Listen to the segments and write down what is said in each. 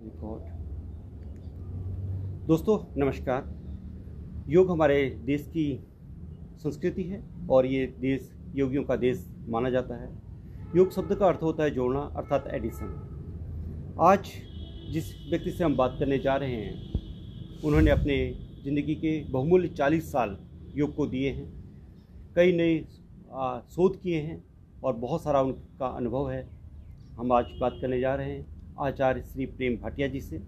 Record. दोस्तों, नमस्कार। योग हमारे देश की संस्कृति है और ये देश योगियों का देश माना जाता है। योग शब्द का अर्थ होता है जोड़ना अर्थात एडिशन आज जिस व्यक्ति से हम बात करने जा रहे हैं, उन्होंने अपने ज़िंदगी के बहुमूल्य चालीस साल योग को दिए हैं। कई नए शोध किए हैं और बहुत सारा उनका अनुभव है। हम आज बात करने जा रहे हैं। आचार्य श्री प्रेम भाटिया जी से।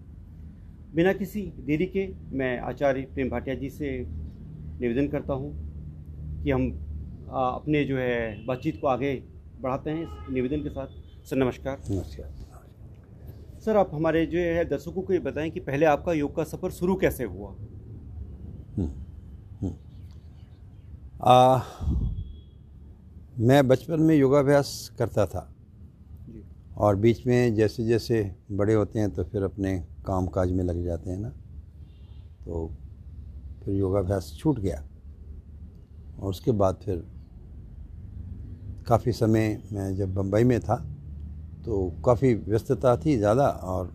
बिना किसी देरी के मैं आचार्य प्रेम भाटिया जी से निवेदन करता हूँ कि हम अपने जो है बातचीत को आगे बढ़ाते हैं इस निवेदन के साथ। सर नमस्कार। नमस्कार। सर आप हमारे जो है दर्शकों को ये बताएँ कि पहले आपका योग का सफ़र शुरू कैसे हुआ? हम्म, हम्म। आ, मैं बचपन में योगाभ्यास करता था। और बीच में जैसे जैसे बड़े होते हैं तो फिर अपने काम काज में लग जाते हैं ना। तो फिर योगाभ्यास छूट गया। और उसके बाद फिर काफ़ी समय मैं जब बम्बई में था तो काफ़ी व्यस्तता थी ज़्यादा और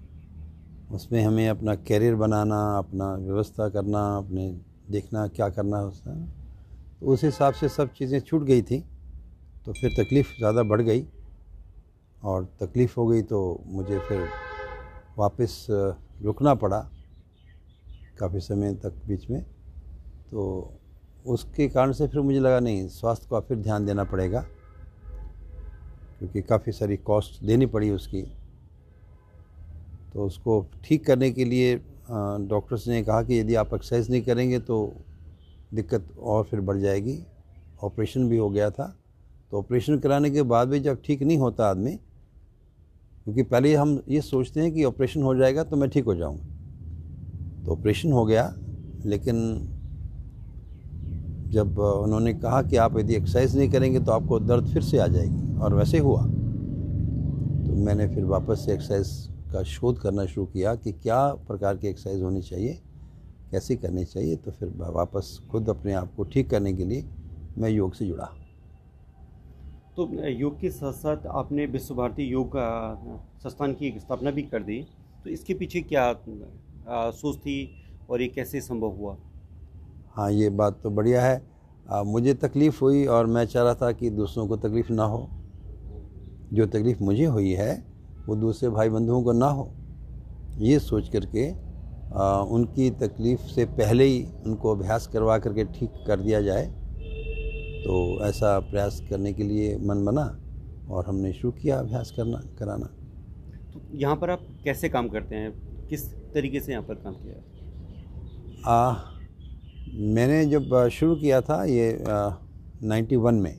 उसमें हमें अपना कैरियर बनाना, अपना व्यवस्था करना, अपने देखना क्या करना उसका तो उस हिसाब से सब चीज़ें छूट गई थी। तो फिर तकलीफ़ ज़्यादा बढ़ गई। और तकलीफ़ हो गई तो मुझे फिर वापस रुकना पड़ा काफ़ी समय तक बीच में। तो उसके कारण से फिर मुझे लगा नहीं, स्वास्थ्य का फिर ध्यान देना पड़ेगा, क्योंकि काफ़ी सारी कॉस्ट देनी पड़ी उसकी। तो उसको ठीक करने के लिए डॉक्टर्स ने कहा कि यदि आप एक्सरसाइज नहीं करेंगे तो दिक्कत और फिर बढ़ जाएगी। ऑपरेशन भी हो गया था। तो ऑपरेशन कराने के बाद भी जब ठीक नहीं होता आदमी क्योंकि पहले हम ये सोचते हैं कि ऑपरेशन हो जाएगा तो मैं ठीक हो जाऊँगा। तो ऑपरेशन हो गया, लेकिन जब उन्होंने कहा कि आप यदि एक्सरसाइज नहीं करेंगे तो आपको दर्द फिर से आ जाएगी, और वैसे हुआ। तो मैंने फिर वापस से एक्सरसाइज का शोध करना शुरू किया कि क्या प्रकार की एक्सरसाइज होनी चाहिए, कैसे करनी चाहिए तो फिर वापस खुद अपने आप को ठीक करने के लिए मैं योग से जुड़ा। तो योग के साथ साथ आपने विश्व भारती योग संस्थान की स्थापना भी कर दी। तो इसके पीछे क्या सोच थी और ये कैसे संभव हुआ? हाँ ये बात तो बढ़िया है। आ, मुझे तकलीफ़ हुई और मैं चाह रहा था कि दूसरों को तकलीफ़ ना हो। जो तकलीफ़ मुझे हुई है वो दूसरे भाई बंधुओं को ना हो। ये सोच करके आ, उनकी तकलीफ़ से पहले ही उनको अभ्यास करवा करके ठीक कर दिया जाए। तो ऐसा प्रयास करने के लिए मन बना और हमने शुरू किया अभ्यास करना कराना। तो यहाँ पर आप कैसे काम करते हैं? किस तरीके से यहाँ पर काम किया? आ, मैंने जब शुरू किया था ये नाइन्टी वन में।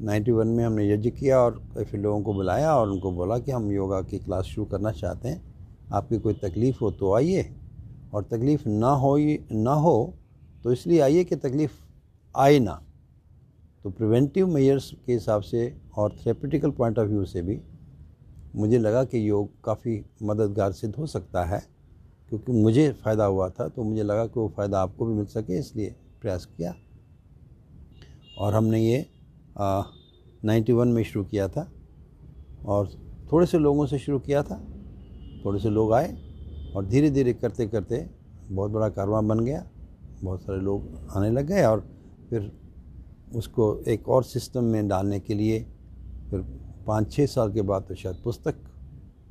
नाइन्टी वन में हमने यज्ञ किया और काफ़ी लोगों को बुलाया और उनको बोला कि हम योगा की क्लास शुरू करना चाहते हैं। आपकी कोई तकलीफ़ हो तो आइए और तकलीफ़ ना हो ना हो तो इसलिए आइए कि तकलीफ़ आए ना। तो प्रिवेंटिव मेजर्स के हिसाब से और थेरेपिटिकल पॉइंट ऑफ़ व्यू से भी मुझे लगा कि योग काफ़ी मददगार सिद्ध हो सकता है, क्योंकि मुझे फ़ायदा हुआ था तो मुझे लगा कि वो फ़ायदा आपको भी मिल सके, इसलिए प्रयास किया। और हमने ये नाइन्टी वन में शुरू किया था और थोड़े से लोगों से शुरू किया था, थोड़े से लोग आए और धीरे धीरे करते करते बहुत बड़ा कारवा बन गया, बहुत सारे लोग आने लग गए और फिर उसको एक और सिस्टम में डालने के लिए फिर पाँच छः साल के बाद तो शायद पुस्तक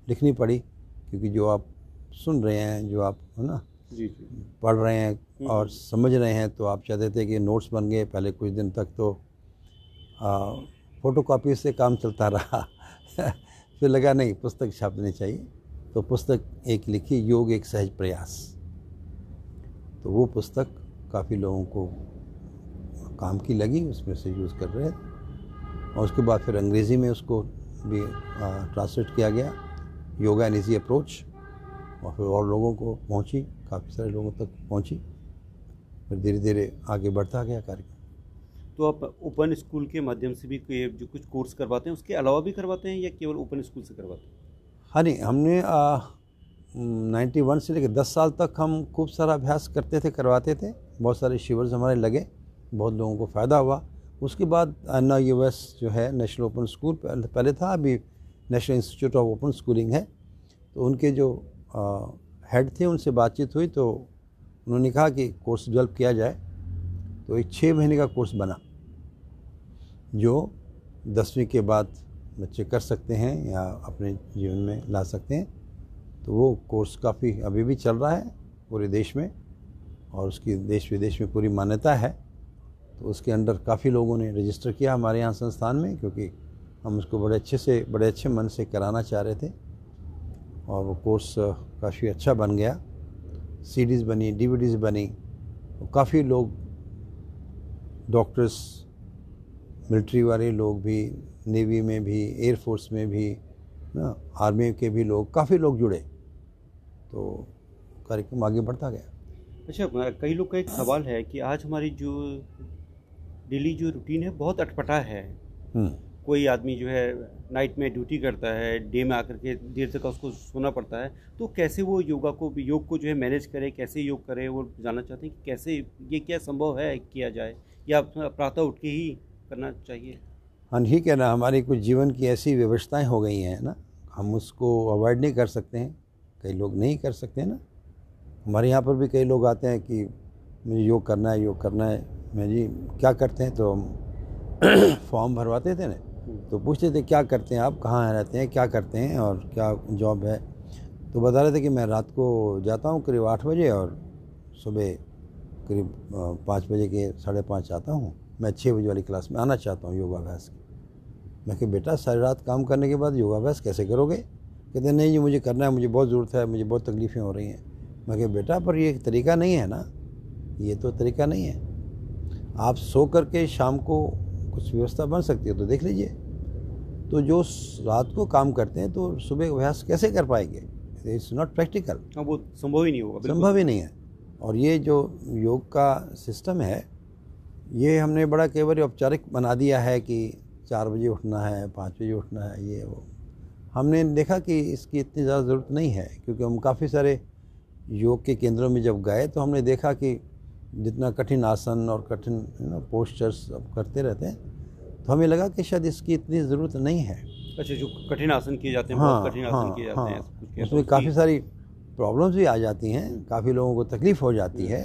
लिखनी पड़ी क्योंकि जो आप सुन रहे हैं जो आप है ना? जी जी। पढ़ रहे हैं हम्म। और समझ रहे हैं तो आप चाहते थे कि नोट्स बन गए पहले कुछ दिन तक तो फ़ोटो कापी से काम चलता रहा। फिर लगा नहीं पुस्तक छापनी चाहिए। तो पुस्तक एक लिखी योग एक सहज प्रयास। तो वो पुस्तक काफ़ी लोगों को काम की लगी उसमें से यूज़ कर रहे थे और उसके बाद फिर अंग्रेज़ी में उसको भी ट्रांसलेट किया गया। योगा एन ईजी अप्रोच और फिर और लोगों को पहुँची काफ़ी सारे लोगों तक पहुँची। फिर धीरे धीरे आगे बढ़ता गया कार्यक्रम। तो आप ओपन स्कूल के माध्यम से भी कोई जो कुछ कोर्स करवाते हैं उसके अलावा भी करवाते हैं या केवल ओपन स्कूल से करवाते हैं? हाँ नहीं हमने नाइन्टी वन से लेकर दस साल तक हम खूब सारा अभ्यास करते थे करवाते थे। बहुत सारे शिविर हमारे लगे। बहुत लोगों को फ़ायदा हुआ। उसके बाद अन्ना यू जो है नेशनल ओपन स्कूल पहले था, अभी national institute of open schooling है। तो उनके जो हेड थे, उनसे बातचीत हुई तो उन्होंने कहा कि कोर्स डेवलप किया जाए। तो एक छः महीने का कोर्स बना, जो दसवीं के बाद बच्चे कर सकते हैं या अपने जीवन में ला सकते हैं। तो वो कोर्स काफ़ी अभी भी चल रहा है पूरे देश में, और उसकी देश विदेश में पूरी मान्यता है। तो उसके अंडर काफ़ी लोगों ने रजिस्टर किया हमारे यहाँ संस्थान में, क्योंकि हम उसको बड़े अच्छे से, बड़े अच्छे मन से कराना चाह रहे थे। और वो कोर्स काफ़ी अच्छा बन गया। सीडीज़ बनी डीवीडीज़ बनी और काफ़ी लोग डॉक्टर्स मिलिट्री वाले लोग भी नेवी में भी एयरफोर्स में भी, ना आर्मी के भी लोग, काफ़ी लोग जुड़े। तो कार्यक्रम आगे बढ़ता गया। अच्छा कई लोग का एक सवाल है कि आज हमारी जो डेली जो रूटीन है बहुत अटपटा है। हम्म, कोई आदमी जो है नाइट में ड्यूटी करता है डे में आकर के देर तक उसको सोना पड़ता है तो कैसे वो योगा को योग को जो है मैनेज करे कैसे योग करे वो जानना चाहते हैं कि कैसे ये क्या संभव है किया जाए या प्रातः उठ के ही करना चाहिए? हाँ ठीक है ना हमारी कुछ जीवन की ऐसी व्यवस्थाएँ हो गई हैं ना? हम उसको अवॉइड नहीं कर सकते हैं कई लोग नहीं कर सकते ना? हमारे यहाँ पर भी कई लोग आते हैं कि मुझे योग करना है योग करना है मैं जी, क्या करते हैं? तो फॉर्म भरवाते थे ना तो पूछते थे, क्या करते हैं आप? कहाँ रहते हैं? क्या करते हैं? और क्या जॉब है? तो बता रहे थे कि मैं रात को जाता हूँ, करीब आठ बजे और सुबह करीब पाँच बजे के, साढ़े पाँच आता हूँ। मैं छः बजे वाली क्लास में आना चाहता हूँ योगाभ्यास की। मैं कि बेटा, सारी रात काम करने के बाद योगाभ्यास कैसे करोगे? कहते, नहीं जी, मुझे करना है, मुझे बहुत ज़रूरत है, मुझे बहुत तकलीफ़ें हो रही हैं। मैं कि बेटा, पर ये तरीका नहीं है ना? ये तो तरीका नहीं है। आप सो करके शाम को कुछ व्यवस्था बन सकती है तो देख लीजिए। तो जो रात को काम करते हैं तो सुबह अभ्यास कैसे कर पाएँगे? इट्स नॉट प्रैक्टिकल हाँ वो संभव ही नहीं होगा संभव ही नहीं है। और ये जो योग का सिस्टम है ये हमने बड़ा कई बार औपचारिक बना दिया है कि चार बजे उठना है पाँच बजे उठना है ये वो। हमने देखा कि इसकी इतनी ज़्यादा ज़रूरत नहीं है क्योंकि हम काफ़ी सारे योग के केंद्रों में जब गए तो हमने देखा कि जितना कठिन आसन और कठिन ना पोस्चर्स अब करते रहते हैं तो हमें लगा कि शायद इसकी इतनी ज़रूरत नहीं है। अच्छा जो कठिन आसन किए जाते हैं हाँ कठिन हाँ आसन किए जाते हैं। हाँ उसमें हैं, काफ़ी सारी प्रॉब्लम्स भी आ जाती हैं काफ़ी लोगों को तकलीफ़ हो जाती है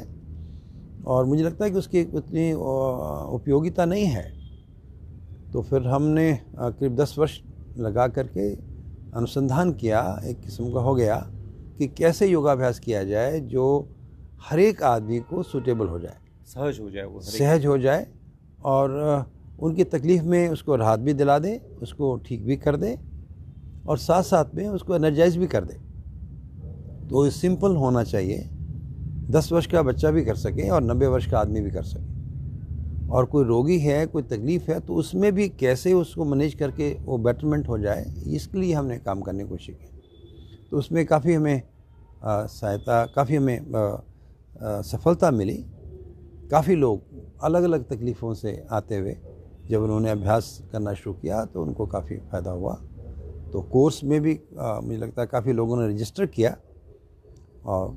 और मुझे लगता है कि उसकी उतनी उपयोगिता नहीं है। तो फिर हमने करीब दस वर्ष लगा करके अनुसंधान किया एक किस्म का हो गया कि कैसे योगाभ्यास किया जाए जो हर एक आदमी को सूटेबल हो जाए। सहज हो जाए वो सहज हो जाए और उनकी तकलीफ़ में उसको राहत भी दिला दे उसको ठीक भी कर दे और साथ साथ में उसको एनर्जाइज भी कर दे। तो सिंपल होना चाहिए। दस वर्ष का बच्चा भी कर सके और नब्बे वर्ष का आदमी भी कर सके। और कोई रोगी है कोई तकलीफ़ है तो उसमें भी कैसे उसको मैनेज करके वो बेटरमेंट हो जाए इसके लिए हमने काम करने की कोशिश की। तो उसमें काफ़ी हमें सहायता काफ़ी हमें अ, सफलता मिली। काफ़ी लोग अलग अलग तकलीफ़ों से आते हुए जब उन्होंने अभ्यास करना शुरू किया तो उनको काफ़ी फ़ायदा हुआ। तो कोर्स में भी अ, मुझे लगता है काफ़ी लोगों ने रजिस्टर किया और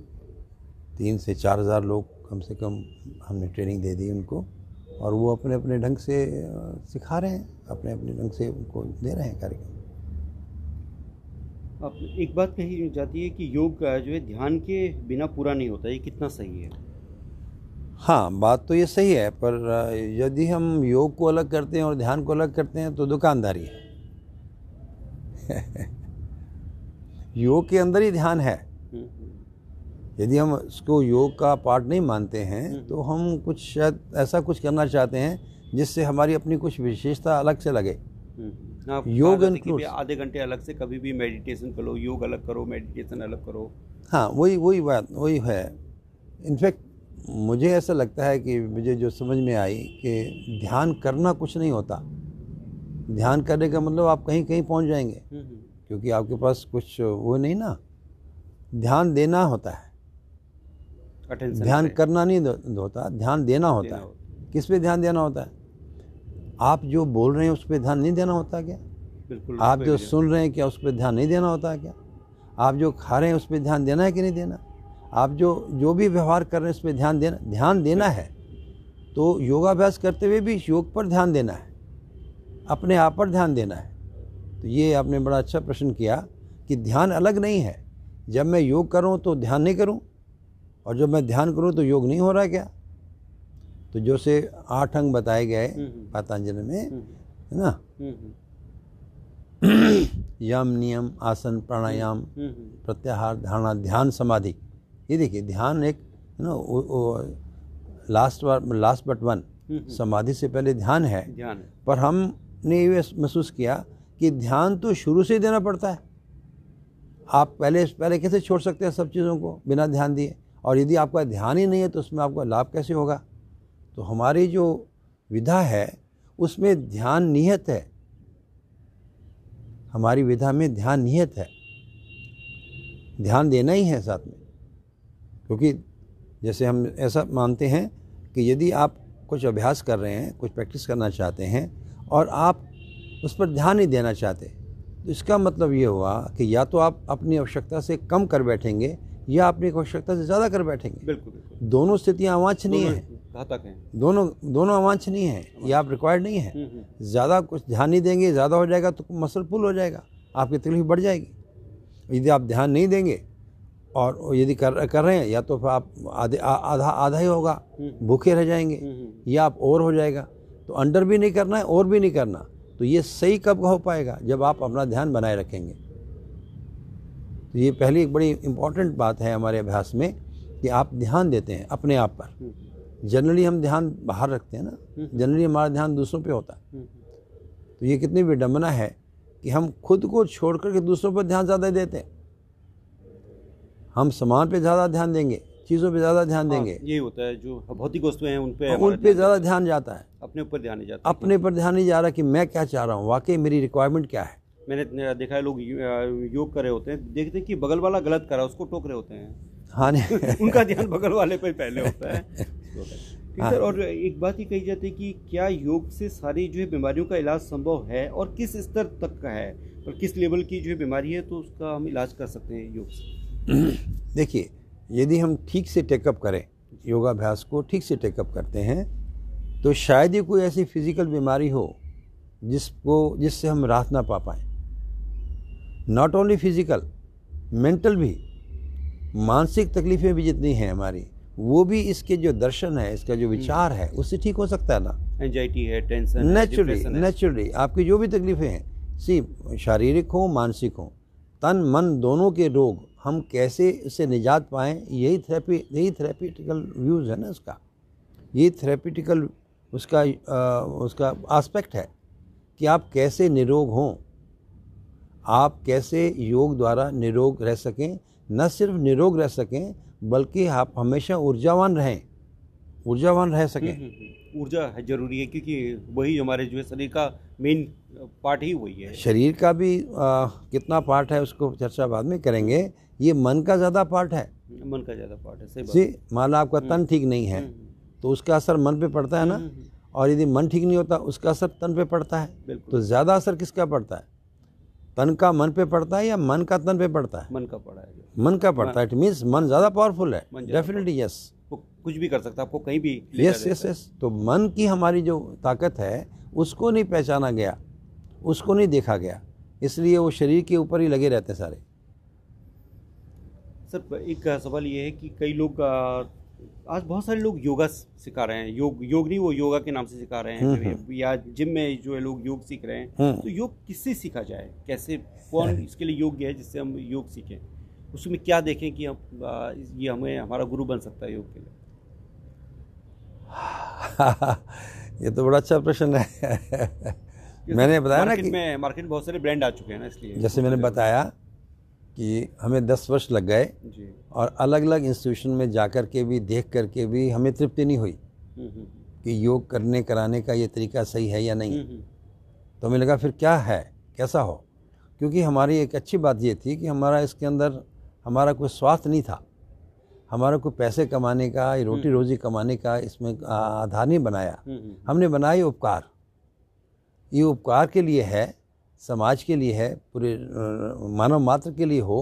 तीन से चार हज़ार लोग कम से कम हमने ट्रेनिंग दे दी उनको और वो अपने अपने ढंग से सिखा रहे हैं अपने अपने ढंग से उनको दे रहे हैं कार्यक्रम। अब एक बात कही जाती है कि योग का जो है ध्यान के बिना पूरा नहीं होता ये कितना सही है? हाँ बात तो ये सही है पर यदि हम योग को अलग करते हैं और ध्यान को अलग करते हैं तो दुकानदारी है। योग के अंदर ही ध्यान है। हम्म, हम्म। यदि हम इसको योग का पार्ट नहीं मानते हैं हम्म। तो हम कुछ शायद ऐसा कुछ करना चाहते हैं जिससे हमारी अपनी कुछ विशेषता अलग से लगे। योग आधे घंटे अलग से कभी भी मेडिटेशन करो योग अलग करो मेडिटेशन अलग करो। हाँ वही वही बात वही है। इनफैक्ट मुझे ऐसा लगता है कि मुझे जो समझ में आई कि ध्यान करना कुछ नहीं होता। ध्यान करने का मतलब आप कहीं कहीं पहुँच जाएँगे। हम्म, हम्म। क्योंकि आपके पास कुछ वो नहीं ना। ध्यान देना होता है। ध्यान करना नहीं होता ध्यान देना होता है। किस पे ध्यान देना होता है? आप जो बोल रहे हैं उस पर ध्यान नहीं देना होता क्या? बिल्कुल आप जो सुन रहे हैं क्या उस पर ध्यान नहीं देना होता क्या? आप जो खा रहे हैं उस पर ध्यान देना है कि नहीं देना? आप जो जो भी व्यवहार कर रहे हैं उस पर ध्यान देना ध्यान देना है। तो योगाभ्यास करते हुए भी योग पर ध्यान देना है। अपने आप पर ध्यान देना है। तो ये आपने बड़ा अच्छा प्रश्न किया कि ध्यान अलग नहीं है। जब मैं योग करूँ तो ध्यान नहीं करूँ और जब मैं ध्यान करूँ तो योग नहीं हो रहा क्या? तो जो से आठ अंग बताए गए हम्म, हम्म। पतंजलि में हम्म, है ना? यम नियम आसन प्राणायाम प्रत्याहार धारणा ध्यान समाधि। ये देखिए ध्यान एक you know last last but one. समाधि से पहले ध्यान है। ध्यान है। पर हमने ये महसूस किया कि ध्यान तो शुरू से ही देना पड़ता है। आप पहले पहले कैसे छोड़ सकते हैं सब चीज़ों को बिना ध्यान दिए? और यदि आपका ध्यान ही नहीं है तो उसमें आपका लाभ कैसे होगा? तो हमारी जो विधा है उसमें ध्यान नियत है। हमारी विधा में ध्यान नियत है। ध्यान देना ही है साथ में। क्योंकि जैसे हम ऐसा मानते हैं कि यदि आप कुछ अभ्यास कर रहे हैं कुछ प्रैक्टिस करना चाहते हैं और आप उस पर ध्यान नहीं देना चाहते तो इसका मतलब ये हुआ कि या तो आप अपनी आवश्यकता से कम कर बैठेंगे या अपनी आवश्यकता से ज़्यादा कर बैठेंगे। बिल्कुल बिल्कुल। दोनों स्थितियाँ अवांछनीय हैं। घातक हैं? दोनों दोनों अवांछनीय हैं। ये आप रिक्वायर्ड नहीं है। हम्म, हम्म, ज़्यादा कुछ ध्यान नहीं देंगे ज़्यादा हो जाएगा तो मसल पुल हो जाएगा। आपकी तकलीफ़ बढ़ जाएगी। यदि आप ध्यान नहीं देंगे और यदि कर कर रहे हैं या तो फिर आप आधे आधा आधा ही होगा। हम्म, भूखे रह जाएँगे। या आप और हो जाएगा। तो अंडर भी नहीं करना है और भी नहीं करना। तो ये सही कब हो पाएगा? जब आप अपना ध्यान बनाए रखेंगे। तो ये पहली एक बड़ी इंपॉर्टेंट बात है हमारे अभ्यास में कि आप ध्यान देते हैं अपने आप पर। जनरली हम ध्यान बाहर रखते हैं ना। हम्म। जनरली हमारा ध्यान दूसरों पे होता है। हम्म, तो ये कितनी विडम्बना है कि हम खुद को छोड़ करके दूसरों पर ध्यान ज़्यादा देते हैं। हम सामान पे ज़्यादा ध्यान देंगे चीज़ों पे ज़्यादा ध्यान हाँ, देंगे। यही होता है जो भौतिक वस्तुएँ हैं उन पे उन पे ज़्यादा ध्यान जाता है। अपने ऊपर ध्यान नहीं जाता। अपने पर ध्यान नहीं जा रहा कि मैं क्या चाह रहा हूँ वाकई मेरी रिक्वायरमेंट क्या है? मैंने देखा है लोग योग कर रहे होते हैं। देखते हैं कि बगल वाला गलत कर रहा है उसको टोक रहे होते हैं। हाँ उनका ध्यान बगल वाले पे पहले होता है। ठीक सर और एक बात ही कही जाती है कि क्या योग से सारी जो है बीमारियों का इलाज संभव है और किस स्तर तक का है? और किस लेवल की जो है बीमारी है तो उसका हम इलाज कर सकते हैं योग से। देखिए यदि हम ठीक से टेकअप करें योगाभ्यास को ठीक से टेकअप करते हैं तो शायद ही कोई ऐसी फ़िज़िकल बीमारी हो जिसको जिससे हम राहत ना पा पाएँ। नॉट ओनली फ़िज़िकल मेंटल भी। मानसिक तकलीफ़ें भी जितनी हैं हमारी वो भी इसके जो दर्शन है इसका जो विचार है उससे ठीक हो सकता है ना? एंजाइटी है टेंशन नेचुरली नेचुरली आपकी जो भी तकलीफ़ें हैं सी शारीरिक हो मानसिक हो तन मन दोनों के रोग हम कैसे इससे निजात पाएँ यही थेरेपी यही थेरेपिटिकल व्यूज़ है ना उसका ये थेरेपिटिकल उसका आ, उसका आस्पेक्ट है कि आप कैसे निरोग हों। आप कैसे योग द्वारा निरोग रह सकें न सिर्फ़ निरोग रह सकें बल्कि आप हमेशा ऊर्जावान रहें। ऊर्जावान रह सकें। ऊर्जा है ज़रूरी है क्योंकि वही हमारे जो है शरीर का मेन पार्ट ही वही है। शरीर का भी आ, कितना पार्ट है उसको चर्चा बाद में करेंगे। ये मन का ज़्यादा पार्ट है। मन का ज़्यादा पार्ट है सही जी मान लो आपका तन ठीक नहीं है हम्म, तो उसका असर मन पे पड़ता है ना? हम्म, हम्म, और यदि मन ठीक नहीं होता उसका असर तन पे पड़ता है। तो ज़्यादा असर किसका पड़ता है? तन का मन पे पड़ता है या मन का तन पे पड़ता है? मन का पड़ा है मन का पड़ता है इट मीन्स मन ज़्यादा पावरफुल है। डेफिनेटली यस वो कुछ भी कर सकता है आपको कहीं भी यस यस यस तो मन की हमारी जो ताकत है उसको नहीं पहचाना गया उसको नहीं देखा गया। इसलिए वो शरीर के ऊपर ही लगे रहते सारे। सर एक सवाल ये है कि कई लोग आज बहुत सारे लोग योगा सिखा रहे हैं। योग योग नहीं वो योगा के नाम से सिखा रहे हम्म, हैं या जिम में जो है लोग योग सीख रहे हैं। हम्म। तो योग किससे सीखा जाए? कैसे कौन इसके लिए योग्य है जिससे हम योग सीखें? उसमें क्या देखें कि हम ये हमें हमारा गुरु बन सकता है योग के लिए? ये तो बड़ा अच्छा प्रश्न है। मैंने बताया ना मार्केट कि में मार्केट में बहुत सारे ब्रांड आ चुके हैं ना इसलिए। जैसे मैंने बताया कि हमें दस वर्ष लग गए और अलग अलग इंस्टीट्यूशन में जा कर के भी देख कर के भी हमें तृप्ति नहीं हुई हम्म, हम्म, कि योग करने कराने का ये तरीका सही है या नहीं। हम्म, हम्म, तो हमें लगा फिर क्या है? कैसा हो? क्योंकि हमारी एक अच्छी बात ये थी कि हमारा इसके अंदर हमारा कोई स्वार्थ नहीं था। हमारा कोई पैसे कमाने का या रोटी रोजी कमाने का इसमें आधार नहीं बनाया। हम्म, हम्म, हमने बनाया उपकार। ये उपकार के लिए है समाज के लिए है पूरे मानव मात्र के लिए हो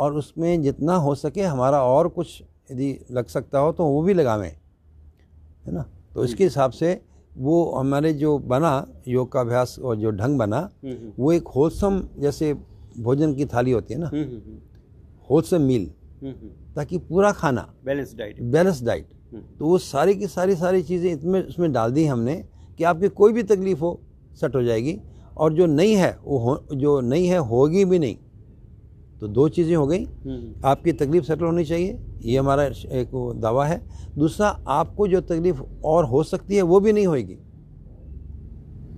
और उसमें जितना हो सके हमारा और कुछ यदि लग सकता हो तो वो भी लगावें है ना? तो इसके हिसाब से वो हमारे जो बना योग का अभ्यास और जो ढंग बना हम्म, हम्म, वो एक होलसम जैसे भोजन की थाली होती है ना? हम्म, हम्म, हम्म, होलसेम मील हम्म, हम्म, ताकि पूरा खाना बैलेंस डाइट बैलेंस डाइट हम्म, तो वो सारी की सारी सारी चीज़ें इसमें उसमें डाल दी हमने कि आपकी कोई भी तकलीफ़ हो सेट हो जाएगी। और जो नहीं है वो जो नहीं है होगी भी नहीं। तो दो चीज़ें हो गई। हम्म, आपकी तकलीफ़ सेटल होनी चाहिए ये हमारा एक दावा है। दूसरा आपको जो तकलीफ़ और हो सकती है वो भी नहीं होगी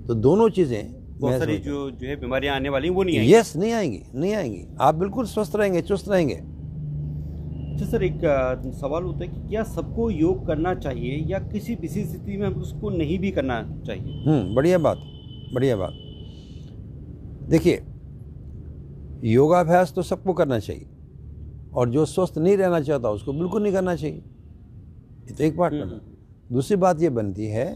तो दोनों चीज़ें बहुत सारी जो जो है बीमारियाँ आने वाली वो नहीं आएँगी? यस नहीं आएँगी नहीं आएँगी। आप बिल्कुल स्वस्थ रहेंगे चुस्त रहेंगे। अच्छा सर एक सवाल होता है कि क्या सबको योग करना चाहिए या किसी विशेष स्थिति में उसको नहीं भी करना चाहिए? हम्म बढ़िया बात बढ़िया बात। देखिए योगाभ्यास तो सबको करना चाहिए और जो स्वस्थ नहीं रहना चाहता उसको बिल्कुल नहीं करना चाहिए। ये तो एक पार्ट हम्म, बना। दूसरी बात ये बनती है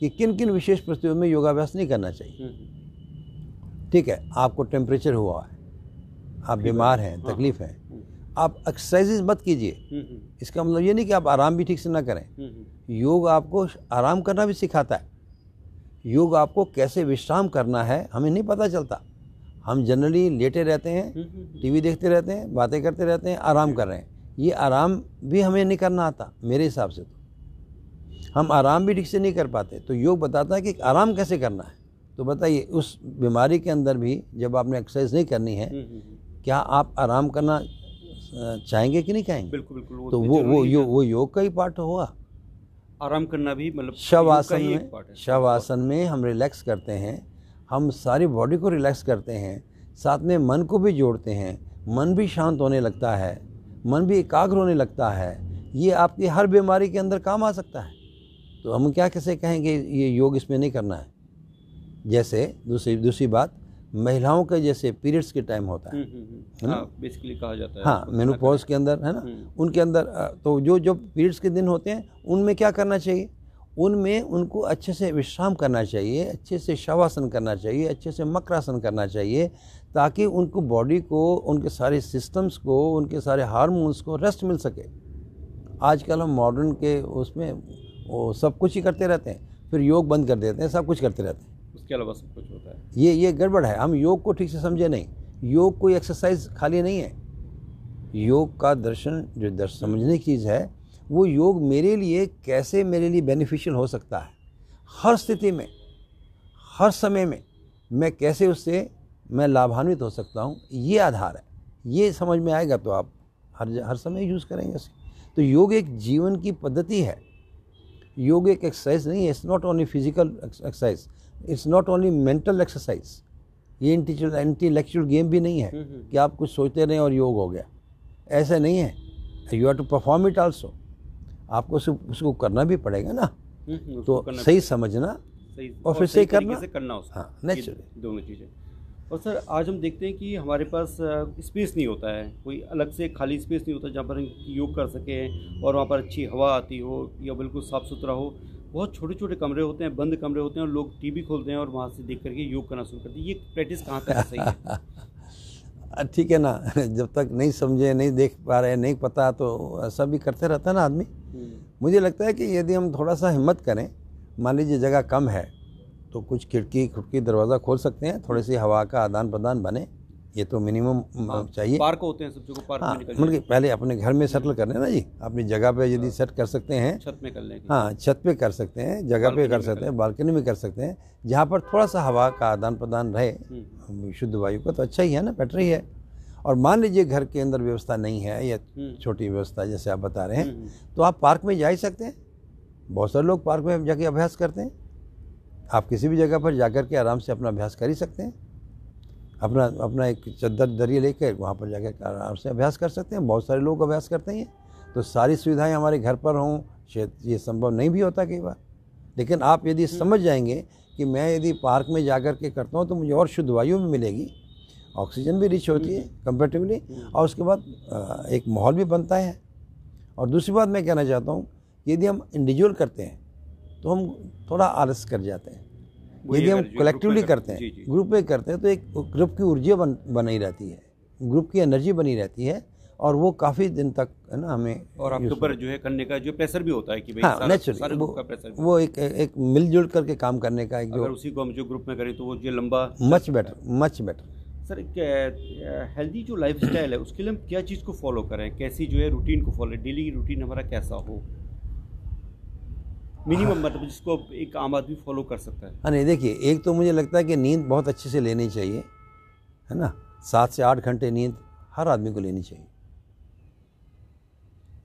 कि किन किन विशेष परिस्थितियों में योगाभ्यास नहीं करना चाहिए। हम्म, ठीक है आपको टेम्परेचर हुआ है आप बीमार हैं हाँ, तकलीफ़ है हम्म, आप एक्सरसाइजेज मत कीजिए। हम्म, हम्म, इसका मतलब ये नहीं कि आप आराम भी ठीक से ना करें। हम्म, हम्म, योग आपको आराम करना भी सिखाता है। योग आपको कैसे विश्राम करना है हमें नहीं पता चलता। हम जनरली लेटे रहते हैं हम्म, हम्म, टीवी देखते रहते हैं बातें करते रहते हैं आराम कर रहे हैं। ये आराम भी हमें नहीं करना आता मेरे हिसाब से तो। हम आराम भी ठीक से नहीं कर पाते तो योग बताता है कि आराम कैसे करना है। तो बताइए उस बीमारी के अंदर भी जब आपने एक्सरसाइज नहीं करनी है हम्म, हम्म, हम्म, क्या आप आराम करना चाहेंगे कि नहीं चाहेंगे? बिल्कुल बिल्कुल तो वो वो यो, वो योग का ही पार्ट होगा। आराम करना भी मतलब शव एक में शव आसन में हम रिलैक्स करते हैं हम सारी बॉडी को रिलैक्स करते हैं साथ में मन को भी जोड़ते हैं। मन भी शांत होने लगता है मन भी एकाग्र होने लगता है। ये आपकी हर बीमारी के अंदर काम आ सकता है। तो हम क्या कैसे कहेंगे ये योग इसमें नहीं करना है। जैसे दूसरी दूसरी बात महिलाओं के जैसे पीरियड्स के टाइम होता है। हम्म, हम्म, हम्म, है ना? बेसिकली कहा जाता है। हाँ मेनोपॉज के अंदर है ना। उनके अंदर तो जो जो पीरियड्स के दिन होते हैं उनमें क्या करना चाहिए? उनमें उनको अच्छे से विश्राम करना चाहिए अच्छे से शवासन करना चाहिए अच्छे से मकरासन करना चाहिए ताकि उनको बॉडी को उनके सारे सिस्टम्स को उनके सारे हारमोन्स को रेस्ट मिल सके। आजकल हम मॉडर्न के उसमें वो सब कुछ ही करते रहते हैं फिर योग बंद कर देते हैं सब कुछ करते रहते हैं। उसके अलावा सब कुछ होता है। ये ये गड़बड़ है हम योग को ठीक से समझे नहीं। योग कोई एक्सरसाइज खाली नहीं है। योग का दर्शन जो दर्शन समझने की चीज़ है वो योग मेरे लिए कैसे मेरे लिए बेनिफिशियल हो सकता है? हर स्थिति में हर समय में मैं कैसे उससे मैं लाभान्वित हो सकता हूँ? ये आधार है। ये समझ में आएगा तो आप हर हर समय यूज़ करेंगे उसे। तो योग एक जीवन की पद्धति है। योग एक एक्सरसाइज नहीं है। It's not only physical exercise it's not only mental exercise ये इंटेलेक्चुअल गेम भी नहीं है हम्म, हम्म। कि आप कुछ सोचते रहें और योग हो गया। ऐसा नहीं है। You have to perform it also आपको उसको करना भी पड़ेगा ना। हम्म, तो सही समझना सही और फिर सही करना। से करना उसको। हाँ, दोनों चीज़ें। और सर आज हम देखते हैं कि हमारे पास स्पेस नहीं होता है। कोई अलग से खाली स्पेस नहीं होता जहाँ पर हम योग कर सकें और वहाँ पर अच्छी हवा आती हो या बिल्कुल साफ़ सुथरा हो। बहुत छोटे छोटे कमरे होते हैं बंद कमरे होते हैं और लोग टीवी खोलते हैं और वहाँ से देख करके योग करना शुरू करते हैं। ये प्रैक्टिस कहाँ तक सही है? ठीक है ना? जब तक नहीं समझे नहीं देख पा रहे नहीं पता तो ऐसा भी करते रहता है ना आदमी? हम्म, मुझे लगता है कि यदि हम थोड़ा सा हिम्मत करें मान लीजिए जगह कम है तो कुछ खिड़की खुड़की दरवाज़ा खोल सकते हैं थोड़ी सी हवा का आदान प्रदान बने ये तो मिनिमम चाहिए। पार्क होते हैं सब जगह पार्क हाँ में निकल मतलब पहले अपने घर में सेटल करने ना जी। अपनी जगह पे यदि सेट कर सकते हैं। छत में कर लें हाँ छत पे कर सकते हैं जगह पे कर सकते हैं बालकनी में कर सकते हैं जहाँ पर थोड़ा सा हवा का आदान प्रदान रहे। हम्म, शुद्ध वायु का तो अच्छा ही है ना बेटर ही है। और मान लीजिए घर के अंदर व्यवस्था नहीं है या हम्म, छोटी व्यवस्था जैसे आप बता रहे हैं हम्म, तो आप पार्क में जा ही सकते हैं। बहुत सारे लोग पार्क में जाके अभ्यास करते हैं। आप किसी भी जगह पर जाकर के आराम से अपना अभ्यास कर ही सकते हैं। अपना अपना एक चद्दर दरिया लेकर वहाँ पर जाकर आराम से अभ्यास कर सकते हैं। बहुत सारे लोग अभ्यास करते हैं तो सारी सुविधाएँ हमारे घर पर हों शायद ये संभव नहीं भी होता कई बार। लेकिन आप यदि समझ जाएँगे कि मैं यदि पार्क में जाकर के करता हूँ तो मुझे और शुद्ध वायु भी मिलेगी ऑक्सीजन भी रिच होती है कंपेरेटिवली और उसके बाद एक माहौल भी बनता है। और दूसरी बात मैं कहना चाहता हूँ यदि हम इंडिविजुअल करते हैं तो हम थोड़ा आलस कर जाते हैं। यदि हम कलेक्टिवली करते हैं। ग्रुप में करते हैं तो एक ग्रुप की ऊर्जा बन बनी रहती है। ग्रुप की एनर्जी बनी रहती है और वो काफ़ी दिन तक है ना हमें और आपके ऊपर जो है करने का जो प्रेशर भी होता है कि भाई हाँ सारा- सारे नेचुरली वो, का प्रेशर वो एक एक मिलजुल करके काम करने का एक अगर जो उसी को हम जो ग्रुप में करें तो वो जो लंबा much better much better sir healthy जो लाइफ है उसके लिए हम क्या चीज़ को फॉलो करें? कैसी जो है रूटीन को फॉलो डेली रूटीन हमारा कैसा हो? मिनिमम मतलब जिसको एक आम आदमी फॉलो कर सकता है। हाँ नहीं देखिए एक तो मुझे लगता है कि नींद बहुत अच्छे से लेनी चाहिए है ना? सात से आठ घंटे नींद हर आदमी को लेनी चाहिए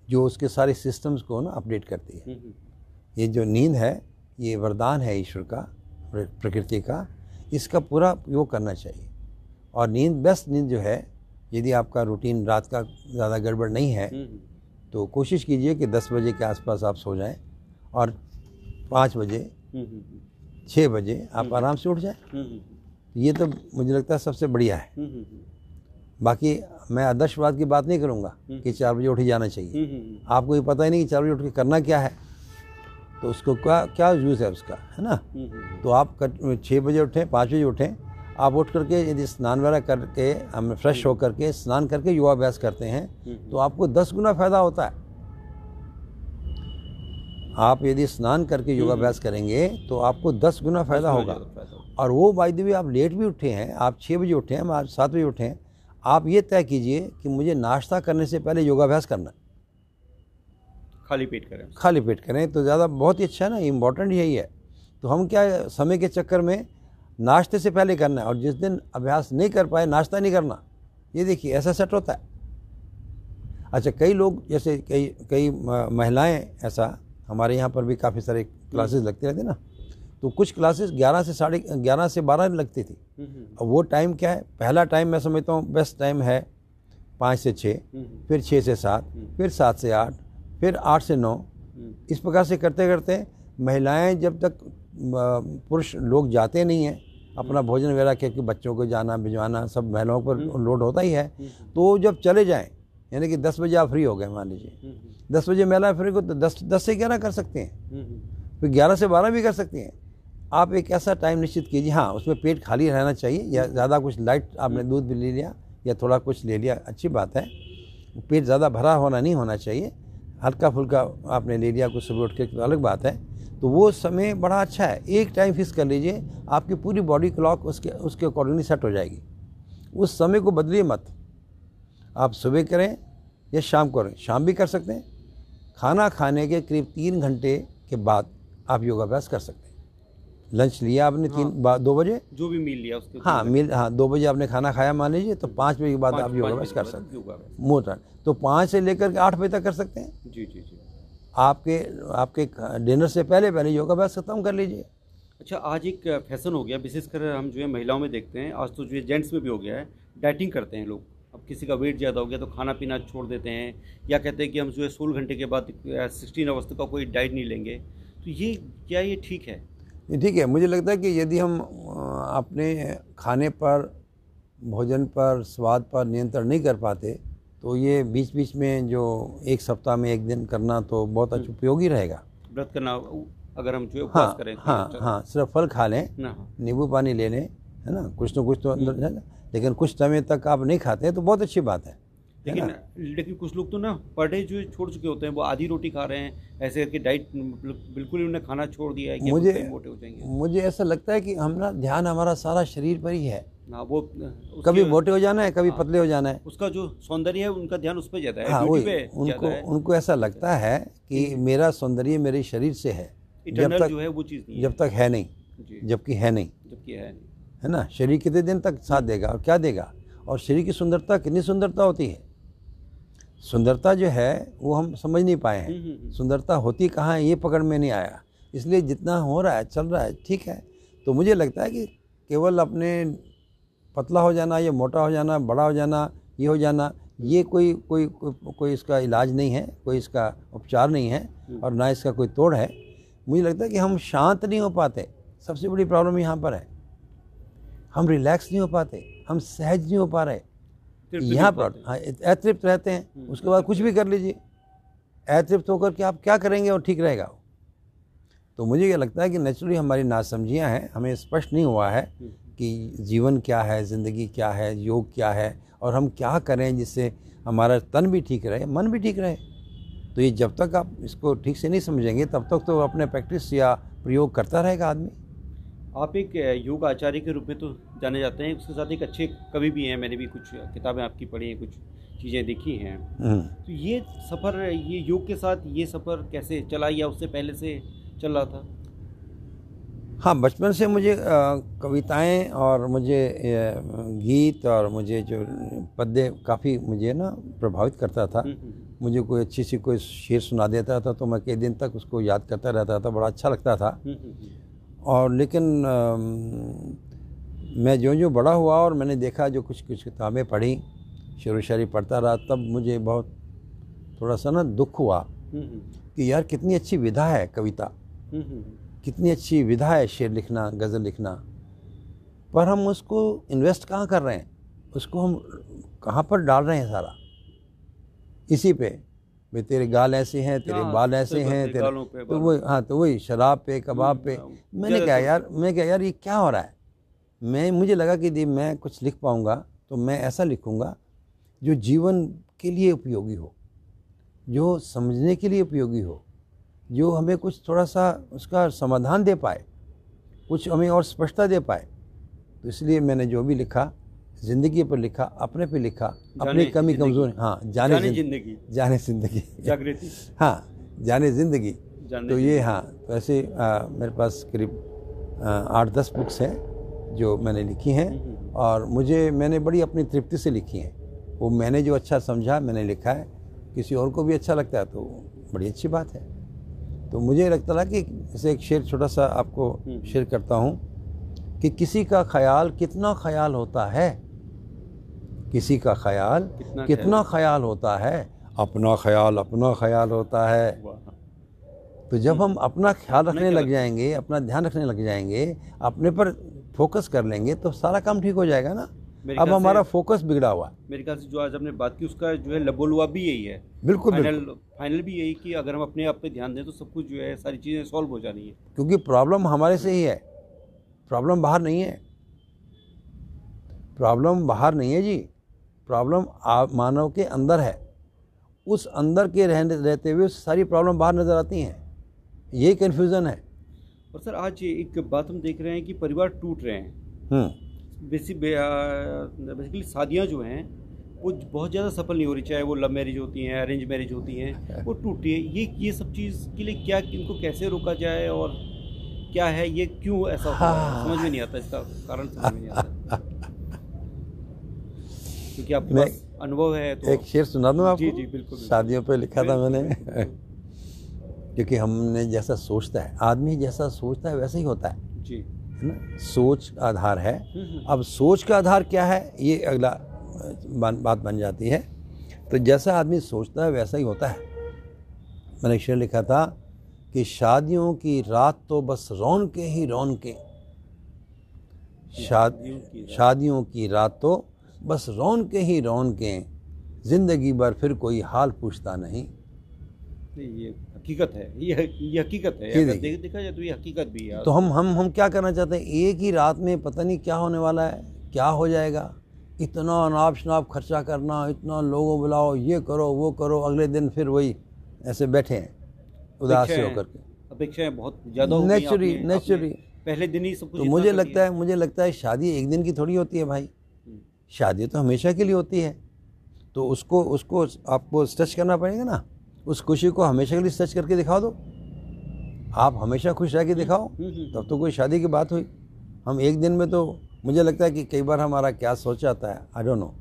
जो उसके सारे सिस्टम्स को ना अपडेट करती है। हम्म, हम्म, ये जो नींद है ये वरदान है ईश्वर का प्रकृति का इसका पूरा उपयोग करना चाहिए। और नींद बेस्ट नींद जो है यदि आपका रूटीन रात का ज़्यादा गड़बड़ नहीं है हम्म, तो कोशिश कीजिए कि 10 बजे के आसपास आप सो जाएँ। और 5 बजे हम्म, हम्म, 6 बजे आप आराम से उठ जाएँ। हम्म, हम्म, ये तो मुझे लगता है सबसे बढ़िया है। हम्म, हम्म, बाकी मैं आदर्शवाद की बात नहीं करूँगा कि चार बजे उठ ही जाना चाहिए। हम्म, हम्म, आपको ये पता ही नहीं कि चार बजे उठ के करना क्या है। तो उसको क्या क्या यूज़ है उसका है ना? हम्म, हम्म, तो आप छः बजे उठें पाँच बजे उठें आप उठ करके यदि स्नान वगैरह करके हम फ्रेश होकर के स्नान करके योगाभ्यास करते हैं हम्म, तो आपको दस गुना फ़ायदा होता है। आप यदि स्नान करके योगाभ्यास करेंगे तो आपको दस गुना फ़ायदा होगा। और वो बाई द आप लेट भी उठे हैं आप छः बजे उठे हैं आप सात बजे उठे हैं आप ये तय कीजिए कि मुझे नाश्ता करने से पहले योगाभ्यास करना खाली पेट करें। खाली पेट करें तो ज़्यादा बहुत ही अच्छा है ना इम्पोर्टेंट यही है। तो हम क्या समय के चक्कर में नाश्ते से पहले करना है और जिस दिन अभ्यास नहीं कर पाए नाश्ता नहीं करना। ये देखिए ऐसा सेट होता है। अच्छा कई लोग जैसे कई कई महिलाएँ ऐसा हमारे यहाँ पर भी काफ़ी सारे क्लासेस लगते रहते ना। तो कुछ क्लासेस 11 से साढ़े ग्यारह से बारह लगती थी। हम्म, हम्म, अब वो टाइम क्या है? पहला टाइम मैं समझता हूँ बेस्ट टाइम है पाँच से छः हम्म, फिर छः से सात फिर सात से आठ फिर आठ से नौ। हम्म, इस प्रकार से करते करते महिलाएँ जब तक पुरुष लोग जाते नहीं हैं अपना भोजन वगैरह क्योंकि बच्चों को जाना भिजवाना सब महिलाओं पर लोड होता ही है। तो जब चले जाएँ यानी कि दस बजे आप फ्री हो गए मान लीजिए। हम्म, हम्म, दस बजे महिलाएँ फिर को तो दस दस से ग्यारह कर सकते हैं। हम्म, हम्म, फिर ग्यारह से बारह भी कर सकते हैं। आप एक ऐसा टाइम निश्चित कीजिए हाँ उसमें पेट खाली रहना चाहिए या ज़्यादा कुछ लाइट आपने दूध भी ले लिया या थोड़ा कुछ ले लिया अच्छी बात है। पेट ज़्यादा भरा होना नहीं होना चाहिए। हल्का फुल्का आपने ले लिया कुछ सुबह उठ के तो अलग बात है। तो वो समय बड़ा अच्छा है। एक टाइम फिक्स कर लीजिए आपकी पूरी बॉडी क्लॉक उसके उसके अकॉर्डिंगली सेट हो जाएगी। उस समय को बदलिए मत। आप सुबह करें या शाम को करें। शाम भी कर सकते हैं खाना खाने के करीब तीन घंटे के बाद आप योगाभ्यास कर सकते हैं। लंच लिया आपने तीन बा- दो बजे? जो भी मील लिया उसके हाँ मील हाँ दो बजे आपने खाना खाया मान लीजिए तो पाँच बजे के बाद आप योगाभ्यास कर सकते योगा है। हैं मोटर तो पाँच से लेकर के आठ बजे तक कर सकते हैं। जी जी जी। आपके आपके डिनर से पहले पहले योगाभ्यास खत्म कर लीजिए। अच्छा आज एक फ़ैशन हो गया। विशेषकर हम जो है महिलाओं में देखते हैं। आज तो जो है जेंट्स में भी हो गया है। डाइटिंग करते हैं लोग। अब किसी का वेट ज़्यादा हो गया तो खाना पीना छोड़ देते हैं या कहते हैं कि हम जो है सोलह घंटे के बाद सिक्सटीन आवर्स तक का कोई डाइट नहीं लेंगे। तो ये क्या ये ठीक है? ये ठीक है। मुझे लगता है कि यदि हम अपने खाने पर भोजन पर स्वाद पर नियंत्रण नहीं कर पाते तो ये बीच बीच में जो एक सप्ताह में एक दिन करना तो बहुत अच्छा उपयोगी रहेगा। व्रत करना अगर हम जो हाँ करें तो हाँ अच्छा- हाँ सिर्फ़ फल खा लें हाँ। नींबू पानी ले लें है ना? कुछ तो कुछ तो अंदर जाएगा लेकिन कुछ समय तक आप नहीं खाते तो बहुत अच्छी बात है। है लेकिन लेकिन कुछ लोग तो ना डे जो छोड़ चुके होते हैं वो आधी रोटी खा रहे हैं ऐसे करके डाइट बिल्कुल ही उन्होंने खाना छोड़ दिया है कि मुझे- मोटे हो जाएँगे। मुझे ऐसा लगता है कि हम ना ध्यान हमारा सारा शरीर पर ही है। ना वो कभी मोटे हो जाना है कभी पतले हो जाना है। उसका जो सौंदर्य है उनका ध्यान उस पर जाता है हाँ वही उनको है। उनको ऐसा लगता है कि मेरा सौंदर्य मेरे शरीर से है। जब तक जो है वो चीज़ जब तक है नहीं जबकि है नहीं। जबकि है नहीं। है ना? शरीर कितने दिन तक साथ देगा और क्या देगा? और शरीर की सुंदरता कितनी सुंदरता होती है? सुंदरता जो है वो हम समझ नहीं पाए हम्म, हैं। हम्म, हम्म। सुंदरता होती कहाँ है ये पकड़ में नहीं आया। इसलिए जितना हो रहा है चल रहा है ठीक है। तो मुझे लगता है कि केवल अपने पतला हो जाना या मोटा हो जाना बड़ा हो जाना ये हो जाना ये कोई कोई कोई, कोई इसका इलाज नहीं है कोई इसका उपचार नहीं है और ना इसका कोई तोड़ है। मुझे लगता है कि हम शांत नहीं हो पाते। सबसे बड़ी प्रॉब्लम यहाँ पर है। हम रिलैक्स नहीं हो पाते हम सहज नहीं हो पा रहे। यहाँ पर हाँ अतृप्त रहते हैं। उसके बाद कुछ भी कर लीजिए। अतृप्त होकर के आप क्या करेंगे और ठीक रहेगा। तो मुझे ये लगता है कि नेचुरली हमारी नासमझियाँ हैं हमें स्पष्ट नहीं हुआ है कि जीवन क्या है ज़िंदगी क्या है योग क्या है और हम क्या करें जिससे हमारा तन भी ठीक रहे मन भी ठीक रहे। तो ये जब तक आप इसको ठीक से नहीं समझेंगे तब तक तो अपने प्रैक्टिस या प्रयोग करता रहेगा आदमी। आप एक योग आचार्य के रूप में तो जाने जाते हैं उसके साथ एक अच्छे कवि भी हैं मैंने भी कुछ किताबें आपकी पढ़ी हैं कुछ चीज़ें देखी हैं। हम्म। तो ये सफ़र ये योग के साथ ये सफ़र कैसे चला या उससे पहले से चल रहा था? हाँ बचपन से मुझे कविताएँ और मुझे गीत और मुझे जो पद्य काफ़ी मुझे ना प्रभावित करता था। हम्म, हम्म, मुझे कोई अच्छी सी कोई शेर सुना देता था तो मैं कई दिन तक उसको याद करता रहता था बड़ा अच्छा लगता था। और लेकिन अम, मैं जो जो बड़ा हुआ और मैंने देखा जो कुछ कुछ किताबें पढ़ी शेर व शायरी पढ़ता रहा तब मुझे बहुत थोड़ा सा ना दुख हुआ हम्म, हम्म, कि यार कितनी अच्छी विधा है कविता। हम्म, कितनी अच्छी विधा है शेर लिखना गज़ल लिखना। पर हम उसको इन्वेस्ट कहाँ कर रहे हैं? उसको हम कहाँ पर डाल रहे हैं सारा? इसी पे। भाई तेरे गाल ऐसे हैं तेरे हाँ, बाल ऐसे हैं तेरे तो वही हाँ तो वही शराब पे कबाब पे। हम्म, मैंने कहा यार मैं क्या यार ये क्या हो रहा है? मैं मुझे लगा कि दी मैं कुछ लिख पाऊँगा तो मैं ऐसा लिखूँगा जो जीवन के लिए उपयोगी हो जो समझने के लिए उपयोगी हो जो हमें कुछ थोड़ा सा उसका समाधान दे पाए कुछ हमें और स्पष्टता दे पाए। तो इसलिए मैंने जो भी लिखा ज़िंदगी पर लिखा अपने पे लिखा अपनी कमी। कमज़ोरी हाँ। जाने ज़िंदगी। जाने ज़िंदगी। जागृति। हाँ जाने ज़िंदगी। तो ये हाँ तो ऐसे आ, मेरे पास करीब आठ दस बुक्स हैं जो मैंने लिखी हैं हम्म, और मुझे मैंने बड़ी अपनी तृप्ति से लिखी हैं। वो मैंने जो अच्छा समझा मैंने लिखा है। किसी और को भी अच्छा लगता है तो बड़ी अच्छी बात है। तो मुझे लगता था कि जैसे एक शेर छोटा सा आपको हम्म। शेयर करता हूँ कि किसी का ख्याल कितना ख्याल होता है किसी का ख्याल कितना कितना ख्याल होता है? अपना ख्याल अपना ख्याल होता है। तो जब हम अपना ख्याल रखने लग जाएँगे अपना ध्यान रखने लग जाएँगे अपने पर फोकस कर लेंगे तो सारा काम ठीक हो जाएगा ना? अब हमारा फोकस बिगड़ा हुआ। मेरे ख्याल से जो आज हमने बात की उसका जो है लबोलुआ भी यही है। बिल्कुल फाइनल बिल्कुल। फाइनल भी यही कि अगर हम अपने आप पे ध्यान दें तो सब कुछ जो है सारी चीज़ें सॉल्व हो जानी है। क्योंकि प्रॉब्लम हमारे से ही है। प्रॉब्लम बाहर नहीं है। प्रॉब्लम बाहर नहीं है जी। प्रॉब्लम आप मानव के अंदर है। उस अंदर के रहने रहते हुए सारी प्रॉब्लम बाहर नज़र आती हैं। यही कन्फ्यूज़न है। और सर आज एक बात हम देख रहे हैं कि परिवार टूट रहे हैं। बेसिक बेसिकली शादियाँ जो हैं वो बहुत ज़्यादा सफल नहीं हो रही। चाहे वो लव मैरिज होती हैं अरेंज मैरिज होती हैं वो टूटती है। ये ये सब चीज़ के लिए क्या इनको कैसे रोका जाए और क्या है? ये क्यों ऐसा है। समझ में नहीं आता इसका कारण समझ में नहीं आता। क्योंकि आपके मैं- अनुभव है तो एक शेर सुना दूँ आपको? जी, जी, बिल्कुल। शादियों पे लिखा था मैंने। क्योंकि हमने जैसा सोचता है आदमी जैसा सोचता है वैसा ही होता है। जी। है ना? सोच का आधार है। हम्म, हम्म। अब सोच का आधार क्या है? ये अगला बात बन जाती है। तो जैसा आदमी सोचता है वैसा ही होता है। मैंने शेर लिखा था कि शादियों की रात तो बस रौन के ही रौन के शाद। शादियों की रात तो बस रौन के ही रौन के ज़िंदगी भर फिर कोई हाल पूछता नहीं। ये हकीकत है ये ये हकीकत है ये देख- देखा जाए तो ये हकीकत भी है। तो हम हम हम क्या करना चाहते हैं? एक ही रात में पता नहीं क्या होने वाला है क्या हो जाएगा? इतना अनाप शनाप खर्चा करना इतना लोगों बुलाओ ये करो वो करो अगले दिन फिर वही ऐसे बैठे हैं उदास से होकर के। अपेक्षाएँ बहुत ज़्यादा नेचुरली आपने पहले दिन ही सब कुछ तो मुझे लगता। है मुझे लगता है शादी एक दिन की थोड़ी होती है भाई। शादी तो हमेशा के लिए होती है। तो उसको उसको आपको स्ट्रेच करना पड़ेगा ना। उस खुशी को हमेशा के लिए स्ट्रेच करके दिखा दो आप हमेशा खुश रह के दिखाओ हम्म, हम्म, तब तो कोई शादी की बात हुई। हम एक दिन में तो मुझे लगता है कि कई बार हमारा क्या सोच आता है आई डोंट नो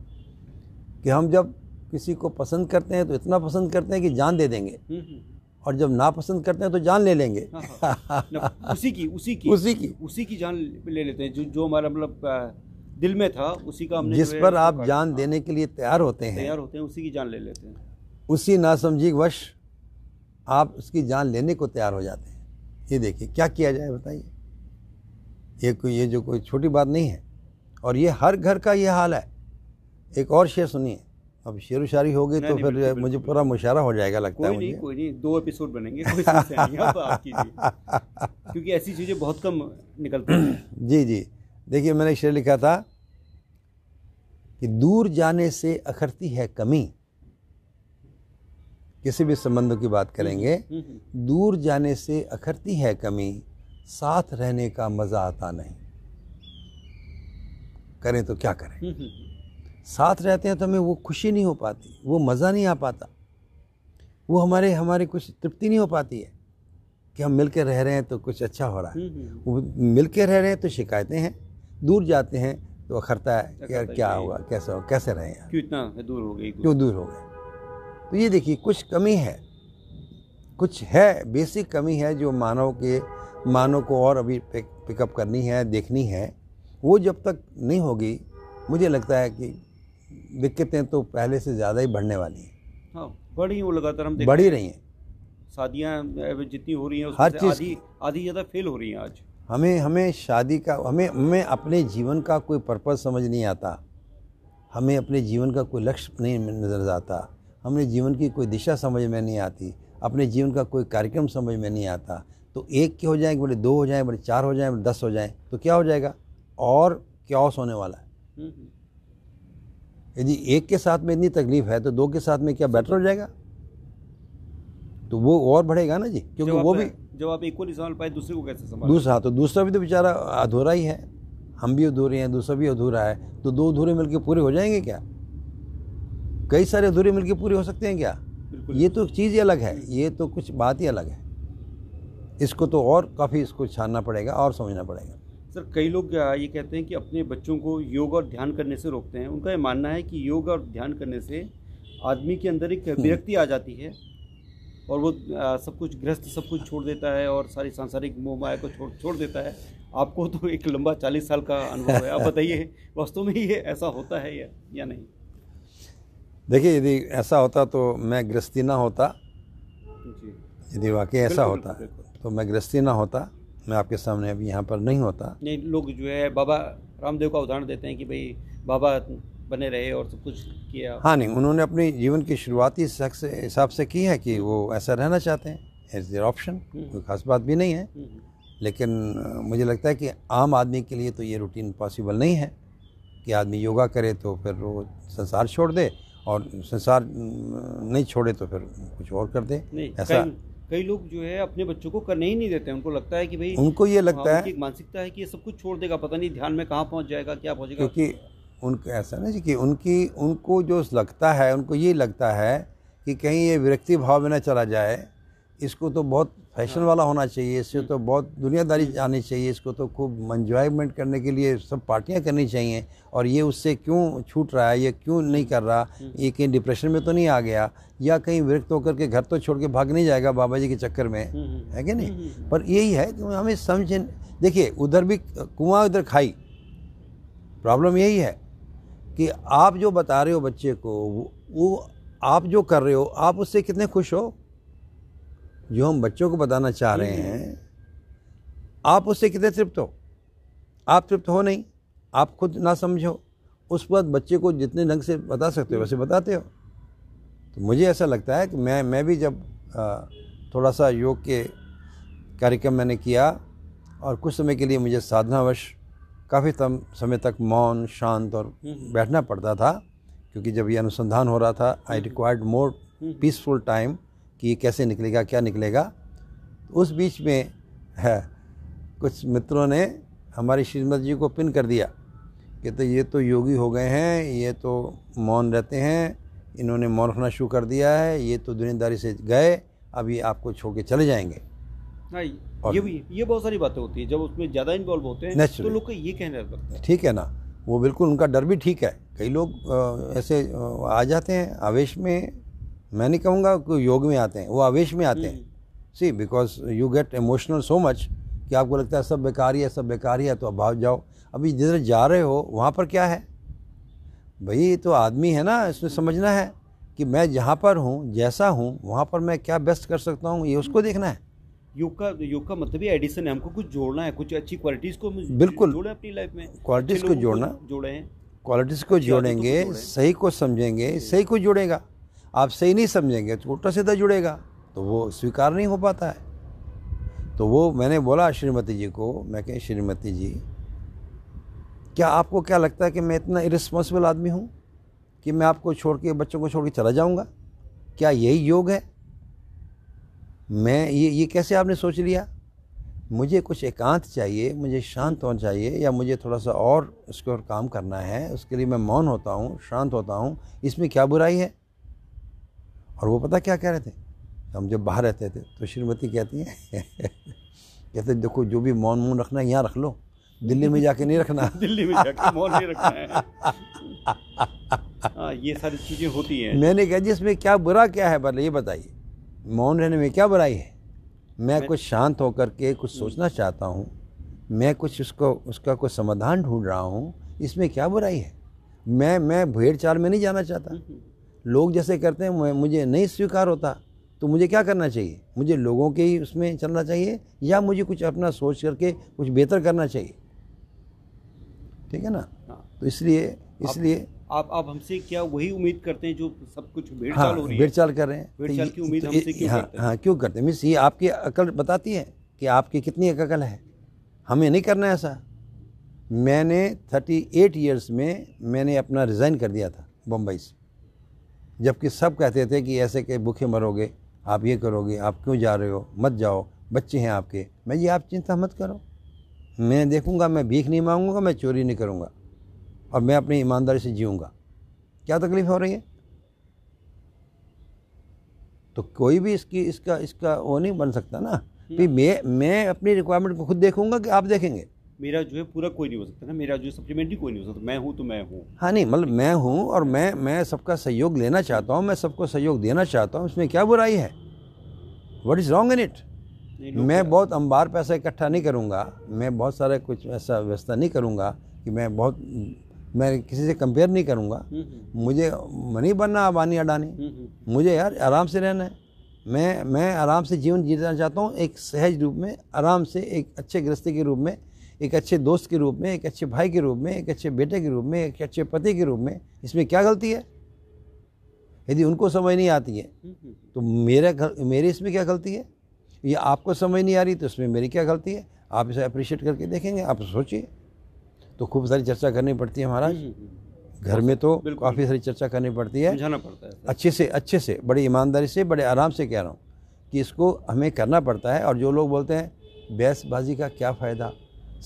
कि हम जब किसी को पसंद करते हैं तो इतना पसंद करते हैं कि जान दे देंगे। हम्म, हम्म, और जब ना पसंद करते हैं तो जान ले लेंगे। हाँ, हाँ। उसी की उसी की। उसी की। उसी की जान ले लेते हैं जो जो हमारा मतलब दिल में था उसी का हमने जिस पर आप जान हाँ, देने के लिए तैयार होते हैं। तैयार होते हैं उसी की जान ले लेते हैं। उसी नासमझी वश आप उसकी जान लेने को तैयार हो जाते हैं। ये देखिए क्या किया जाए बताइए? ये कोई ये जो कोई छोटी बात नहीं है। और ये हर घर का ये हाल है। एक और शेर सुनिए। अब शेर शायरी हो गई तो फिर बिल्कुल, मुझे पूरा मुशारा हो जाएगा लगता कोई है नहीं कोई नहीं दो एपिसोड बनेंगे कोई क्योंकि ऐसी चीज़ें बहुत कम निकलती हैं। जी जी। देखिए मैंने शेर लिखा था कि दूर जाने से अखरती है कमी। किसी भी संबंधों की बात करेंगे हम्म, हम्म, दूर जाने से अखरती है कमी साथ रहने का मज़ा आता नहीं। करें तो क्या करें? हम्म, हम्म, साथ रहते हैं तो हमें वो खुशी नहीं हो पाती वो मज़ा नहीं आ पाता। वो हमारे हमारी कुछ तृप्ति नहीं हो पाती है कि हम मिल के रह रहे हैं तो कुछ अच्छा हो रहा है। हम्म, हम्म, वो मिल के रह रहे हैं तो शिकायतें हैं दूर जाते हैं तो अखरता है कि यार क्या होगा कैसे हो कैसे रहे यार क्यों इतना दूर हो गई क्यों दूर हो गए? तो ये देखिए कुछ कमी है कुछ है बेसिक कमी है जो मानव के मानव को और अभी पिकअप करनी है देखनी है वो जब तक नहीं होगी मुझे लगता है कि दिक्कतें तो पहले से ज़्यादा ही बढ़ने वाली हैं। हाँ बढ़ी वो लगातार हम बढ़ ही। रही हैं। शादियाँ जितनी हो रही हैं हर चीज़ आधी आधी ज़्यादा फेल हो रही हैं आज। हमें हमें शादी का हमें हमें अपने जीवन का कोई पर्पज़ समझ नहीं आता। हमें अपने जीवन का कोई लक्ष्य नहीं नज़र आता। हमें जीवन की कोई दिशा समझ में नहीं आती। अपने जीवन का कोई कार्यक्रम समझ में नहीं आता। तो एक के हो जाएँगे बोले दो हो जाएँ बोले चार हो जाएँ बोले दस हो जाएँ तो क्या हो जाएगा? और क्यास होने वाला है। यदि एक के साथ में इतनी तकलीफ़ है तो दो के साथ में क्या बेटर हो जाएगा? तो वो और बढ़ेगा ना जी क्योंकि वो भी जब आप एक को नहीं संभाल पाए दूसरे को कैसे संभाल? दूसरा तो दूसरा भी तो बेचारा अधूरा ही है। हम भी अधूरे हैं दूसरा भी अधूरा है। तो दो अधूरे मिलके पूरे हो जाएँगे क्या? कई सारे अधूरे मिलकर पूरे हो सकते हैं क्या? ये तो चीज़ ही अलग है ये तो कुछ बात ही अलग है। इसको तो और काफ़ी इसको छानना पड़ेगा और समझना पड़ेगा। सर कई लोग ये कहते हैं कि अपने बच्चों को योग और ध्यान करने से रोकते हैं। उनका ये मानना है कि योग और ध्यान करने से आदमी के अंदर एक हम्म। विरक्ति आ जाती है। और वो सब कुछ गृहस्थ सब कुछ छोड़ देता है और सारी सांसारिक मोह माया को छोड़ छोड़ देता है। आपको तो एक लंबा चालीस साल का अनुभव है। आप बताइए वास्तव में ये ऐसा होता है या या नहीं? देखिए यदि ऐसा होता तो मैं गृहस्थी ना होता। जी। यदि वाकई ऐसा होता तो मैं गृहस्थी ना होता। मैं आपके सामने अभी यहाँ पर नहीं होता। नहीं लोग जो है बाबा रामदेव का उदाहरण देते हैं कि भाई बाबा बने रहे और सब कुछ किया। हाँ नहीं उन्होंने अपनी जीवन की शुरुआती हिसाब से की है कि वो ऐसा रहना चाहते हैं। इज़ देयर ऑप्शन कोई खास बात भी नहीं है। हम्म। लेकिन मुझे लगता है कि आम आदमी के लिए तो ये रूटीन पॉसिबल नहीं है कि आदमी योगा करे तो फिर वो संसार छोड़ दे और संसार नहीं छोड़े तो फिर कुछ और कर दे। ऐसा कई लोग जो है अपने बच्चों को करने ही नहीं देते उनको लगता है कि भाई उनको ये हाँ, लगता है मानसिकता है कि ये सब कुछ छोड़ देगा पता नहीं ध्यान में कहाँ पहुँच जाएगा क्या पहुँचेगा। क्योंकि उनको ऐसा ना जी कि उनकी उनको जो लगता है उनको ये लगता है कि कहीं ये विरक्ति भाव में ना चला जाए इसको तो बहुत फ़ैशन वाला होना चाहिए इससे तो बहुत दुनियादारी आनी चाहिए इसको तो खूब एंजॉयमेंट करने के लिए सब पार्टियाँ करनी चाहिए और ये उससे क्यों छूट रहा है ये क्यों नहीं कर रहा ये कहीं डिप्रेशन में तो नहीं आ गया या कहीं विरक्त होकर के घर तो छोड़ के भाग नहीं जाएगा बाबा जी के चक्कर में हम्म, हम्म। है कि नहीं? पर यही है कि हमें समझ देखिए उधर भी कुआँ उधर खाई प्रॉब्लम यही है कि आप जो बता रहे हो बच्चे को वो, आप जो कर रहे हो आप उससे कितने खुश हो? जो हम बच्चों को बताना चाह रहे हैं आप उससे कितने तृप्त हो? आप तृप्त हो नहीं? आप खुद ना समझो। उस वक्त बच्चे को जितने ढंग से बता सकते हो वैसे बताते हो। तो मुझे ऐसा लगता है कि मैं मैं भी जब थोड़ा सा योग के कार्यक्रम मैंने किया और कुछ समय के लिए मुझे साधनावश काफ़ी तम समय तक मौन शांत और बैठना पड़ता था क्योंकि जब ये अनुसंधान हो रहा था I required more peaceful time कि ये कैसे निकलेगा क्या निकलेगा। उस बीच में है कुछ मित्रों ने हमारी श्रीमद जी को पिन कर दिया कि तो ये तो योगी हो गए हैं ये तो मौन रहते हैं इन्होंने मौन रखना शुरू कर दिया है ये तो दुनियादारी से गए अभी आपको छोड़ के चले जाएँगे। और- ये भी ये बहुत सारी बातें होती है। जब उसमें ज़्यादा इन्वॉल्व होते हैं तो लोग का ये कहने लगता है। ठीक है ना? वो बिल्कुल उनका डर भी ठीक है। कई लोग ऐसे आ जाते हैं आवेश में मैं नहीं कहूँगा कि योग में आते हैं वो आवेश में आते हैं। See because you get emotional so much कि आपको लगता है सब बेकार ही है सब बेकार है तो अब भाग जाओ। अभी जिधर जा रहे हो वहाँ पर क्या है? भाई तो आदमी है ना इसमें समझना है कि मैं जहाँ पर हूँ जैसा हूँ वहाँ पर मैं क्या बेस्ट कर सकता हूँ ये उसको देखना है। योग का योग का मतलब ही एडिशन है हमको कुछ जोड़ना है कुछ अच्छी क्वालिटीज को बिल्कुल। जोड़े अपनी लाइफ में अच्छे को जोड़ना। जोड़े हैं क्वालिटीज़ को को जोड़ेंगे जोड़ें। सही को समझेंगे सही को जुड़ेगा आप सही नहीं समझेंगे तो उल्टा सीधा जुड़ेगा तो वो स्वीकार नहीं हो पाता है तो वो मैंने बोला श्रीमती जी को मैं कहीं श्रीमती जी क्या आपको क्या लगता है कि मैं इतना इरिस्पॉन्सिबल आदमी हूँ कि मैं आपको छोड़ के बच्चों को छोड़ के चला जाऊँगा क्या यही योग है मैं ये ये कैसे आपने सोच लिया? मुझे कुछ एकांत चाहिए मुझे शांत होना चाहिए या मुझे थोड़ा सा और उसके और काम करना है उसके लिए मैं मौन होता हूँ शांत होता हूँ इसमें क्या बुराई है? और वो पता क्या कह रहे थे? हम जब बाहर रहते थे तो श्रीमती कहती हैं कहते देखो जो भी मौन मौन रखना है यहाँ रख लो। दिल्ली में जाके नहीं रखना। दिल्ली में जाके मौन नहीं रखना है। हाँ, ये सारी चीज़ें होती हैं। मैंने कहा जी इसमें क्या बुरा क्या है? पहले ये बताइए। मौन रहने में क्या बुराई है? मैं कुछ शांत होकर के कुछ सोचना चाहता हूँ। मैं कुछ उसको उसका कोई समाधान ढूंढ रहा हूँ। इसमें क्या बुराई है? मैं मैं भेड़ चाल में नहीं जाना चाहता। लोग जैसे करते हैं मैं- मुझे नहीं स्वीकार होता। तो मुझे क्या करना चाहिए? मुझे लोगों के ही उसमें चलना चाहिए या मुझे कुछ अपना सोच करके कुछ बेहतर करना चाहिए? ठीक है ना? हाँ। तो इसलिए इसलिए आप आप हमसे क्या वही उम्मीद करते हैं जो सब कुछ भेड़ हाँ चाल हो रही है? भेड़चाल कर रहे हैं। भेड़ तो चाल की उम्मीद तो हमसे क्यों हाँ, करते हैं? हाँ क्यों करते हैं? मीन्स ये आपकी अकल बताती है कि आपकी कितनी एक अकल है। हमें नहीं करना है ऐसा। मैंने थर्टी एट ईयर्स में मैंने अपना रिज़ाइन कर दिया था बम्बई से। जबकि सब कहते थे कि ऐसे के भूखे मरोगे आप ये करोगे आप क्यों जा रहे हो? मत जाओ बच्चे हैं आपके। मैं ये आप चिंता मत करो। मैं देखूँगा मैं भीख नहीं मांगूँगा मैं चोरी नहीं करूँगा। और मैं अपनी ईमानदारी से जीऊँगा। क्या तकलीफ़ हो रही है? तो कोई भी इसकी इसका इसका वो नहीं बन सकता ना। कि मैं मैं अपनी रिक्वायरमेंट को खुद देखूँगा कि आप देखेंगे? मेरा जो है पूरा कोई नहीं हो सकता ना। मेरा जो सप्लीमेंट्री कोई नहीं हो सकता। मैं हूँ तो मैं हूँ। हाँ नहीं मतलब मैं हूँ और मैं मैं सबका सहयोग लेना चाहता हूँ मैं सबको सहयोग देना चाहता हूँ। इसमें क्या बुराई है? What is wrong in it मैं बहुत अंबार पैसा इकट्ठा नहीं करूँगा। मैं बहुत सारा कुछ ऐसा व्यवस्था नहीं करूँगा कि मैं बहुत मैं किसी से कंपेयर नहीं करूँगा। हम्म, हम्म, मुझे नहीं बनना अबानी अडानी। हम्म, मुझे यार आराम से रहना है। मैं मैं आराम से जीवन जीना चाहता हूँ एक सहज रूप में आराम से एक अच्छे गृहस्थी के रूप में एक अच्छे दोस्त के रूप में एक अच्छे भाई के रूप में एक अच्छे बेटे के रूप में एक अच्छे पति के रूप में। इसमें क्या गलती है? यदि उनको समझ नहीं आती है तो मेरे घर मेरे इसमें क्या गलती है? ये आपको समझ नहीं आ रही तो इसमें मेरी क्या गलती है? आप इसे अप्रिशिएट करके देखेंगे आप सोचिए। तो खूब सारी चर्चा करनी पड़ती है महाराज। हम्म, हम्म, घर में तो काफ़ी सारी चर्चा करनी पड़ती है। समझाना पड़ता है अच्छे से अच्छे से बड़ी ईमानदारी से बड़े आराम से कह रहा हूँ कि इसको हमें करना पड़ता है और जो लोग बोलते हैं बहसबाजी का क्या फ़ायदा?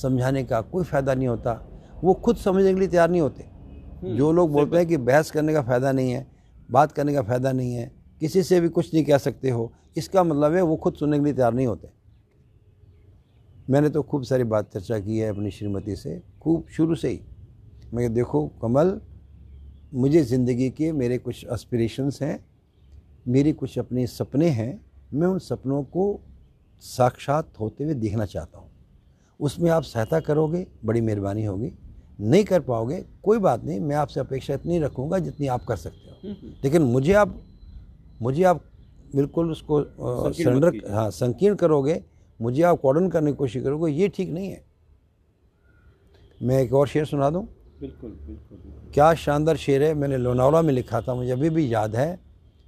समझाने का कोई फ़ायदा नहीं होता। वो खुद समझने के लिए तैयार नहीं होते। जो लोग बोलते हैं कि बहस करने का फ़ायदा नहीं है बात करने का फ़ायदा नहीं है किसी से भी कुछ नहीं कह सकते हो इसका मतलब है वो खुद सुनने के लिए तैयार नहीं होते। मैंने तो खूब सारी बात चर्चा की है अपनी श्रीमती से खूब शुरू से ही। मैं देखो कमल मुझे ज़िंदगी के मेरे कुछ एस्पिरेशंस हैं मेरी कुछ अपने सपने हैं मैं उन सपनों को साक्षात होते हुए देखना चाहता हूँ। उसमें आप सहायता करोगे बड़ी मेहरबानी होगी। नहीं कर पाओगे कोई बात नहीं मैं आपसे अपेक्षा इतनी रखूँगा जितनी आप कर सकते हो। हम्म, लेकिन मुझे आप मुझे आप बिल्कुल उसको संकीर्ण सरेंडर हाँ संकीर्ण करोगे मुझे आप कॉर्डन करने की कोशिश करोगे ये ठीक नहीं है। मैं एक और शेर सुना दूँ? बिल्कुल बिल्कुल। क्या शानदार शेर है मैंने लोनावला में लिखा था मुझे अभी भी याद है।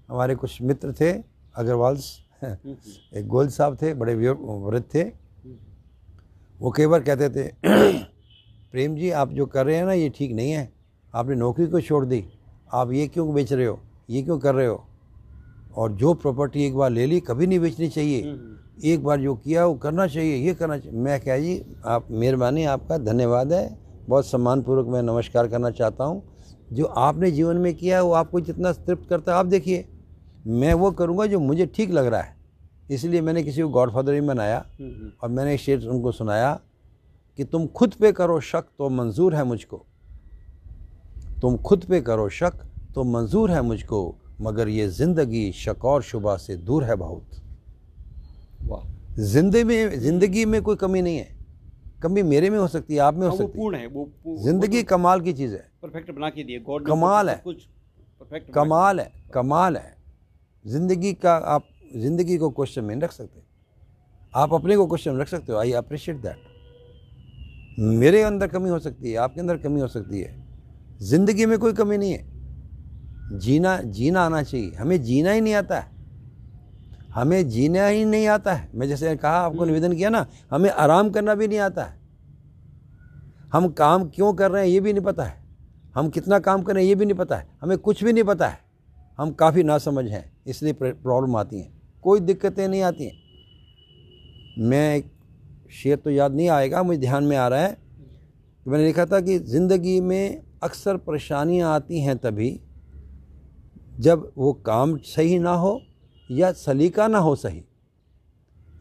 हमारे कुछ मित्र थे अग्रवाल्स हम्म, हम्म, एक गोल साहब थे बड़े वृद्ध थे। वो कई बार कहते थे प्रेम जी आप जो कर रहे हैं ना ये ठीक नहीं है। आपने नौकरी को छोड़ दी? आप ये क्यों बेच रहे हो? ये क्यों कर रहे हो? और जो प्रॉपर्टी एक बार ले ली कभी नहीं बेचनी चाहिए। हम्म, एक बार जो किया वो करना चाहिए ये करना चाहिए। मैं क्या जी आप मेहरबानी आपका धन्यवाद है। बहुत सम्मानपूर्वक मैं नमस्कार करना चाहता हूँ। जो आपने जीवन में किया वो आपको जितना तृप्त करता है आप देखिए मैं वो करूँगा जो मुझे ठीक लग रहा है। इसलिए मैंने किसी को गॉडफादर ही बनाया हम्म, हम्म, और मैंने एक शेर उनको सुनाया कि तुम खुद पे करो शक तो मंजूर है मुझको। तुम खुद पे करो शक तो मंजूर है मुझको मगर ये ज़िंदगी शक और शुबा से दूर है बहुत। वाह। ज़िंदगी में ज़िंदगी में कोई कमी नहीं है। कमी मेरे में हो सकती है आप में हो हाँ, सकती है। पूर्ण है वो ज़िंदगी कमाल की चीज़ है। परफेक्ट बना के दिए गॉड कमाल है। कुछ परफेक्ट कमाल है कमाल है। ज़िंदगी का आप ज़िंदगी को क्वेश्चन में रख सकते। आप अपने को क्वेश्चन में रख सकते हो। आई अप्रिशिएट दैट मेरे अंदर कमी हो सकती है आपके अंदर कमी हो सकती है। ज़िंदगी में कोई कमी नहीं है। जीना जीना आना चाहिए। हमें जीना ही नहीं आता। है हमें जीना ही नहीं आता है। मैं जैसे कहा आपको निवेदन किया ना हमें आराम करना भी नहीं आता है। हम काम क्यों कर रहे हैं ये भी नहीं पता है। हम कितना काम कर रहे हैं ये भी नहीं पता है। हमें कुछ भी नहीं पता है। हम काफ़ी नासमझ हैं इसलिए प्रॉब्लम आती हैं। कोई दिक्कतें नहीं आती हैं। मैं एक शेर तो याद नहीं आएगा मुझे ध्यान में आ रहा है। कि मैंने लिखा था कि ज़िंदगी में अक्सर परेशानियाँ आती हैं तभी जब वो काम सही ना हो या सलीका ना हो सही।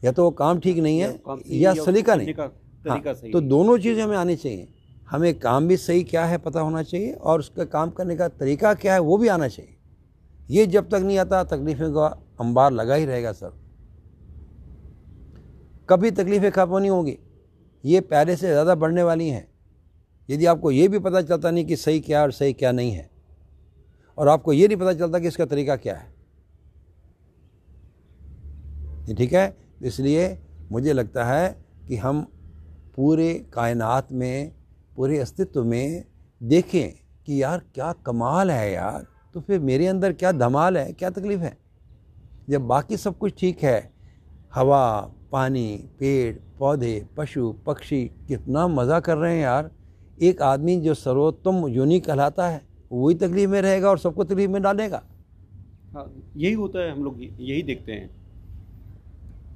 या तो वो काम ठीक नहीं है सही या सलीका नहीं। तरीका हाँ, सही तो दोनों चीज़ें हमें आनी चाहिए। हमें काम भी सही क्या है पता होना चाहिए और उसका काम करने का तरीका क्या है वो भी आना चाहिए। ये जब तक नहीं आता तकलीफ़ें का अंबार लगा ही रहेगा सर। कभी तकलीफ़ें खत्म नहीं होंगी। ये पहले से ज़्यादा बढ़ने वाली हैं। यदि आपको ये भी पता चलता नहीं कि सही क्या और सही क्या नहीं है और आपको ये नहीं पता चलता कि इसका तरीका क्या है। ये ठीक है? इसलिए मुझे लगता है कि हम पूरे कायनात में, पूरे अस्तित्व में देखें कि यार क्या कमाल है यार। तो फिर मेरे अंदर क्या धमाल है, क्या तकलीफ़ है? जब बाकी सब कुछ ठीक है, हवा, पानी, पेड़, पौधे, पशु, पक्षी, कितना मज़ा कर रहे हैं यार। एक आदमी जो सर्वोत्तम योनि कहलाता है, वही तकलीफ़ में रहेगा और सबको तकलीफ़ में डालेगा। हाँ यही होता है, हम लोग यही देखते हैं।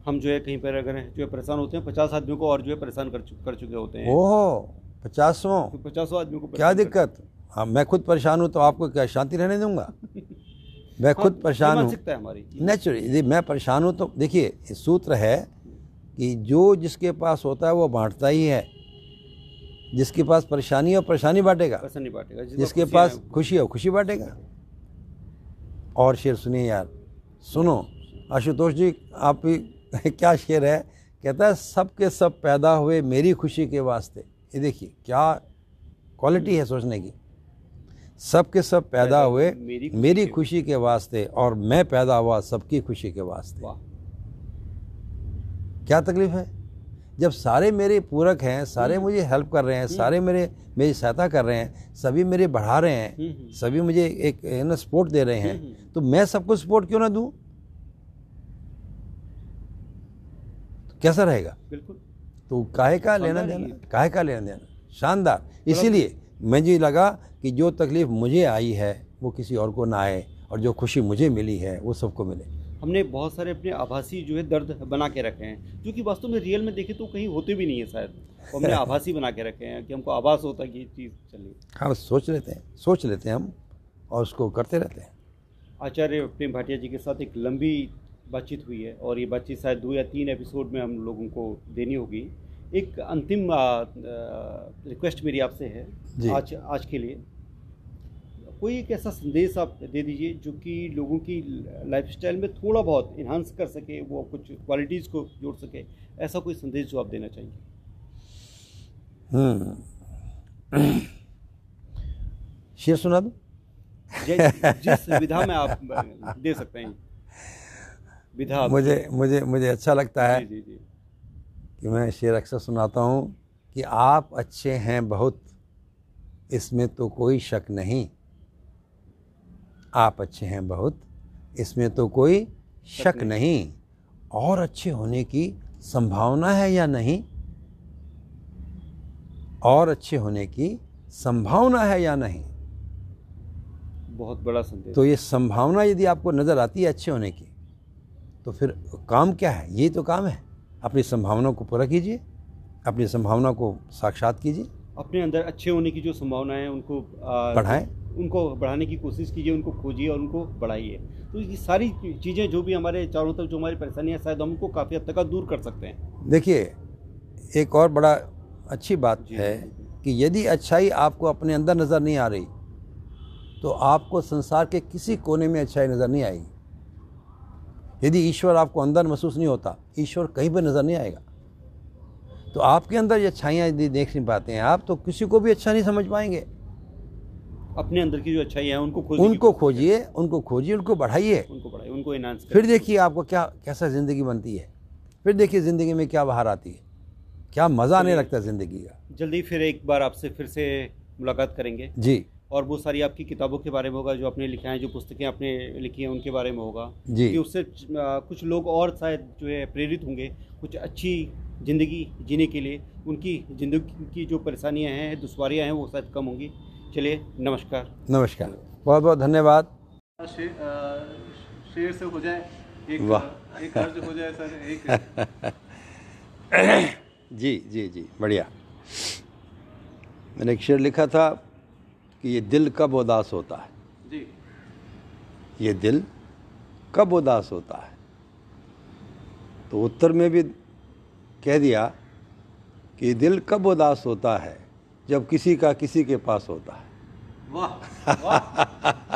हम जो है कहीं पर अगर जो है परेशान होते हैं पचास आदमियों को और जो है परेशान कर चु, कर चुके होते हैं। ओहो पचासों? तो पचासों आदमियों को क्या दिक्कत? हाँ मैं खुद परेशान हूँ तो आपको क्या शांति रहने दूँगा? मैं खुद परेशान हूँ। मानसिकता है हमारी। नेचुरली मैं परेशान हूँ तो देखिए सूत्र है कि जो जिसके पास होता है वो बांटता ही है। जिसके पास परेशानी हो परेशानी बांटेगा। नहीं बांटेगा जिसके पास खुशी हो खुशी बांटेगा। और शेर सुनिए यार सुनो आशुतोष जी आप भी क्या शेर है? कहता है सब के सब पैदा हुए मेरी खुशी के वास्ते। ये देखिए क्या क्वालिटी है सोचने की। सब के सब पैदा हुए मेरी खुशी मेरी के- खुशी के वास्ते और मैं पैदा हुआ सबकी खुशी के वास्ते। क्या तकलीफ़ है? जब सारे मेरे पूरक हैं सारे हम्म। मुझे हेल्प कर रहे हैं सारे मेरे मेरी सहायता कर रहे हैं सभी मेरे बढ़ा रहे हैं हम्म, हम्म। सभी मुझे एक ना सपोर्ट दे रहे हैं हम्म, हम्म। तो मैं सबको सपोर्ट क्यों ना दूँ? कैसा रहेगा? बिल्कुल। तो काहे का लेना देना? काहे का लेना देना? शानदार। इसीलिए मुझे लगा कि जो तकलीफ़ मुझे आई है वो किसी और को ना आए और जो खुशी मुझे मिली है वो सबको मिले। हमने बहुत सारे अपने आभासी जो है दर्द बना के रखे हैं। जो कि वास्तव में रियल में देखे तो कहीं होते भी नहीं है शायद। वो हमने आभासी बना के रखे हैं कि हमको आभास होता है कि ये चीज़ चल। है हाँ सोच लेते हैं सोच लेते हैं हम और उसको करते रहते हैं। आचार्य प्रेम भाटिया जी के साथ एक लंबी बातचीत हुई है और ये बातचीत शायद दो या तीन एपिसोड में हम लोगों को देनी होगी। एक अंतिम आ, आ, रिक्वेस्ट मेरी आपसे है आज आज के लिए। कोई एक ऐसा संदेश आप दे दीजिए जो कि लोगों की लाइफस्टाइल में थोड़ा बहुत इन्हांस कर सके वो कुछ क्वालिटीज़ को जोड़ सके ऐसा कोई संदेश जो आप देना चाहिए हम्म। शेर सुना दो। जिस विधा में आप दे सकते हैं। विधा मुझे मुझे मुझे अच्छा लगता है जी जी जी। कि मैं शेर अक्सर सुनाता हूँ कि आप अच्छे हैं बहुत इसमें तो कोई शक नहीं। आप अच्छे हैं बहुत इसमें तो कोई शक नहीं। नहीं। और अच्छे होने की संभावना है या नहीं? और अच्छे होने की संभावना है या नहीं? बहुत बड़ा संदेश। तो ये संभावना यदि आपको नज़र आती है अच्छे होने की तो फिर काम क्या है? ये तो काम है। अपनी संभावनाओं को पूरा कीजिए। अपनी संभावना को साक्षात कीजिए। अपने अंदर अच्छे होने की जो संभावनाएँ है उनको बढ़ाएँ। उनको बढ़ाने की कोशिश कीजिए उनको खोजिए और उनको बढ़ाइए। तो ये सारी चीज़ें जो भी हमारे चारों तरफ़ जो हमारी परेशानियाँ शायद हम उनको काफ़ी हद तक दूर कर सकते हैं। देखिए एक और बड़ा अच्छी बात है कि यदि अच्छाई आपको अपने अंदर नज़र नहीं आ रही तो आपको संसार के किसी कोने में अच्छाई नज़र नहीं आएगी। यदि ईश्वर आपको अंदर महसूस नहीं होता ईश्वर कहीं पर नज़र नहीं आएगा। तो आपके अंदर ये अच्छाइयाँ यदि देख नहीं पाते हैं आप तो किसी को भी अच्छा नहीं समझ पाएँगे। अपने अंदर की जो अच्छाई है उनको खोजिए। उनको खोजिए उनको खोजिए उनको बढ़ाइए। उनको बढ़ाइए उनको इन्हांस फिर देखिए आपको क्या कैसा ज़िंदगी बनती है। फिर देखिए ज़िंदगी में क्या बाहर आती है। क्या मज़ा आने लगता है ज़िंदगी का। जल्दी फिर एक बार आपसे फिर से मुलाकात करेंगे। जी। और बहुत सारी आपकी किताबों के बारे में होगा जो आपने लिखा है जो पुस्तकें आपने लिखी हैं उनके बारे में होगा। जी। कि उससे कुछ लोग और शायद जो है प्रेरित होंगे कुछ अच्छी ज़िंदगी जीने के लिए। उनकी ज़िंदगी की जो परेशानियाँ हैं दुश्वारियाँ हैं वो शायद कम होंगी। चलिए नमस्कार। नमस्कार। बहुत बहुत धन्यवाद शेर से हो जाए एक वाह। एक अर्ज़ हो जाए सर एक। जी जी जी बढ़िया। मैंने एक शेर लिखा था कि ये दिल कब उदास होता है? जी। ये दिल कब उदास होता है? तो उत्तर में भी कह दिया कि दिल कब उदास होता है जब किसी का किसी के पास होता है। वाह वाह।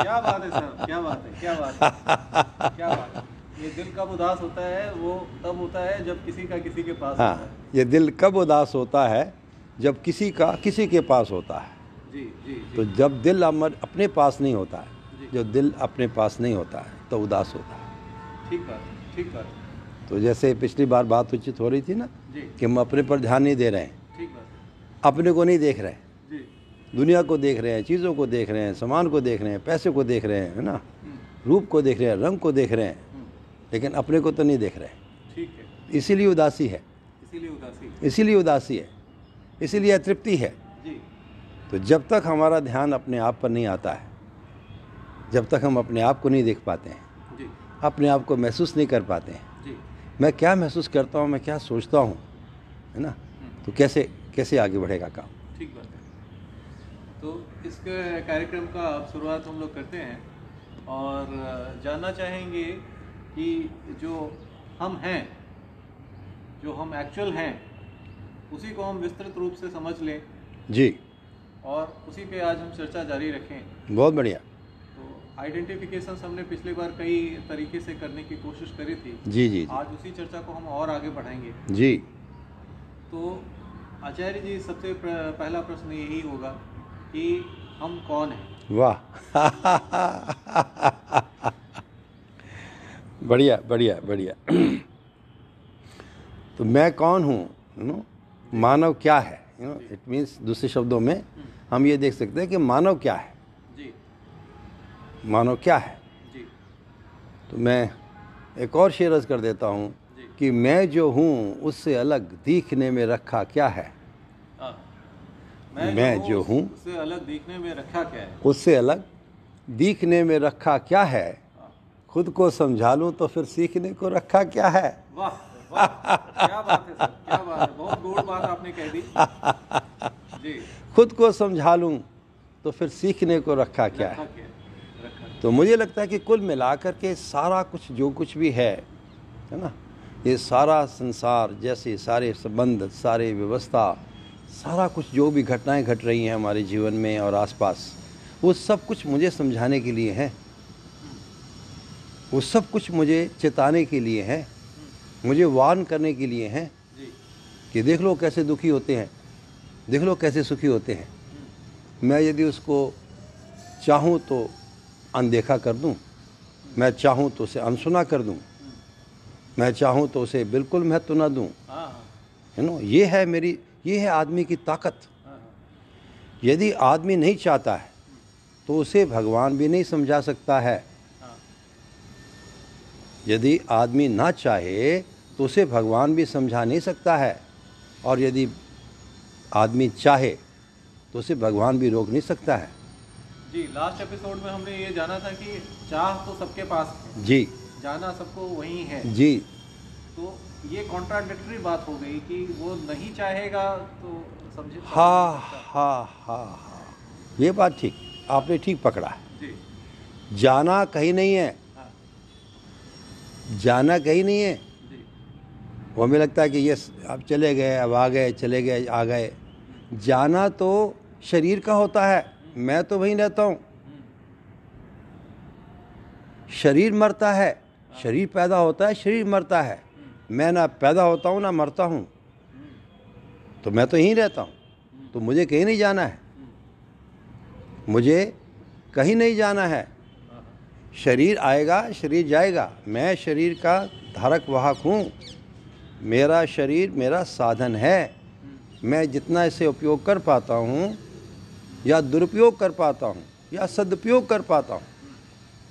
क्या बात है सर क्या बात है क्या बात है क्या बात है। ये दिल कब उदास होता है वो तब होता है जब किसी का किसी के पास होता हाँ है। ये दिल कब उदास होता है जब किसी का किसी के पास होता है। जी जी जी। तो जब दिल अमर अपने पास नहीं होता है जो। दिल अपने पास नहीं होता है तो उदास होता है। ठीक बात है ठीक बात। है तो जैसे पिछली बार बात उचित हो रही थी ना कि हम अपने पर ध्यान नहीं दे रहे हैं। ठीक बात अपने को नहीं देख रहे हैं। दुनिया को देख रहे हैं चीज़ों को देख रहे हैं सामान को देख रहे हैं पैसे को देख रहे हैं है ना? हम्म, रूप को देख रहे हैं रंग को देख रहे हैं हम्म, लेकिन अपने को तो नहीं देख रहे हैं। ठीक है। इसीलिए उदासी है। इसीलिए उदासी इसीलिए उदासी है। इसीलिए अतृप्ति है। तो जब तक हमारा ध्यान अपने आप पर नहीं आता है जब तक हम अपने आप को नहीं देख पाते हैं जी। अपने आप को महसूस नहीं कर पाते हैं जी। मैं क्या महसूस करता हूँ मैं क्या सोचता हूँ है ना? तो कैसे कैसे आगे बढ़ेगा काम? ठीक बात है। तो इस कार्यक्रम का अब शुरुआत हम लोग करते हैं और जानना चाहेंगे कि जो हम हैं जो हम एक्चुअल हैं उसी को हम विस्तृत रूप से समझ लें। जी। और उसी पे आज हम चर्चा जारी रखें। बहुत बढ़िया। तो आइडेंटिफिकेशन हमने पिछली बार कई तरीके से करने की कोशिश करी थी। जी जी आज उसी चर्चा को हम और आगे बढ़ाएँगे। जी। तो आचार्य जी सबसे प्र- पहला प्रश्न यही होगा कि हम कौन हैं? वाह। बढ़िया बढ़िया बढ़िया। तो मैं कौन हूँ? मानव क्या है? यू नो इट मीन्स दूसरे शब्दों में हम ये देख सकते हैं कि मानव क्या है। जी। मानव क्या है। जी। तो मैं एक और शेर अर्ज़ कर देता हूँ कि मैं जो हूँ उससे अलग दिखने में रखा क्या है? हाँ। मैं जो हूँ, उससे अलग देखने में रखा क्या है? उससे अलग दिखने में रखा क्या है? हाँ। खुद को समझा लूँ तो फिर सीखने को रखा क्या है? वाह। क्या बात है सर क्या बात है बहुत गूढ़ बात आपने कह दी जी खुद को समझा लूँ तो फिर सीखने को रखा क्या रखा है? क्या रखा तो मुझे लगता है कि कुल मिलाकर के सारा कुछ जो कुछ भी है है ना? ये सारा संसार जैसे सारे संबंध सारे व्यवस्था सारा कुछ जो भी घटनाएँ घट रही हैं हमारे जीवन में और आसपास वो सब कुछ मुझे समझाने के लिए है। वो सब कुछ मुझे चेताने के लिए है। मुझे वार्न करने के लिए हैं कि देख लो कैसे दुखी होते हैं देख लो कैसे सुखी होते हैं। मैं यदि उसको चाहूँ तो अनदेखा कर दूँ मैं चाहूँ तो उसे अनसुना कर दूँ मैं चाहूँ तो उसे बिल्कुल महत्व ना दूँ। हाँ नो ये है मेरी ये है आदमी की ताकत। हाँ हाँ। यदि आदमी नहीं चाहता है तो उसे भगवान भी नहीं समझा सकता है। हाँ। यदि आदमी ना चाहे तो उसे भगवान भी समझा नहीं सकता है। और यदि आदमी चाहे तो उसे भगवान भी रोक नहीं सकता है। जी लास्ट एपिसोड में हमने ये जाना था कि चाह तो सबके पास है। जी। जाना सबको वही है। जी। तो ये कॉन्ट्राडिक्टरी बात हो गई कि वो नहीं चाहेगा तो समझे हा हा हा हा। ये बात ठीक। आपने ठीक पकड़ा है। जी। जाना कहीं नहीं है। हाँ। जाना कहीं नहीं है। वो हमें लगता है कि ये अब चले गए, अब आ गए, चले गए, आ गए। जाना तो शरीर का होता है, मैं तो वहीं रहता हूँ। शरीर मरता है, शरीर पैदा होता है, शरीर मरता है। मैं ना पैदा होता हूँ, ना मरता हूँ। तो मैं तो यहीं रहता हूँ। तो मुझे कहीं नहीं जाना है। मुझे कहीं नहीं जाना है। शरीर आएगा, शरीर जाएगा। मैं शरीर का धारक वाहक हूँ। मेरा शरीर मेरा साधन है। मैं जितना इसे उपयोग कर पाता हूँ, या दुरुपयोग कर पाता हूँ, या सदुपयोग कर पाता हूँ,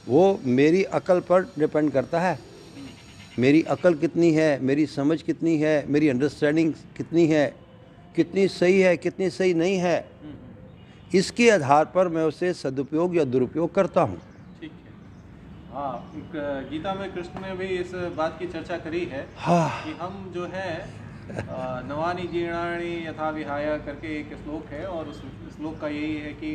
वो मेरी अकल पर डिपेंड करता है। मेरी अकल कितनी है, मेरी समझ कितनी है, मेरी अंडरस्टैंडिंग कितनी है, कितनी सही है, कितनी सही नहीं है, इसके आधार पर मैं उसे सदुपयोग या दुरुपयोग करता हूँ। हाँ गीता में कृष्ण ने भी इस बात की चर्चा करी है हाँ। कि हम जो है नवानी जीर्णानि यथा विहाय करके एक श्लोक है और उस श्लोक का यही है कि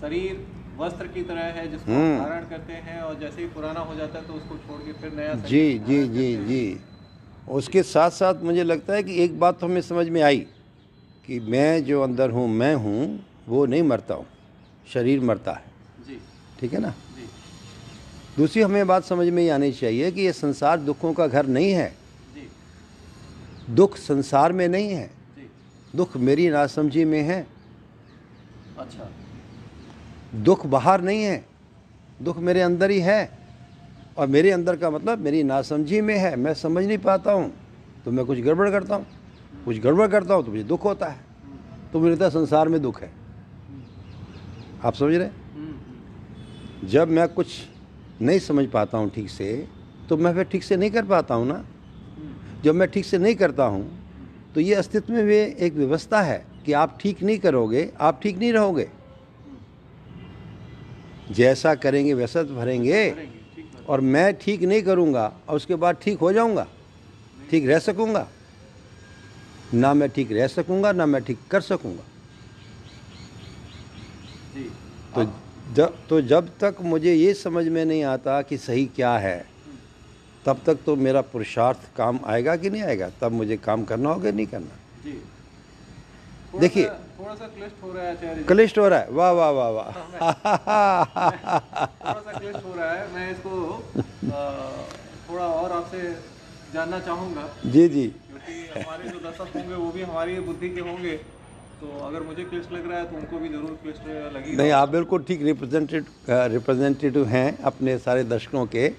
शरीर वस्त्र की तरह है जिसको हम हम्म। धारण करते हैं और जैसे ही पुराना हो जाता है तो उसको छोड़ के फिर नया जी जी जी जी। उसके साथ साथ मुझे लगता है कि एक बात तो हमें समझ में आई कि मैं जो अंदर हूँ मैं हूँ वो नहीं मरता हूँ शरीर मरता है। जी। ठीक है ना? दूसरी हमें बात समझ में आनी चाहिए कि ये संसार दुखों का घर नहीं है। दुख संसार में नहीं है। दुख मेरी नासमझी में है। अच्छा। दुख बाहर नहीं है। दुख मेरे अंदर ही है। और मेरे अंदर का मतलब मेरी नासमझी में है। मैं समझ नहीं पाता हूँ तो मैं कुछ गड़बड़ करता हूँ। कुछ गड़बड़ करता हूँ तो मुझे दुख होता है। तो मुझे लगता है संसार में दुख है। आप समझ रहे हैं? हम्म, हम्म, जब मैं कुछ नहीं समझ पाता हूँ ठीक से तो मैं फिर ठीक से नहीं कर पाता हूँ ना। जब मैं ठीक से नहीं करता हूँ तो ये अस्तित्व में भी एक व्यवस्था है कि आप ठीक नहीं करोगे आप ठीक नहीं रहोगे। जैसा करेंगे वैसा तो भरेंगे और मैं ठीक नहीं करूँगा और उसके बाद ठीक हो जाऊँगा ठीक रह सकूँगा। ना मैं ठीक रह सकूँगा ना मैं ठीक कर सकूँगा। तो जब तो जब तक मुझे ये समझ में नहीं आता कि सही क्या है तब तक तो मेरा पुरुषार्थ काम आएगा कि नहीं आएगा? तब मुझे काम करना होगा नहीं करना? देखिए। थोड़ा सा क्लिष्ट हो रहा है क्लिष्ट हो रहा है। वाह वाह वाह वाह। थोड़ा सा क्लिष्ट हो रहा है। मैं इसको थोड़ा और आपसे जानना चाहूँगा। जी जी। क्योंकि हमारे जो दर्शक होंगे वो भी हमारी बुद्धि के होंगे। तो अगर मुझे क्लिष्ट लग रहा है तो उनको भी ज़रूर क्लिष्ट लगेगा। नहीं आप बिल्कुल ठीक रिप्रेजेंटेटिव रिप्रेजेंटेटिव हैं अपने सारे दर्शकों के।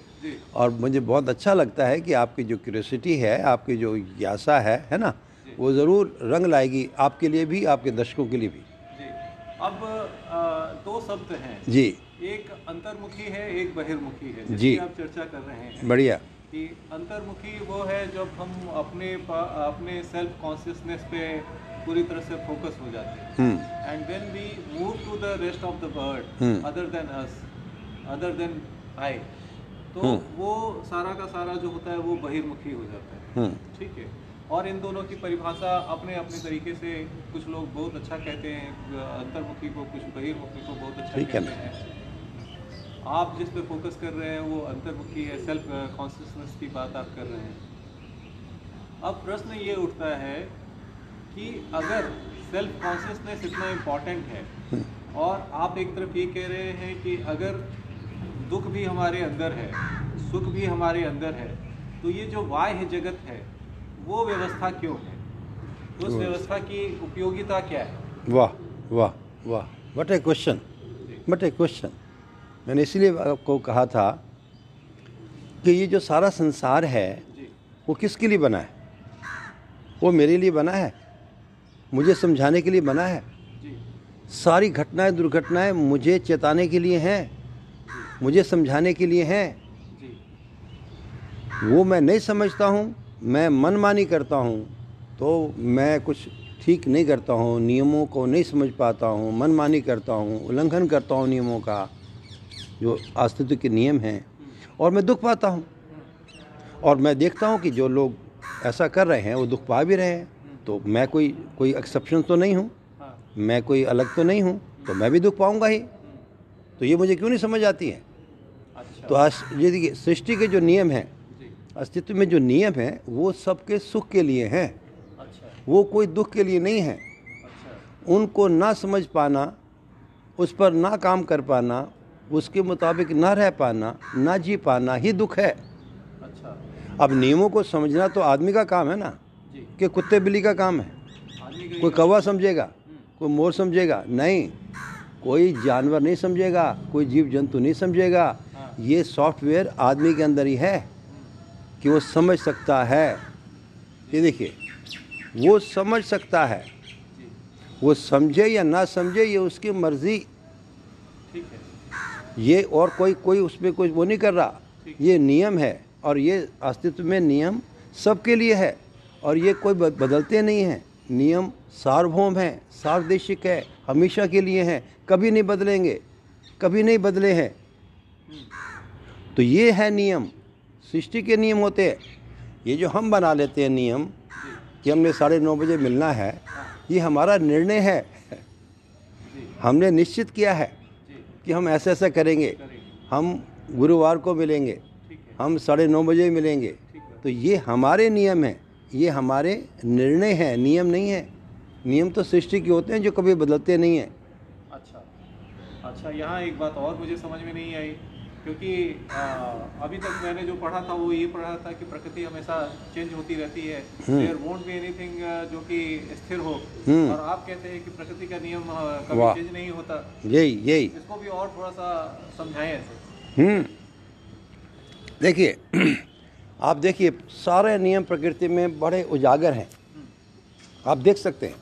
और मुझे बहुत अच्छा लगता है कि आपकी जो क्यूरियोसिटी है आपकी जो जिज्ञासा है है ना वो ज़रूर रंग लाएगी आपके लिए भी आपके दर्शकों के लिए भी। जी। अब अ, दो शब्द हैं। जी। एक अंतर्मुखी है एक बहिर्मुखी है। जी। आप चर्चा कर रहे हैं बढ़िया। कि अंतर्मुखी वो है जब हम अपने अपने सेल्फ कॉन्शियसनेस पे पूरी तरह से फोकस हो जाते हैं। हम्म। And when we move to the rest of the world. Other than us other than I तो Hmm. वो सारा का सारा जो होता है वो बहिर्मुखी हो जाता है। हम्म। ठीक है? और इन दोनों की परिभाषा अपने अपने तरीके से कुछ लोग बहुत अच्छा कहते हैं अंतर्मुखी को कुछ बहिर्मुखी को बहुत अच्छा कहते हैं। आप जिस पे फोकस कर रहे हैं वो अंतर्मुखी है सेल्फ कॉन्शियसनेस की बात आप कर रहे हैं। अब प्रश्न ये उठता है कि अगर सेल्फ कॉन्शियसनेस इतना इंपॉर्टेंट है और आप एक तरफ़ ये कह रहे हैं कि अगर दुख भी हमारे अंदर है सुख भी हमारे अंदर है तो ये जो बाह्य जगत है वो व्यवस्था क्यों है? उस व्यवस्था की उपयोगिता क्या है? वाह वाह वाह what a question but a question मैंने इसलिए आपको कहा था कि ये जो सारा संसार है वो किसके लिए बना है? वो मेरे लिए बना है? मुझे समझाने के लिए बना है। सारी घटनाएँ दुर्घटनाएँ मुझे चेताने के लिए हैं। मुझे समझाने के लिए हैं। वो मैं नहीं समझता हूँ मैं मनमानी करता हूँ तो मैं कुछ ठीक नहीं करता हूँ नियमों को नहीं समझ पाता हूँ मनमानी करता हूँ उल्लंघन करता हूँ नियमों का जो अस्तित्व के नियम हैं। और मैं दुख पाता हूँ। और मैं देखता हूँ कि जो लोग ऐसा कर रहे हैं वो दुख पा भी रहे हैं। तो मैं कोई कोई एक्सेप्शन तो नहीं हूँ। हाँ। मैं कोई अलग तो नहीं हूँ तो मैं भी दुख पाऊँगा ही। तो ये मुझे क्यों नहीं समझ आती है? अच्छा। तो आज ये देखिए सृष्टि के जो नियम हैं अस्तित्व में जो नियम हैं वो सबके सुख के लिए हैं। अच्छा। वो कोई दुख के लिए नहीं है। अच्छा। उनको ना समझ पाना उस पर ना काम कर पाना उसके मुताबिक ना रह पाना ना जी पाना ही दुख है। अच्छा। अब नियमों को समझना तो आदमी का काम है ना। कि कुत्ते बिल्ली का काम है। कोई कौवा समझेगा हम्म, कोई मोर समझेगा नहीं। कोई जानवर नहीं समझेगा कोई जीव जंतु नहीं समझेगा। हाँ। ये सॉफ्टवेयर आदमी के अंदर ही है कि वो समझ सकता है। ये देखिए वो समझ सकता है। वो समझे या ना समझे ये उसकी मर्ज़ी। ये और कोई कोई उसमें कोई वो नहीं कर रहा। ये नियम है और ये अस्तित्व में नियम सबके लिए है। और ये कोई बदलते नहीं हैं। नियम सार्वभौम है, सार्वदेशिक है, हमेशा के लिए हैं। कभी नहीं बदलेंगे, कभी नहीं बदले हैं। तो ये है नियम, सृष्टि के नियम होते हैं। ये जो हम बना लेते हैं नियम, कि हमने साढ़े नौ बजे मिलना है, ये हमारा निर्णय है। हमने निश्चित किया है कि हम ऐसा ऐसा करेंगे। हम गुरुवार को मिलेंगे, हम साढ़े नौ बजे मिलेंगे। तो ये हमारे नियम हैं। ये हमारे निर्णय हैं नियम नहीं है। नियम तो सृष्टि के होते हैं जो कभी बदलते नहीं हैं। अच्छा। अच्छा यहाँ एक बात और मुझे समझ में नहीं आई क्योंकि आ, अभी तक मैंने जो पढ़ा था वो ये पढ़ा था कि प्रकृति हमेशा चेंज होती रहती है। देयर वोंट बी एनीथिंग जो कि स्थिर हो। हम्म। और आप कहते हैं कि प्रकृति का नियम कभी चेंज नहीं होता। यही यही। इसको भी और थोड़ा सा समझाएँ ऐसे। हम्म। देखिए आप देखिए सारे नियम प्रकृति में बड़े उजागर हैं। आप देख सकते हैं।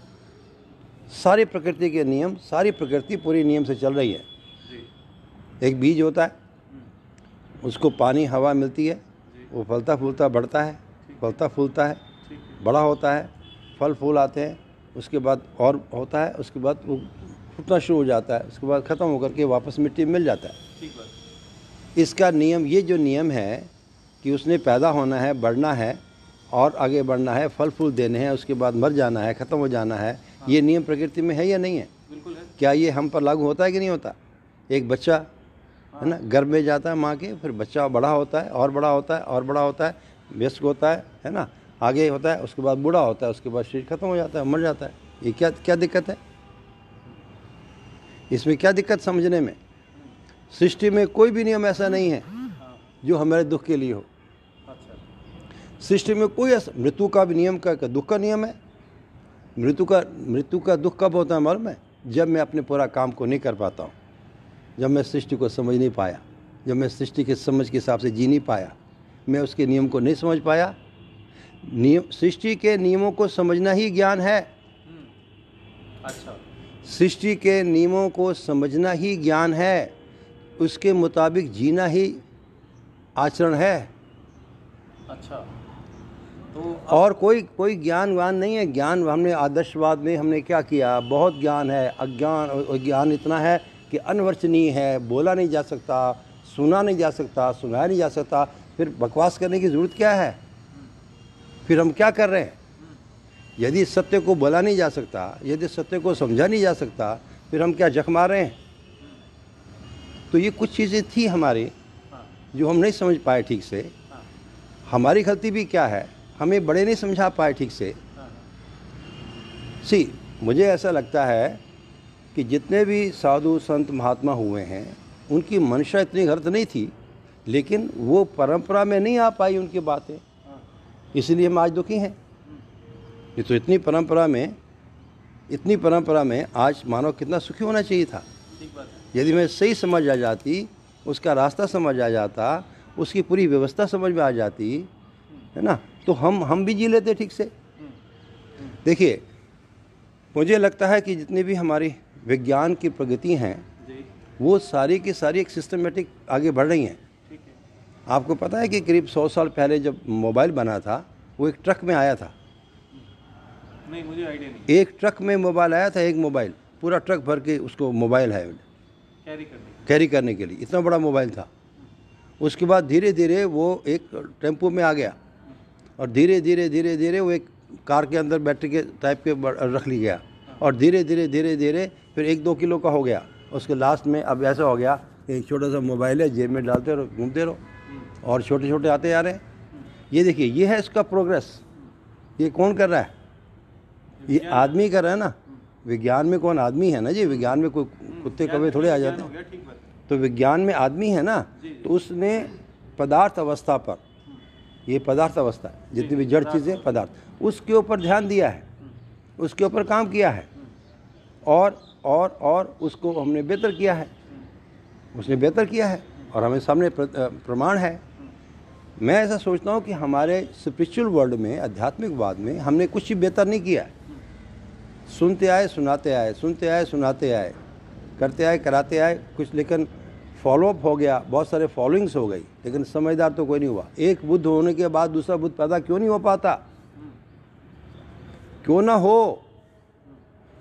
सारी प्रकृति के नियम सारी प्रकृति पूरी नियम से चल रही है। एक बीज होता है उसको पानी हवा मिलती है वो फलता फूलता बढ़ता है फलता फूलता है बड़ा होता है फल फूल आते हैं उसके बाद और होता है उसके बाद वो फूटना शुरू हो जाता है उसके बाद ख़त्म होकर के वापस मिट्टी में मिल जाता है। इसका नियम ये जो नियम है कि उसने पैदा होना है बढ़ना है और आगे बढ़ना है फल फूल देने हैं उसके बाद मर जाना है ख़त्म हो जाना है ये नियम प्रकृति में है या नहीं है? बिल्कुल है। क्या ये हम पर लागू होता है कि नहीं होता? एक बच्चा है ना गर्भ में जाता है माँ के फिर बच्चा बड़ा होता है और बड़ा होता है और बड़ा होता है व्यस्क होता है है ना आगे होता है उसके बाद बूढ़ा होता है उसके बाद शरीर खत्म हो जाता है मर जाता है। ये क्या क्या दिक्कत है? इसमें क्या दिक्कत समझने में? सृष्टि में कोई भी नियम ऐसा नहीं है हाँ। जो हमारे दुख के लिए हो। सृष्टि में कोई ऐसा मृत्यु का भी नियम का, का दुख का नियम है? मृत्यु का मृत्यु का दुख कब होता है मालूम है? जब मैं अपने पूरा काम को नहीं कर पाता हूँ। जब मैं सृष्टि को समझ नहीं पाया। जब मैं सृष्टि के समझ के हिसाब से जी नहीं पाया। मैं उसके नियम को नहीं समझ पाया। नियम सृष्टि के नियमों को समझना ही ज्ञान है। हम्म अच्छा। सृष्टि के नियमों को समझना ही ज्ञान है। उसके मुताबिक जीना ही आचरण है। अच्छा। तो और कोई कोई ज्ञान वान नहीं है। ज्ञान हमने आदर्शवाद में हमने क्या किया? बहुत ज्ञान है। अज्ञान ज्ञान इतना है कि अनवर्चनीय है। बोला नहीं जा सकता सुना नहीं जा सकता सुनाया नहीं जा सकता। फिर बकवास करने की ज़रूरत क्या है? फिर हम क्या कर रहे हैं? यदि सत्य को बोला नहीं जा सकता यदि सत्य को समझा नहीं जा सकता फिर हम क्या जख्मा रहे हैं? तो ये कुछ चीज़ें थी हमारी हाँ। जो हम नहीं समझ पाए ठीक से। हाँ। हमारी गलती भी क्या है? हमें बड़े नहीं समझा पाए ठीक से। सी मुझे ऐसा लगता है कि जितने भी साधु संत महात्मा हुए हैं, उनकी मंशा इतनी गलत नहीं थी, लेकिन वो परंपरा में नहीं आ पाई उनकी बातें। इसलिए हम आज दुखी हैं। ये तो इतनी परंपरा में, इतनी परंपरा में आज मानव कितना सुखी होना चाहिए था। यदि मैं सही समझ आ जाती, उसका रास्ता समझ आ जाता, उसकी पूरी व्यवस्था समझ में आ जाती है ना? तो हम हम भी जी लेते ठीक से। देखिए मुझे लगता है कि जितनी भी हमारी विज्ञान की प्रगति हैं वो सारी की सारी एक सिस्टमेटिक आगे बढ़ रही हैं। आपको पता है कि करीब सौ साल पहले जब मोबाइल बना था वो एक ट्रक में आया था। नहीं मुझे आइडिया नहीं। एक ट्रक में मोबाइल आया था एक मोबाइल। पूरा ट्रक भर के उसको मोबाइल है। कैरी करने कैरी करने के लिए। इतना बड़ा मोबाइल था। उसके बाद धीरे धीरे वो एक टेंपो में आ गया। और धीरे धीरे धीरे धीरे वो एक कार के अंदर बैटरी के टाइप के रख ली गया। और धीरे धीरे धीरे धीरे फिर एक दो किलो का हो गया। उसके लास्ट में अब ऐसा हो गया कि एक छोटा सा मोबाइल है जेब में डालते रहो घूमते रहो और छोटे छोटे आते जा रहे हैं। ये देखिए ये है इसका प्रोग्रेस ये कौन कर रहा है? ये आदमी कर रहा है ना? विज्ञान में कौन आदमी है ना जी? विज्ञान में कोई कुत्ते कौवे थोड़े आ जाते हैं है। तो विज्ञान में आदमी है ना? तो उसने पदार्थ अवस्था पर ये पदार्थ अवस्था है जितनी भी जड़ चीज़ें, पदार्थ। उसके ऊपर ध्यान दिया है। उसके ऊपर काम किया है। और और और उसको हमने बेहतर किया है। उसने बेहतर किया है और हमें सामने प्रमाण है। मैं ऐसा सोचता हूँ कि हमारे स्पिरिचुअल वर्ल्ड में आध्यात्मिकवाद में, हमने कुछ बेहतर नहीं किया है। सुनते आए, सुनाते आए, सुनते आए, सुनाते आए, करते आए, कराते आए, कुछ लेकिन फॉलोअप हो गया बहुत सारे फॉलोइंग्स हो गई लेकिन समझदार तो कोई नहीं हुआ। एक बुद्ध होने के बाद दूसरा बुद्ध पैदा क्यों नहीं हो पाता? क्यों ना हो?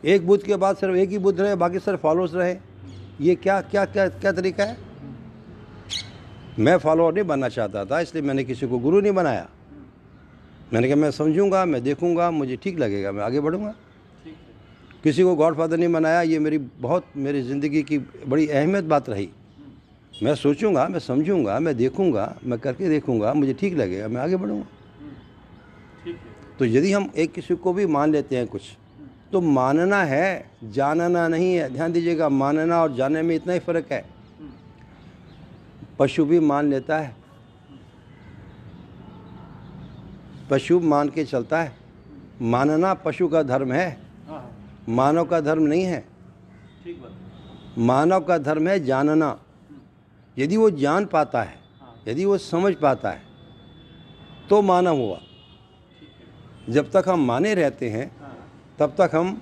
एक बुद्ध के बाद सिर्फ़ एक ही बुद्ध रहे बाकी सिर्फ़ फॉलोअर्स रहे। ये क्या क्या क्या क्या तरीका है? मैं फॉलोअर नहीं बनना चाहता था इसलिए मैंने किसी को गुरु नहीं बनाया। मैंने कहा मैं समझूँगा मैं देखूँगा मुझे ठीक लगेगा मैं आगे बढ़ूँगा। किसी को गॉड फादर नहीं बनाया ये मेरी बहुत मेरी ज़िंदगी की बड़ी अहमियत बात रही। मैं सोचूँगा मैं समझूँगा मैं देखूँगा मैं करके देखूँगा मुझे ठीक लगेगा मैं आगे बढ़ूँगा। तो यदि हम एक किसी को भी मान लेते हैं कुछ तो मानना है जानना नहीं है। ध्यान दीजिएगा मानना और जानने में इतना ही फ़र्क है। पशु भी मान लेता है। पशु मान के चलता है। मानना पशु का धर्म है। हाँ हाँ। मानव का धर्म नहीं है। मानव का धर्म है जानना। यदि वो जान पाता है हाँ। यदि वो समझ पाता है तो मानव हुआ। जब तक हम माने रहते हैं हाँ। तब तक हम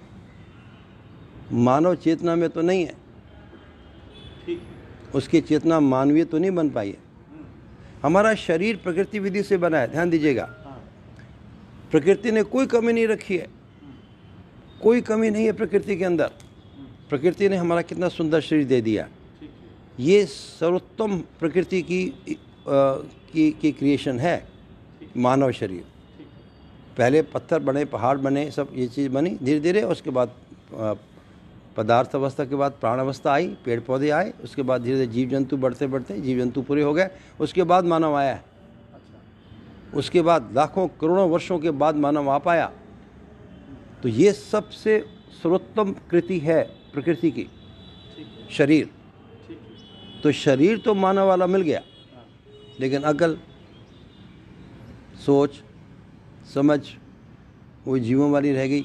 मानव चेतना में तो नहीं है। उसकी चेतना मानवीय तो नहीं बन पाई है। हम्म, हमारा शरीर प्रकृति विधि से बना है ध्यान दीजिएगा। हाँ। प्रकृति ने कोई कमी नहीं रखी है। कोई कमी नहीं है प्रकृति के अंदर। प्रकृति ने हमारा कितना सुंदर शरीर दे दिया। ये सर्वोत्तम प्रकृति की अ, की की क्रिएशन है मानव शरीर। पहले पत्थर बने पहाड़ बने सब ये चीज़ बनी धीरे धीरे उसके बाद पदार्थ अवस्था के बाद प्राण अवस्था आई पेड़ पौधे आए उसके बाद धीरे धीरे जीव जंतु बढ़ते बढ़ते जीव जंतु पूरे हो गए उसके बाद मानव आया। अच्छा उसके बाद लाखों करोड़ों वर्षों के बाद मानव आ पाया। तो ये सबसे सर्वोत्तम कृति है प्रकृति की शरीर। तो शरीर तो मानव वाला मिल गया। लेकिन अकल, सोच, समझ, वो जीवों वाली रह गई।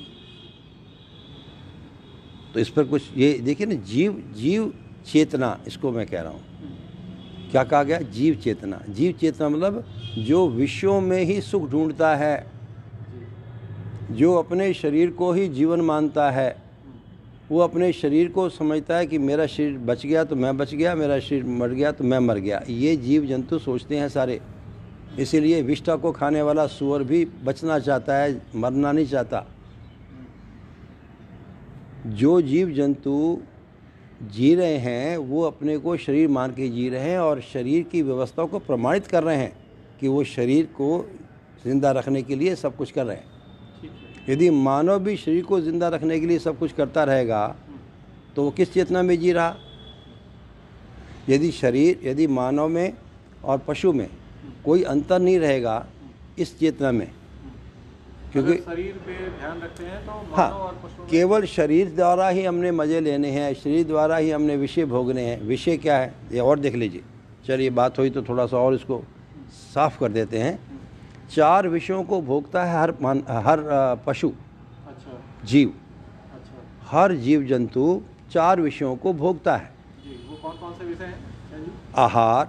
तो इस पर कुछ ये देखिए ना, जीव जीव चेतना, इसको मैं कह रहा हूँ। क्या कहा गया? जीव चेतना। जीव चेतना मतलब जो विश्वों में ही सुख ढूंढता है, जो अपने शरीर को ही जीवन मानता है। वो अपने शरीर को समझता है कि मेरा शरीर बच गया तो मैं बच गया, मेरा शरीर मर गया तो मैं मर गया। ये जीव जंतु सोचते हैं सारे। इसीलिए विष्ठा को खाने वाला सुअर भी बचना चाहता है, मरना नहीं चाहता। जो जीव जंतु जी रहे हैं, वो अपने को शरीर मान के जी रहे हैं और शरीर की व्यवस्था को प्रमाणित कर रहे हैं कि वो शरीर को ज़िंदा रखने के लिए सब कुछ कर रहे है। यदि मानव भी शरीर को ज़िंदा रखने के लिए सब कुछ करता रहेगा तो वो किस चेतना में जी रहा? यदि शरीर यदि मानव में और पशु में कोई अंतर नहीं रहेगा इस चेतना में क्योंकि शरीर पे ध्यान रखते हैं तो हाँ और पशु केवल शरीर द्वारा ही हमने मज़े लेने हैं शरीर द्वारा ही हमने विषय भोगने हैं। विषय क्या है? ये और देख लीजिए। चलिए बात हुई तो थोड़ा सा और इसको साफ़ कर देते हैं। चार विषयों को भोगता है हर मान हर पशु। अच्छा। जीव। अच्छा। हर जीव जंतु चार विषयों को भोगता है। जी वो कौन कौन से विषय हैं आहार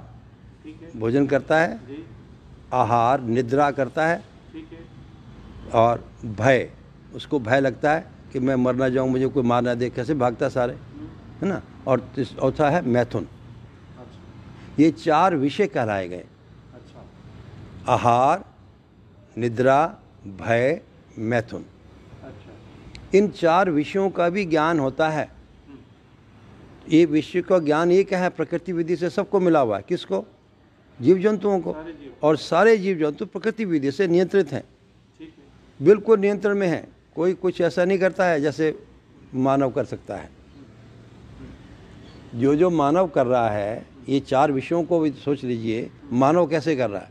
ठीक है। भोजन करता है। जी। आहार निद्रा करता है। ठीक है। और भय उसको भय लगता है कि मैं मर ना जाऊँ मुझे कोई मार ना दे कैसे भागता सारे? हम्म, है ना? और चौथा है मैथुन। अच्छा। ये चार विषय कहलाए गए। अच्छा। आहार निद्रा भय मैथुन। अच्छा। इन चार विषयों का भी ज्ञान होता है। ये विषय का ज्ञान ये क्या है प्रकृति विधि से सबको मिला हुआ है। किसको? जीव जंतुओं को। सारे जीव। और सारे जीव जंतु प्रकृति विधि से नियंत्रित हैं। बिल्कुल नियंत्रण में है। कोई कुछ ऐसा नहीं करता है जैसे मानव कर सकता है। जो जो मानव कर रहा है ये चार विषयों को भी सोच लीजिए मानव कैसे कर रहा है?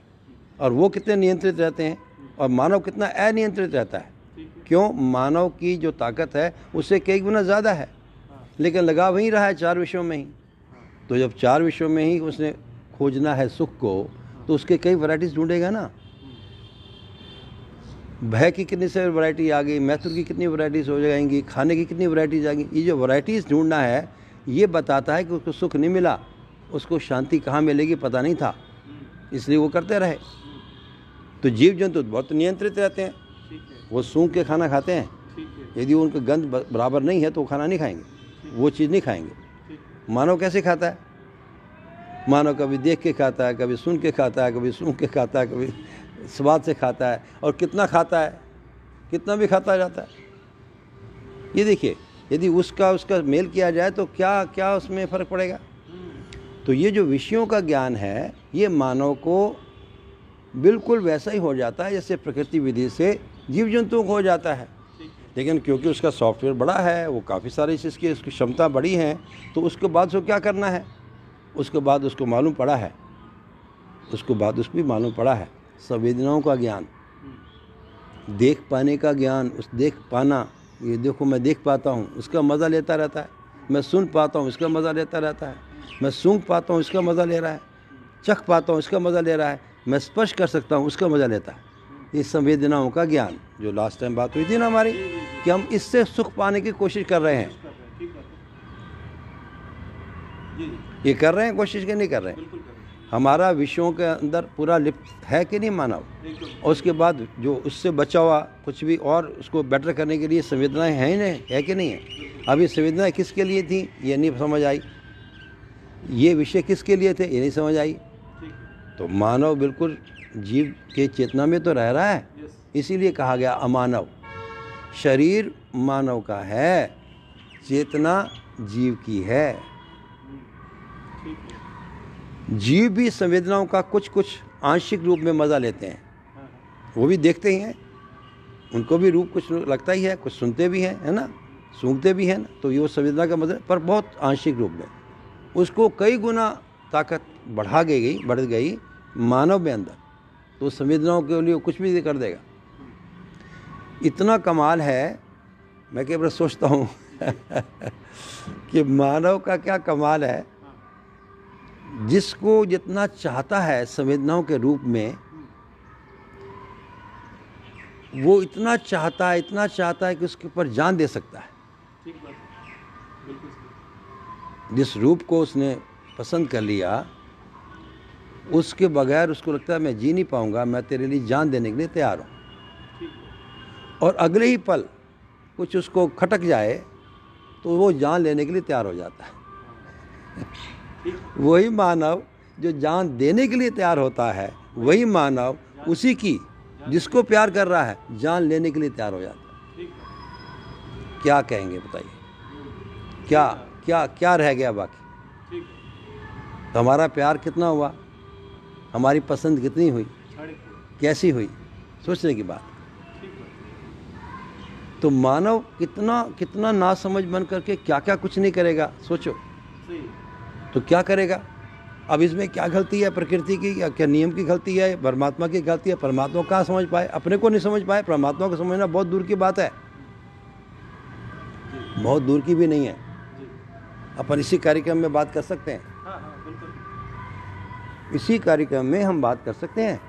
और वो कितने नियंत्रित रहते हैं? और मानव कितना अनियंत्रित रहता है। क्यों? मानव की जो ताकत है, उससे कई गुना ज़्यादा है। लेकिन लगा वहीं रहा है चार विषयों में ही। तो जब चार विषयों में ही उसने खोजना है सुख को तो उसके कई वैरायटीज़ ढूंढेगा ना। भय की कितनी सारी वैरायटी आ गई, मैथुर की कितनी वैरायटीज़ हो जाएँगी, खाने की कितनी वैरायटीज़ आ गई ये जो वैरायटीज़ ढूंढना है, ये बताता है कि उसको सुख नहीं मिला, उसको शांति कहाँ मिलेगी पता नहीं था। इसलिए वो करते रहे। तो जीव जंतु बहुत नियंत्रित रहते हैं। वो सूंघ के खाना खाते हैं। यदि उनका गंध बराबर नहीं है तो वो खाना नहीं खाएँगे। वो चीज़ नहीं खाएँगे। मानव कैसे खाता है? मानव कभी देख के खाता है कभी सुन के खाता है कभी सूंघ के खाता है कभी स्वाद से खाता है और कितना खाता है कितना भी खाता जाता है। ये देखिए यदि उसका उसका मेल किया जाए तो क्या क्या उसमें फ़र्क पड़ेगा? तो ये जो विषयों का ज्ञान है ये मानव को बिल्कुल वैसा ही हो जाता है, जैसे प्रकृति विधि से जीव जंतुओं को हो जाता है। लेकिन क्योंकि उसका सॉफ्टवेयर बड़ा है, वो काफ़ी सारी इसकी उसकी क्षमता बड़ी है तो उसके बाद उसको क्या करना है? उसके बाद उसको मालूम पड़ा है। उसके बाद उसको भी मालूम पड़ा है। संवेदनाओं का ज्ञान, देख पाने का ज्ञान, उस देख पाना, ये देखो मैं देख पाता हूँ, उसका मज़ा लेता रहता है। मैं सुन पाता हूँ इसका मज़ा लेता रहता है। मैं सूंघ पाता हूँ इसका मज़ा ले रहा है। चख पाता हूँ इसका मज़ा ले रहा है। मैं स्पर्श कर सकता हूँ, उसका मज़ा लेता है। ये संवेदनाओं का ज्ञान, जो लास्ट टाइम बात हुई थी ना हमारी, कि हम इससे सुख पाने की कोशिश कर रहे हैं। ये कर रहे हैं, कोशिश के नहीं कर रहे हैं। हमारा विषयों के अंदर पूरा लिप्त है कि नहीं मानव? और उसके बाद जो उससे बचा हुआ कुछ भी और उसको बेटर करने के लिए संवेदनाएँ हैं नहीं, है कि नहीं है? अब ये संवेदनाएँ किसके लिए थी? ये नहीं समझ आई। ये विषय किसके लिए थे? ये नहीं समझ आई। तो मानव बिल्कुल जीव के चेतना में तो रह रहा है। इसीलिए कहा गया अमानव। शरीर मानव का है चेतना जीव की है। जीव भी संवेदनाओं का कुछ कुछ आंशिक रूप में मज़ा लेते हैं। वो भी देखते ही हैं। उनको भी रूप कुछ लगता ही है कुछ सुनते भी हैं है ना? सूंघते भी हैं ना? तो ये वो संवेदना का मज़ा पर बहुत आंशिक रूप में। उसको कई गुना ताकत बढ़ा गई गई बढ़ गई मानव में अंदर। तो संवेदनाओं के लिए कुछ भी कर देगा। इतना कमाल है मैं कई बार सोचता हूँ कि मानव का क्या कमाल है। जिसको जितना चाहता है संवेदनाओं के रूप में वो इतना चाहता है इतना चाहता है कि उसके ऊपर जान दे सकता है। जिस रूप को उसने पसंद कर लिया, उसके बगैर उसको लगता है मैं जी नहीं पाऊँगा, मैं तेरे लिए जान देने के लिए तैयार हूँ। और अगले ही पल कुछ उसको खटक जाए तो वो जान लेने के लिए तैयार हो जाता है। वही मानव जो जान देने के लिए तैयार होता है, वही मानव उसी की जिसको प्यार कर रहा है, जान लेने के लिए तैयार हो जाता है। क्या कहेंगे बताइए? क्या क्या क्या रह गया बाकी? तो हमारा प्यार कितना हुआ? हमारी पसंद कितनी हुई? कैसी हुई? सोचने की बात। तो मानव कितना कितना ना समझ बन करके क्या क्या कुछ नहीं करेगा? सोचो। तो क्या करेगा? अब इसमें क्या गलती है? प्रकृति की या क्या नियम की गलती है? परमात्मा की गलती है? परमात्मा कहाँ समझ पाए? अपने को नहीं समझ पाए? परमात्मा को समझना बहुत दूर की बात है। बहुत दूर की भी नहीं है। अपन इसी कार्यक्रम में बात कर सकते हैं। इसी कार्यक्रम में हम बात कर सकते हैं।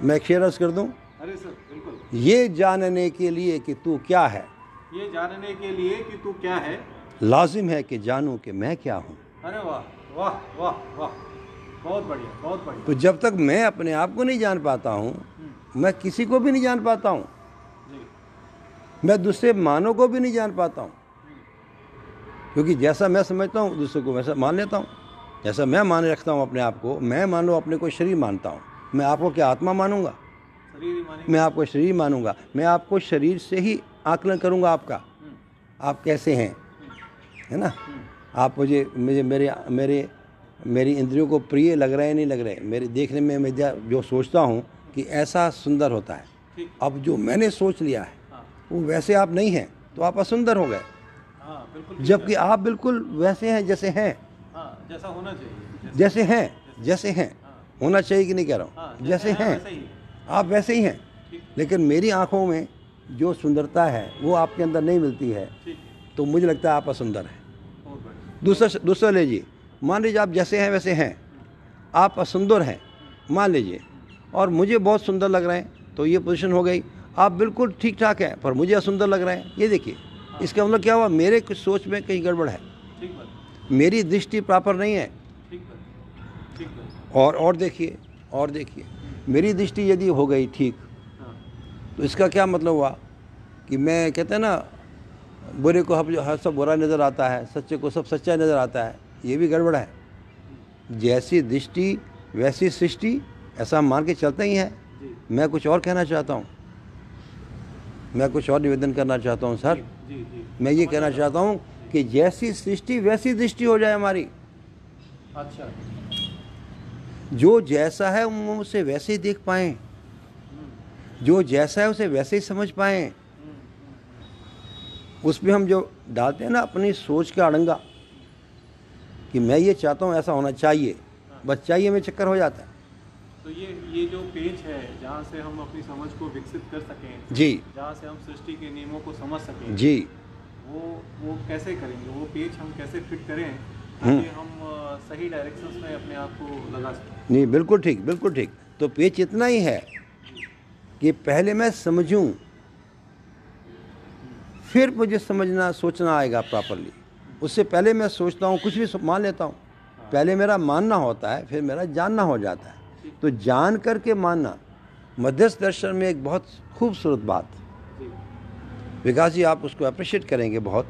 मैं अर्ज़ कर दूँ? अरे सर बिल्कुल। ये जानने के लिए कि तू क्या है? ये जानने के लिए कि तू क्या है? लाजिम है कि जानूं कि मैं क्या हूँ। अरे वाह वाह वाह वाह। बहुत बढ़िया बहुत बढ़िया। तो जब तक मैं अपने आप को नहीं जान पाता हूँ हम्म, मैं किसी को भी नहीं जान पाता हूँ। मैं दूसरे मानव को भी नहीं जान पाता हूँ। क्योंकि जैसा मैं समझता हूँ दूसरे को वैसा मान लेता हूँ। जैसा मैं मान रखता हूँ अपने आप को मैं मानो अपने को शरीर मानता हूँ। मैं आपको क्या आत्मा मानूँगा? शरीर मानेंगे। मैं आपको शरीर मानूँगा। मैं आपको शरीर से ही आकलन करूँगा आपका। आप कैसे हैं? है ना? आप मुझे मुझे मेरे मेरे मेरी इंद्रियों को प्रिय लग रहे हैं नहीं लग रहे मेरे देखने में मैं जो सोचता हूँ कि ऐसा सुंदर होता है। अब जो मैंने सोच लिया है हाँ। वो वैसे आप नहीं हैं तो आप असुंदर हो गए। हाँ जबकि आप बिल्कुल वैसे हैं जैसे हाँ। जैसा होना चाहिए जैसे हैं जैसे। हैं। हाँ। होना चाहिए कि नहीं कह रहा हाँ? हूँ जैसे हैं आप वैसे ही हैं। लेकिन मेरी आँखों में जो सुंदरता है वो आपके अंदर नहीं मिलती है। तो मुझे लगता है आप असुंदर हैं। दूसरा दूसरा लीजिए मान लीजिए आप जैसे हैं वैसे हैं। आप असुंदर हैं। मान लीजिए। और मुझे बहुत सुंदर लग रहे हैं तो ये पोजीशन हो गई। आप बिल्कुल ठीक ठाक हैं पर मुझे असुंदर लग रहे हैं। ये देखिए इसका मतलब क्या हुआ? मेरे कुछ सोच में कहीं गड़बड़ है। मेरी दृष्टि प्रॉपर नहीं है। और और देखिए और देखिए मेरी दृष्टि यदि हो गई ठीक हाँ। तो इसका क्या मतलब हुआ कि मैं कहते हैं ना बुरे को हर हर सब बुरा नज़र आता है सच्चे को सब सच्चा नज़र आता है ये भी गड़बड़ है। जैसी दृष्टि वैसी सृष्टि ऐसा हम मान के चलते ही है। मैं कुछ और कहना चाहता हूँ। मैं कुछ और निवेदन करना चाहता हूँ सर। जी जी मैं ये कहना चाहता हूँ कि जैसी सृष्टि वैसी दृष्टि हो जाए हमारी। अच्छा। जो जैसा है हम उसे वैसे ही देख पाए। जो जैसा है उसे वैसे ही समझ पाएँ। उसमें हम जो डालते हैं ना अपनी सोच का अड़ंगा कि मैं ये चाहता हूँ ऐसा होना चाहिए बस चाहिए में चक्कर हो जाता है। तो ये ये जो पेज है जहाँ से हम अपनी समझ को विकसित कर सकें जी। जहाँ से हम सृष्टि के नियमों को समझ सकें जी। वो वो कैसे करेंगे? वो पेज हम कैसे फिट करें हम्म। ताकि हम सही डायरेक्शंस में अपने आप को लगा सकें? नहीं बिल्कुल ठीक बिल्कुल ठीक। तो पेच इतना ही है कि पहले मैं समझूं फिर मुझे समझना सोचना आएगा प्रॉपरली उससे पहले मैं सोचता हूँ कुछ भी मान लेता हूँ पहले मेरा मानना होता है फिर मेरा जानना हो जाता है। तो जान करके मानना मध्यस्थ दर्शन में एक बहुत खूबसूरत बात। जी विकास जी आप उसको अप्रिशिएट करेंगे बहुत।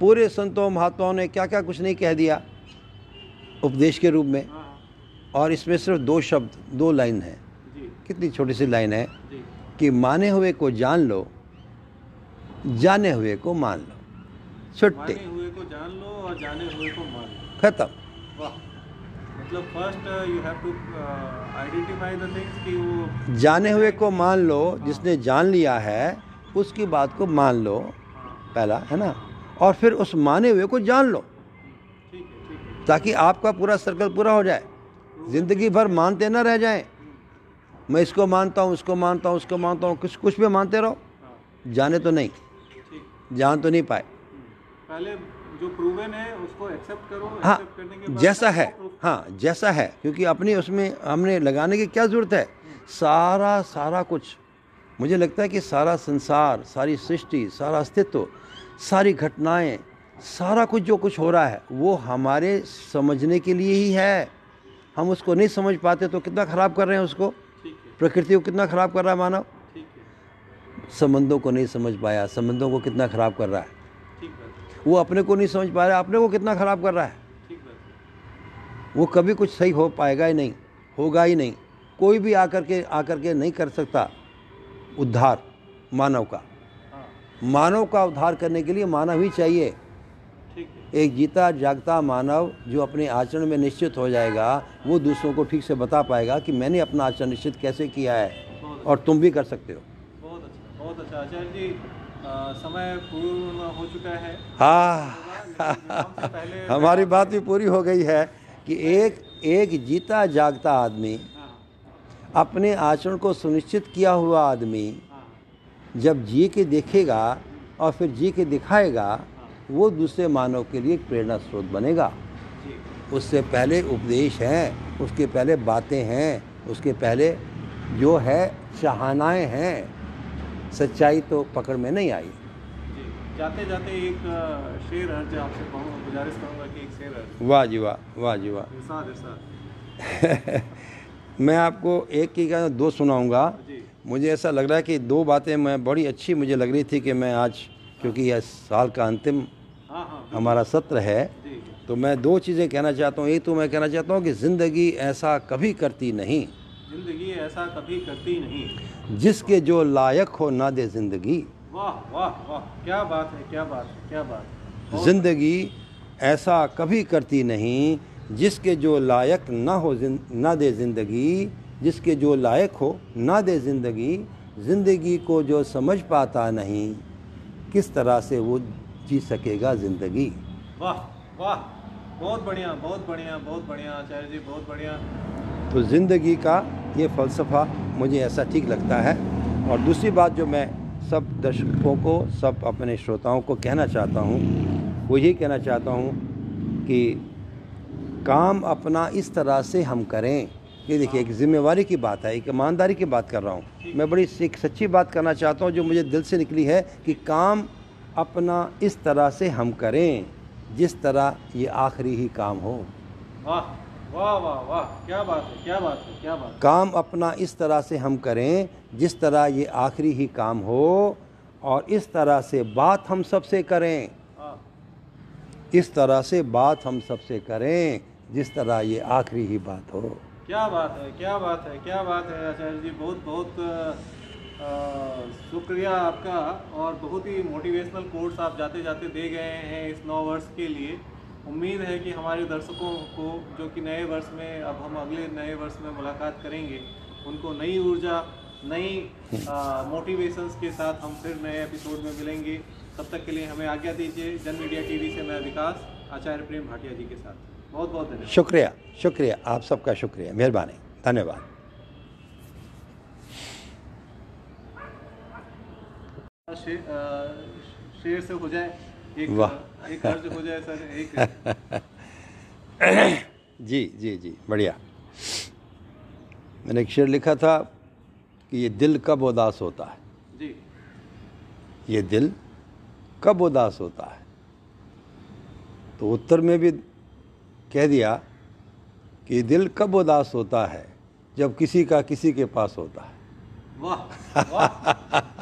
पूरे संतों महात्माओं ने क्या क्या कुछ नहीं कह दिया उपदेश के रूप में। हाँ। हाँ, और इसमें सिर्फ़ दो शब्द दो लाइन है। कितनी छोटी सी लाइन है कि माने हुए को जान लो जाने हुए को मान लो। छुट्टे। हुए को जान लो और जाने हुए को मान लो। खत्म। मतलब first you have to identify the things कि वो जाने हुए को मान लो जिसने जान लिया है उसकी बात को मान लो पहला है ना? और फिर उस माने हुए को जान लो। ताकि आपका पूरा सर्कल पूरा हो जाए। ज़िंदगी भर मानते ना रह जाएँ। मैं इसको मानता हूँ उसको मानता हूँ उसको मानता हूँ कुछ कुछ भी मानते रहो। जाने तो नहीं। जान तो नहीं पाए। पहले जो प्रूवन है उसको एक्सेप्ट करो हाँ करने के जैसा है। हाँ जैसा है। क्योंकि अपनी उसमें हमने लगाने की क्या ज़रूरत है? सारा सारा कुछ। मुझे लगता है कि सारा संसार, सारी सृष्टि, सारा अस्तित्व, सारी घटनाएँ, सारा कुछ जो कुछ हो रहा है, वो हमारे समझने के लिए ही है। हम उसको नहीं समझ पाते तो कितना ख़राब कर रहे हैं उसको? प्रकृति को कितना ख़राब कर रहा है मानव? संबंधों को नहीं समझ पाया, संबंधों को कितना ख़राब कर रहा है। वो अपने को नहीं समझ पा रहा, अपने को कितना ख़राब कर रहा है। वो कभी कुछ सही हो पाएगा ही नहीं, होगा ही नहीं। कोई भी आकर के आकर के नहीं कर सकता। उद्धार मानव का। हाँ। मानव का उद्धार करने के लिए मानव ही चाहिए। ठीक एक जीता जागता मानव जो अपने आचरण में निश्चित हो जाएगा वो दूसरों को ठीक से बता पाएगा कि मैंने अपना आचरण निश्चित कैसे किया है और तुम भी कर सकते हो। बहुत अच्छा बहुत अच्छा। आचार्य जी समय पूर्ण हो चुका है। हाँ। हमारी बात भी पूरी हो गई है कि एक एक जीता जागता आदमी अपने आचरण को सुनिश्चित किया हुआ आदमी जब जी के देखेगा और फिर जी के दिखाएगा वो दूसरे मानव के लिए प्रेरणा स्रोत बनेगा। उससे पहले उपदेश हैं उसके पहले बातें हैं उसके पहले जो है चाहनाएँ हैं सच्चाई तो पकड़ में नहीं आई। जाते जाते एक शेर अर्ज़ आपसे गुजारिश करूँगा कि एक शेर वाह जी वाह वाह जी वाह। मैं आपको एक की का दो सुनाऊँगा। मुझे ऐसा लग रहा है कि दो बातें मैं बड़ी अच्छी मुझे लग रही थी कि मैं आज क्योंकि यह साल का अंतिम हाँ हाँ हमारा सत्र है। तो मैं दो चीज़ें कहना चाहता हूँ। एक तो मैं कहना चाहता हूँ कि ज़िंदगी ऐसा कभी करती नहीं। ज़िंदगी ऐसा कभी करती नहीं। जिसके जो लायक हो ना दे ज़िंदगी। वाह वाह वाह। क्या बात है क्या बात है क्या बात है। ज़िंदगी ऐसा कभी करती नहीं जिसके जो लायक ना हो ना दे ज़िंदगी जिसके जो लायक हो ना दे ज़िंदगी ज़िंदगी को जो समझ पाता नहीं किस तरह से वो जी सकेगा ज़िंदगी? वाह वाह। बहुत बढ़िया बहुत बढ़िया बहुत बढ़िया आचार्य जी बहुत बढ़िया। तो ज़िंदगी का ये फ़लसफ़ा मुझे ऐसा ठीक लगता है। और दूसरी बात जो मैं सब दर्शकों को सब अपने श्रोताओं को कहना चाहता हूँ वो यही कहना चाहता हूँ कि काम अपना इस तरह से हम करें। ये देखिए एक जिम्मेवारी की बात है एक ईमानदारी की बात कर रहा हूँ। मैं बड़ी एक सच्ची बात करना चाहता हूँ जो मुझे दिल से निकली है कि काम अपना इस तरह से हम करें जिस तरह ये आखिरी ही काम हो। वाह वाह वाह वाह क्या बात है क्या बात है क्या बात काम अपना इस तरह से हम करें जिस तरह ये आखिरी ही काम हो और इस तरह से बात हम सबसे करें। हाँ। इस तरह से बात हम सबसे करें। जिस तरह ये आखिरी ही बात हो। क्या बात है, क्या बात है, क्या बात है आचार्य जी, बहुत बहुत शुक्रिया आपका और बहुत ही मोटिवेशनल कोर्स आप जाते जाते दे गए हैं इस नौ वर्ष के लिए। उम्मीद है कि हमारे दर्शकों को, जो कि नए वर्ष में, अब हम अगले नए वर्ष में मुलाकात करेंगे, उनको नई ऊर्जा, नई मोटिवेशंस के साथ हम फिर नए एपिसोड में मिलेंगे। तब तक के लिए हमें आज्ञा दीजिए, जन मीडिया टीवी से मैं विकास, आचार्य प्रेम भाटिया जी के साथ। बहुत बहुत शुक्रिया शुक्रिया आप सबका शुक्रिया मेहरबानी धन्यवाद। शे, शेर से हो जाए एक वाह। एक अर्ज़ हो जाए सर एक। जी जी जी बढ़िया। मैंने एक शेर लिखा था कि ये दिल कब उदास होता है? जी। ये दिल कब उदास होता है? तो उत्तर में भी कह दिया कि दिल कब उदास होता है जब किसी का किसी के पास होता है। वाह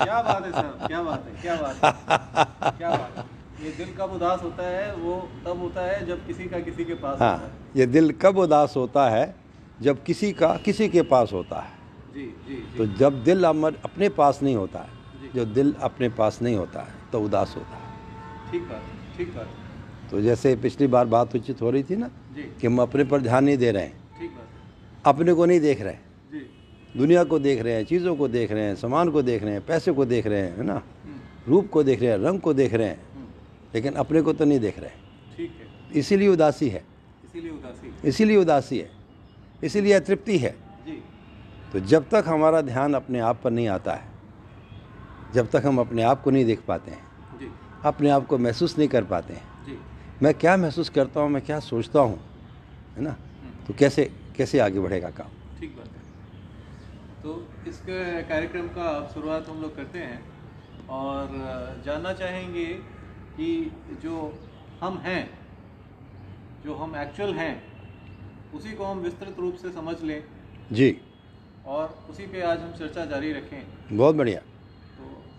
क्या बात है सर क्या बात है क्या बात है क्या बात है। ये दिल कब उदास होता है वो तब होता है जब किसी का किसी के पास होता हाँ। है ये दिल कब उदास होता है जब किसी का किसी के पास होता है। जी जी जी। तो जब दिल अमर अपने पास नहीं होता है जो। दिल अपने पास नहीं होता है तो उदास होता है। ठीक बात ठीक बात। तो जैसे पिछली बार बात उचित हो रही थी ना कि हम अपने पर ध्यान नहीं दे रहे हैं। अपने को नहीं देख रहे हैं। दुनिया को देख रहे हैं चीज़ों को देख रहे हैं सामान को देख रहे हैं पैसे को देख रहे हैं है ना? हम्म, रूप को देख रहे हैं रंग को देख रहे हैं हम्म, लेकिन अपने को तो नहीं देख रहे हैं। इसीलिए उदासी है। इसीलिए उदासी है। इसीलिए अतृप्ति है। तो जब तक हमारा ध्यान अपने आप पर नहीं आता है जब तक हम अपने आप को नहीं देख पाते हैं अपने आप को महसूस नहीं कर पाते हैं मैं क्या महसूस करता हूँ मैं क्या सोचता हूँ है ना? हम्म, तो कैसे कैसे आगे बढ़ेगा काम? ठीक बात है। तो इस कार्यक्रम का शुरुआत हम लोग करते हैं और जानना चाहेंगे कि जो हम हैं जो हम एक्चुअल हैं उसी को हम विस्तृत रूप से समझ लें जी। और उसी पे आज हम चर्चा जारी रखें। बहुत बढ़िया।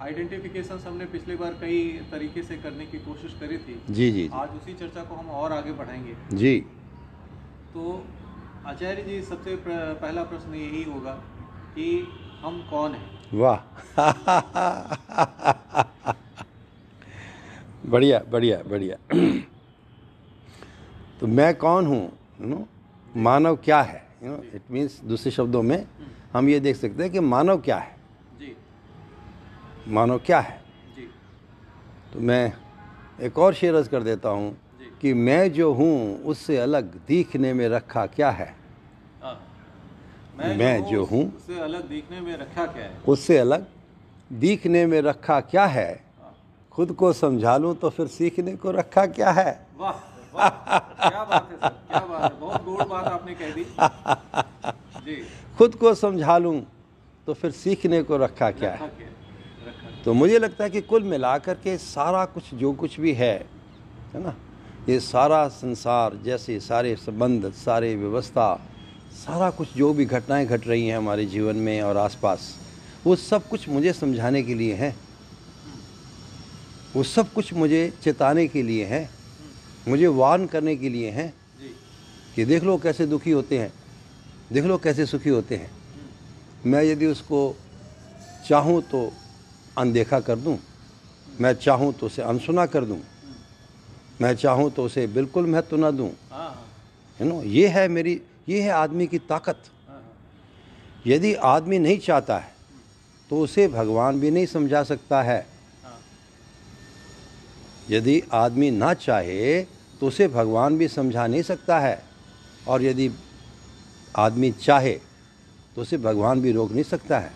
आइडेंटिफिकेशन हमने पिछली बार कई तरीके से करने की कोशिश करी थी। जी जी आज उसी चर्चा को हम और आगे बढ़ाएँगे। जी। तो आचार्य जी सबसे प्र- पहला प्रश्न यही होगा कि हम कौन हैं? वाह। बढ़िया बढ़िया बढ़िया। तो मैं कौन हूँ? यू नो मानव क्या है? यू नो इट मीन्स दूसरे शब्दों में हम ये देख सकते हैं कि मानव क्या है। मानव क्या है? जी। तो मैं एक और शेर अर्ज़ कर देता हूँ कि मैं जो हूँ उससे अलग दिखने में रखा क्या है? हाँ मैं जो हूँ, उससे अलग देखने में रखा क्या है? उससे अलग दिखने में रखा क्या है? खुद को समझा लूँ तो फिर सीखने को रखा क्या है? वाह वाह क्या बात है सर क्या बात है बहुत गूढ़ बात आपने कह दी। जी। खुद को समझा लूँ तो फिर सीखने को रखा क्या है? तो मुझे लगता है कि कुल मिलाकर के सारा कुछ जो कुछ भी है है ना ये सारा संसार जैसे सारे संबंध सारे व्यवस्था सारा कुछ जो भी घटनाएँ घट रही हैं हमारे जीवन में और आसपास वो सब कुछ मुझे समझाने के लिए है। वो सब कुछ मुझे चेताने के लिए है। मुझे वार्न करने के लिए है कि देख लो कैसे दुखी होते हैं। देख लो कैसे सुखी होते हैं। मैं यदि उसको चाहूँ तो अनदेखा कर दूँ। मैं चाहूँ तो उसे अनसुना कर दूँ। मैं चाहूँ तो उसे बिल्कुल महत्व ना दूँ। हाँ हाँ। है नो ये है मेरी ये है आदमी की ताकत। हाँ हाँ। यदि आदमी नहीं चाहता है तो उसे भगवान भी नहीं समझा सकता है। हाँ। यदि आदमी ना चाहे तो उसे भगवान भी समझा नहीं सकता है। और यदि आदमी चाहे तो उसे भगवान भी रोक नहीं सकता है।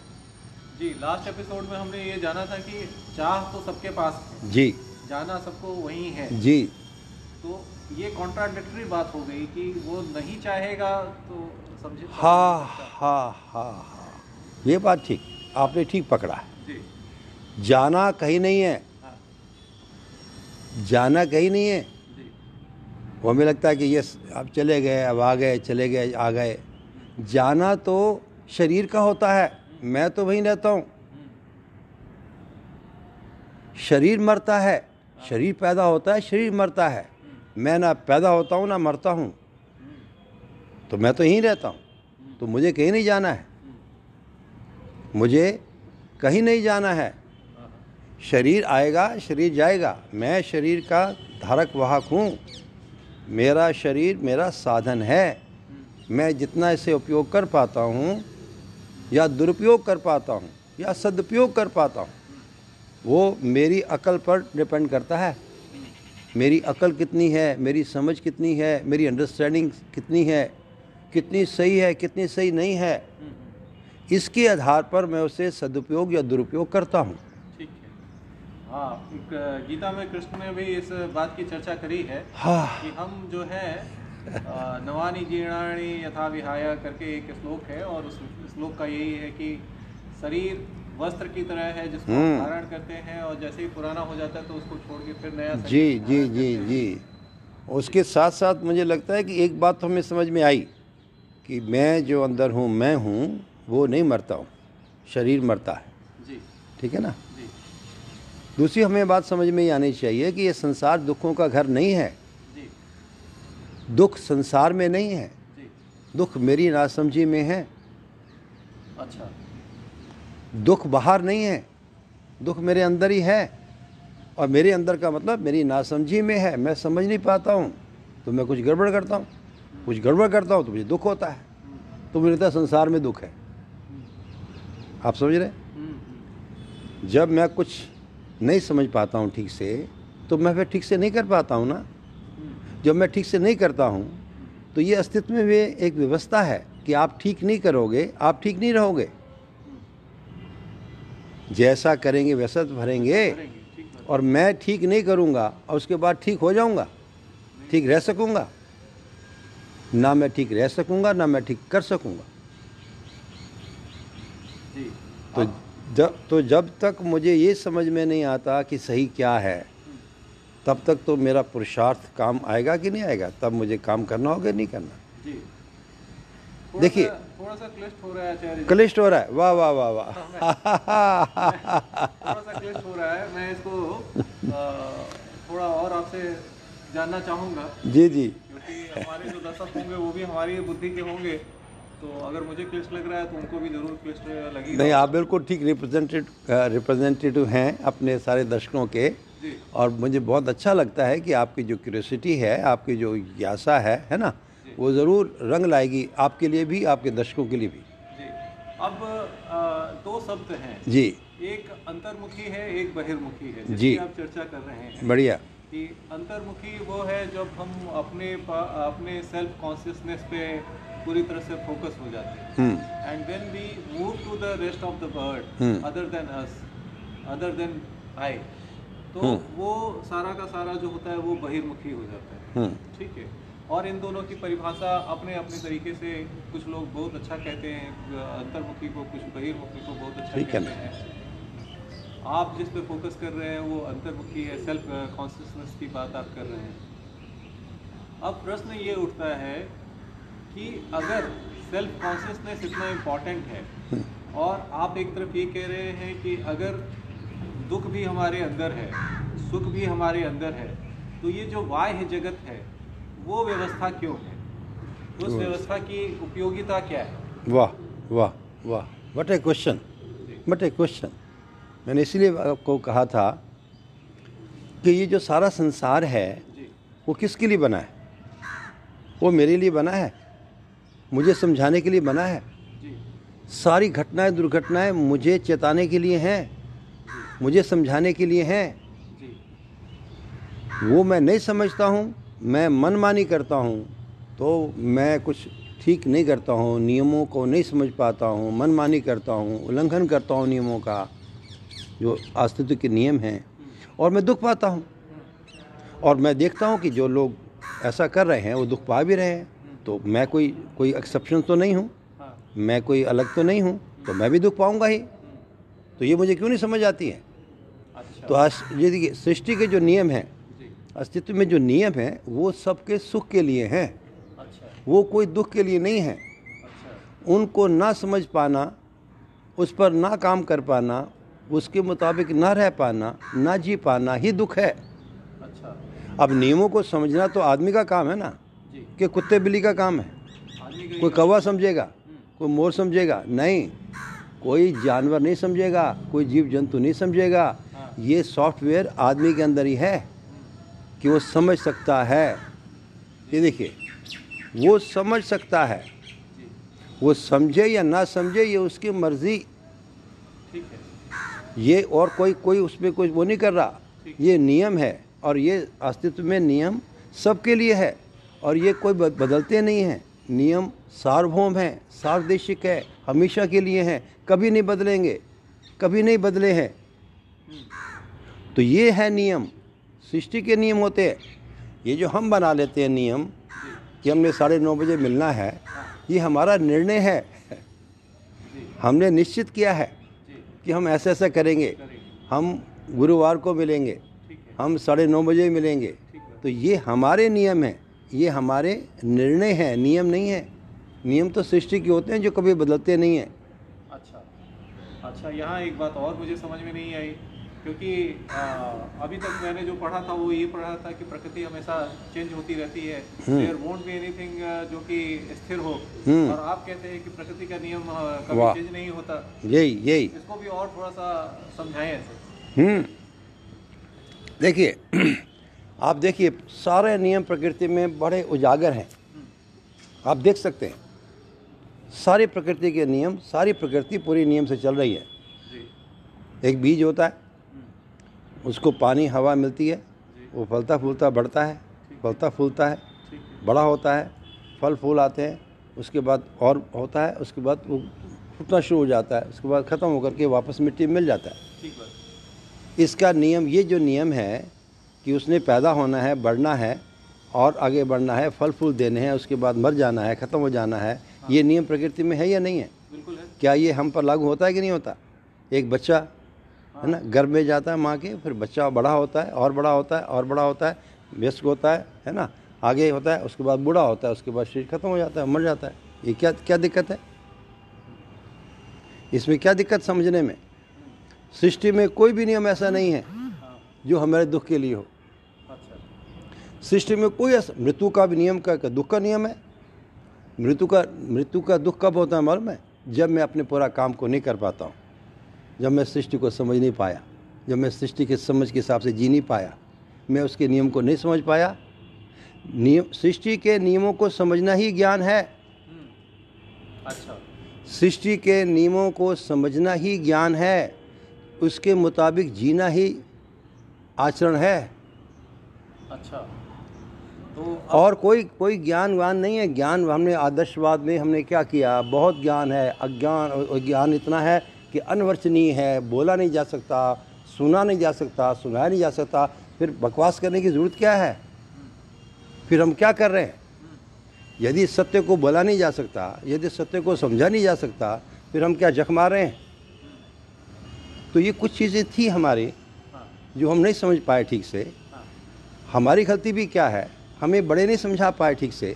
जी लास्ट एपिसोड में हमने ये जाना था कि चाह तो सबके पास है। जी। जाना सबको वही है। जी। तो ये कॉन्ट्राडिक्टरी बात हो गई कि वो नहीं चाहेगा तो समझे हा हा हा हा। ये बात ठीक। आपने ठीक पकड़ा है। जी। जाना कहीं नहीं है। हाँ। जाना कहीं नहीं है। वो हमें लगता है कि यस अब चले गए अब आ गए चले गए आ गए। जाना तो शरीर का होता है। मैं तो वहीं रहता हूँ। शरीर मरता है शरीर पैदा होता है शरीर मरता है। मैं ना पैदा होता हूँ ना मरता हूँ। तो मैं तो यहीं रहता हूँ। तो मुझे कहीं नहीं जाना है। मुझे कहीं नहीं जाना हाँ, शरीर आएगा शरीर जाएगा। मैं शरीर का धारक वाहक हूँ। मेरा शरीर मेरा साधन है। मैं जितना इसे उपयोग कर पाता हूँ या दुरुपयोग कर पाता हूँ या सदुपयोग कर पाता हूँ वो मेरी अकल पर डिपेंड करता है। मेरी अकल कितनी है मेरी समझ कितनी है मेरी अंडरस्टैंडिंग कितनी है कितनी सही है कितनी सही नहीं है इसके आधार पर मैं उसे सदुपयोग या दुरुपयोग करता हूँ। ठीक है। हाँ गीता में कृष्ण ने भी इस बात की चर्चा करी है हाँ। कि हम जो है नवानी जीर्णाणी यथा विहाय करके एक श्लोक है और उस श्लोक का यही है कि शरीर वस्त्र की तरह है जिसको हम्म। धारण करते हैं और जैसे ही पुराना हो जाता है तो उसको छोड़ के फिर नया जी जी जी जी। उसके साथ साथ मुझे लगता है कि एक बात तो हमें समझ में आई कि मैं जो अंदर हूँ मैं हूँ वो नहीं मरता हूँ। शरीर मरता है। जी। ठीक है ना? जी। दूसरी हमें बात समझ में ये आनी चाहिए कि ये संसार दुखों का घर नहीं है। दुख संसार में नहीं है। दुख मेरी नासमझी में है। अच्छा। दुख बाहर नहीं है। दुख मेरे अंदर ही है। और मेरे अंदर का मतलब मेरी नासमझी में है। मैं समझ नहीं पाता हूँ तो मैं कुछ गड़बड़ करता हूँ। कुछ गड़बड़ करता हूँ तो मुझे दुख होता है। तो मुझे लगता है संसार में दुख है। आप समझ रहे हैं? हम्म, हम्म, जब मैं कुछ नहीं समझ पाता हूँ ठीक से तो मैं फिर ठीक से नहीं कर पाता हूँ ना। जब मैं ठीक से नहीं करता हूँ तो ये अस्तित्व में भी एक व्यवस्था है कि आप ठीक नहीं करोगे आप ठीक नहीं रहोगे। जैसा करेंगे वैसा तो भरेंगे। और मैं ठीक नहीं करूँगा और उसके बाद ठीक हो जाऊँगा ठीक रह सकूँगा। ना मैं ठीक रह सकूँगा ना मैं ठीक कर सकूँगा। तो जब तो जब तक मुझे ये समझ में नहीं आता कि सही क्या है तब तक तो मेरा पुरुषार्थ काम आएगा कि नहीं आएगा? तब मुझे काम करना होगा नहीं करना? देखिए। थोड़ा सा क्लिष्ट हो रहा है क्लिष्ट हो रहा है। वाह वाह वाह वाह। क्लिष्ट हो रहा है। मैं इसको थोड़ा और आपसे जानना चाहूँगा। जी जी। क्योंकि हमारे जो दर्शक होंगे वो भी हमारी बुद्धि के होंगे। तो अगर मुझे क्लिष्ट लग रहा है तो उनको भी ज़रूर क्लिष्ट लगेगा। नहीं आप बिल्कुल ठीक रिप्रेजेंटेटिव रिप्रेजेंटेटिव हैं अपने सारे दर्शकों के। और मुझे बहुत अच्छा लगता है कि आपकी जो क्यूरियोसिटी है आपकी जो जिज्ञासा है है ना? वो ज़रूर रंग लाएगी आपके लिए भी आपके दर्शकों के लिए भी। जी। अब दो शब्द हैं। जी। एक अंतर्मुखी है एक बहिर्मुखी है। जी। आप चर्चा कर रहे हैं बढ़िया। कि अंतर्मुखी वो है जब हम अपने अपने सेल्फ कॉन्शियसनेस पे पूरी तरह से फोकस हो जाते हैं। And then we move to the rest of the Hmm. Other than us other than I तो Hmm. वो सारा का सारा जो होता है वो बहिर्मुखी हो जाता है। हम्म। ठीक है? और इन दोनों की परिभाषा अपने अपने तरीके से कुछ लोग बहुत अच्छा कहते हैं अंतर्मुखी को कुछ बहिर्मुखी को बहुत अच्छा कहते हैं। आप जिस पे फोकस कर रहे हैं वो अंतर्मुखी है सेल्फ कॉन्शियसनेस की बात आप कर रहे हैं। अब प्रश्न ये उठता है कि अगर सेल्फ कॉन्शियसनेस इतना इम्पोर्टेंट है और आप एक तरफ़ ये कह रहे हैं कि अगर दुख भी हमारे अंदर है सुख भी हमारे अंदर है तो ये जो बाह्य जगत है वो व्यवस्था क्यों है? उस व्यवस्था की उपयोगिता क्या है? वाह वाह वाह what a question but a question मैंने इसीलिए आपको कहा था कि ये जो सारा संसार है वो किसके लिए बना है? वो मेरे लिए बना है? मुझे समझाने के लिए बना है? सारी घटनाएँ दुर्घटनाएँ मुझे चेताने के लिए हैं? मुझे समझाने के लिए हैं। वो मैं नहीं समझता हूँ मैं मनमानी करता हूँ तो मैं कुछ ठीक नहीं करता हूँ नियमों को नहीं समझ पाता हूँ मनमानी करता हूँ उल्लंघन करता हूँ नियमों का जो अस्तित्व के नियम हैं। और मैं दुख पाता हूँ। और मैं देखता हूँ कि जो लोग ऐसा कर रहे हैं वो दुख पा भी रहे हैं तो मैं कोई कोई एक्सेप्शन तो नहीं हूँ। हाँ। मैं कोई अलग तो नहीं हूँ तो मैं भी दुख पाऊँगा ही। तो ये मुझे क्यों नहीं समझ आती है? अच्छा। तो आज ये देखिए सृष्टि के जो नियम हैं अस्तित्व में जो नियम हैं वो सबके सुख के लिए हैं। अच्छा। वो कोई दुख के लिए नहीं है। अच्छा। उनको ना समझ पाना उस पर ना काम कर पाना उसके मुताबिक ना रह पाना ना जी पाना ही दुख है। अच्छा। अब नियमों को समझना तो आदमी का काम है ना कि कुत्ते बिल्ली का काम है। कोई कौवा समझेगा हम्म, कोई मोर समझेगा नहीं। कोई जानवर नहीं समझेगा कोई जीव जंतु नहीं समझेगा। हाँ। ये सॉफ्टवेयर आदमी के अंदर ही है कि वो समझ सकता है। ये देखिए वो समझ सकता है। वो समझे या ना समझे ये उसकी मर्ज़ी। ये और कोई कोई उसमें कोई वो नहीं कर रहा। ये नियम है और ये अस्तित्व में नियम सबके लिए है और ये कोई बदलते नहीं हैं। नियम सार्वभौम है, सार्वदेशिक है, हमेशा के लिए हैं, कभी नहीं बदलेंगे, कभी नहीं बदले हैं। तो ये है नियम, सृष्टि के नियम होते हैं। ये जो हम बना लेते हैं नियम, कि हमने साढ़े नौ बजे मिलना है, ये हमारा निर्णय है। हमने निश्चित किया है कि हम ऐसा ऐसा करेंगे, हम गुरुवार को मिलेंगे, हम साढ़े नौ बजे मिलेंगे। तो ये हमारे नियम हैं। ये हमारे निर्णय हैं नियम नहीं है। नियम तो सृष्टि के होते हैं जो कभी बदलते नहीं हैं। अच्छा। अच्छा यहाँ एक बात और मुझे समझ में नहीं आई क्योंकि आ, अभी तक मैंने जो पढ़ा था वो ये पढ़ा था कि प्रकृति हमेशा चेंज होती रहती है। देयर वोंट बी एनीथिंग जो कि स्थिर हो। हम्म। और आप कहते हैं कि प्रकृति का नियम कभी चेंज नहीं होता। यही यही। इसको भी और थोड़ा सा समझाएँ ऐसे। हम्म। देखिए आप देखिए सारे नियम प्रकृति में बड़े उजागर हैं। आप देख सकते हैं। सारी प्रकृति के नियम सारी प्रकृति पूरी नियम से चल रही है। एक बीज होता है हम्म, उसको पानी हवा मिलती है वो फलता फूलता बढ़ता है फलता फूलता है बड़ा होता है फल फूल आते हैं उसके बाद और होता है उसके बाद वो फूटना शुरू हो जाता है उसके बाद ख़त्म होकर के वापस मिट्टी मिल जाता है। इसका नियम ये जो नियम है कि उसने पैदा होना है बढ़ना है और आगे बढ़ना है फल फूल देने हैं उसके बाद मर जाना है ख़त्म हो जाना है हाँ। ये नियम प्रकृति में है या नहीं है? बिल्कुल है। क्या ये हम पर लागू होता है कि नहीं होता? एक बच्चा है। ना गर्भ में जाता है माँ के फिर बच्चा बड़ा होता है और बड़ा होता है और बड़ा होता है व्यस्क होता है है ना आगे होता है उसके बाद बूढ़ा होता है उसके बाद शरीर खत्म हो जाता है मर जाता है। ये क्या क्या दिक्कत है? इसमें क्या दिक्कत समझने में? सृष्टि में कोई भी नियम ऐसा नहीं है हाँ। जो हमारे दुख के लिए हो। सृष्टि में कोई ऐसा मृत्यु का भी नियम का का दुख का नियम है? मृत्यु का मृत्यु का दुख कब होता है मालूम है? जब मैं अपने पूरा काम को नहीं कर पाता हूँ। जब मैं सृष्टि को समझ नहीं पाया। जब मैं सृष्टि के समझ के हिसाब से जी नहीं पाया। मैं उसके नियम को नहीं समझ पाया। नियम सृष्टि के नियमों को समझना ही ज्ञान है। हम्म, अच्छा। सृष्टि के नियमों को समझना ही ज्ञान है। उसके मुताबिक जीना ही आचरण है। अच्छा। और कोई कोई ज्ञान वान नहीं है। ज्ञान हमने आदर्शवाद में हमने क्या किया? बहुत ज्ञान है। अज्ञान ज्ञान इतना है कि अनवर्चनीय है। बोला नहीं जा सकता सुना नहीं जा सकता सुनाया नहीं जा सकता। फिर बकवास करने की ज़रूरत क्या है? फिर हम क्या कर रहे हैं? यदि सत्य को बोला नहीं जा सकता यदि सत्य को समझा नहीं जा सकता फिर हम क्या जख मार रहे हैं? तो ये कुछ चीज़ें थी हमारी हाँ। जो हम नहीं समझ पाए ठीक से। हाँ। हमारी गलती भी क्या है? हमें बड़े नहीं समझा पाए ठीक से।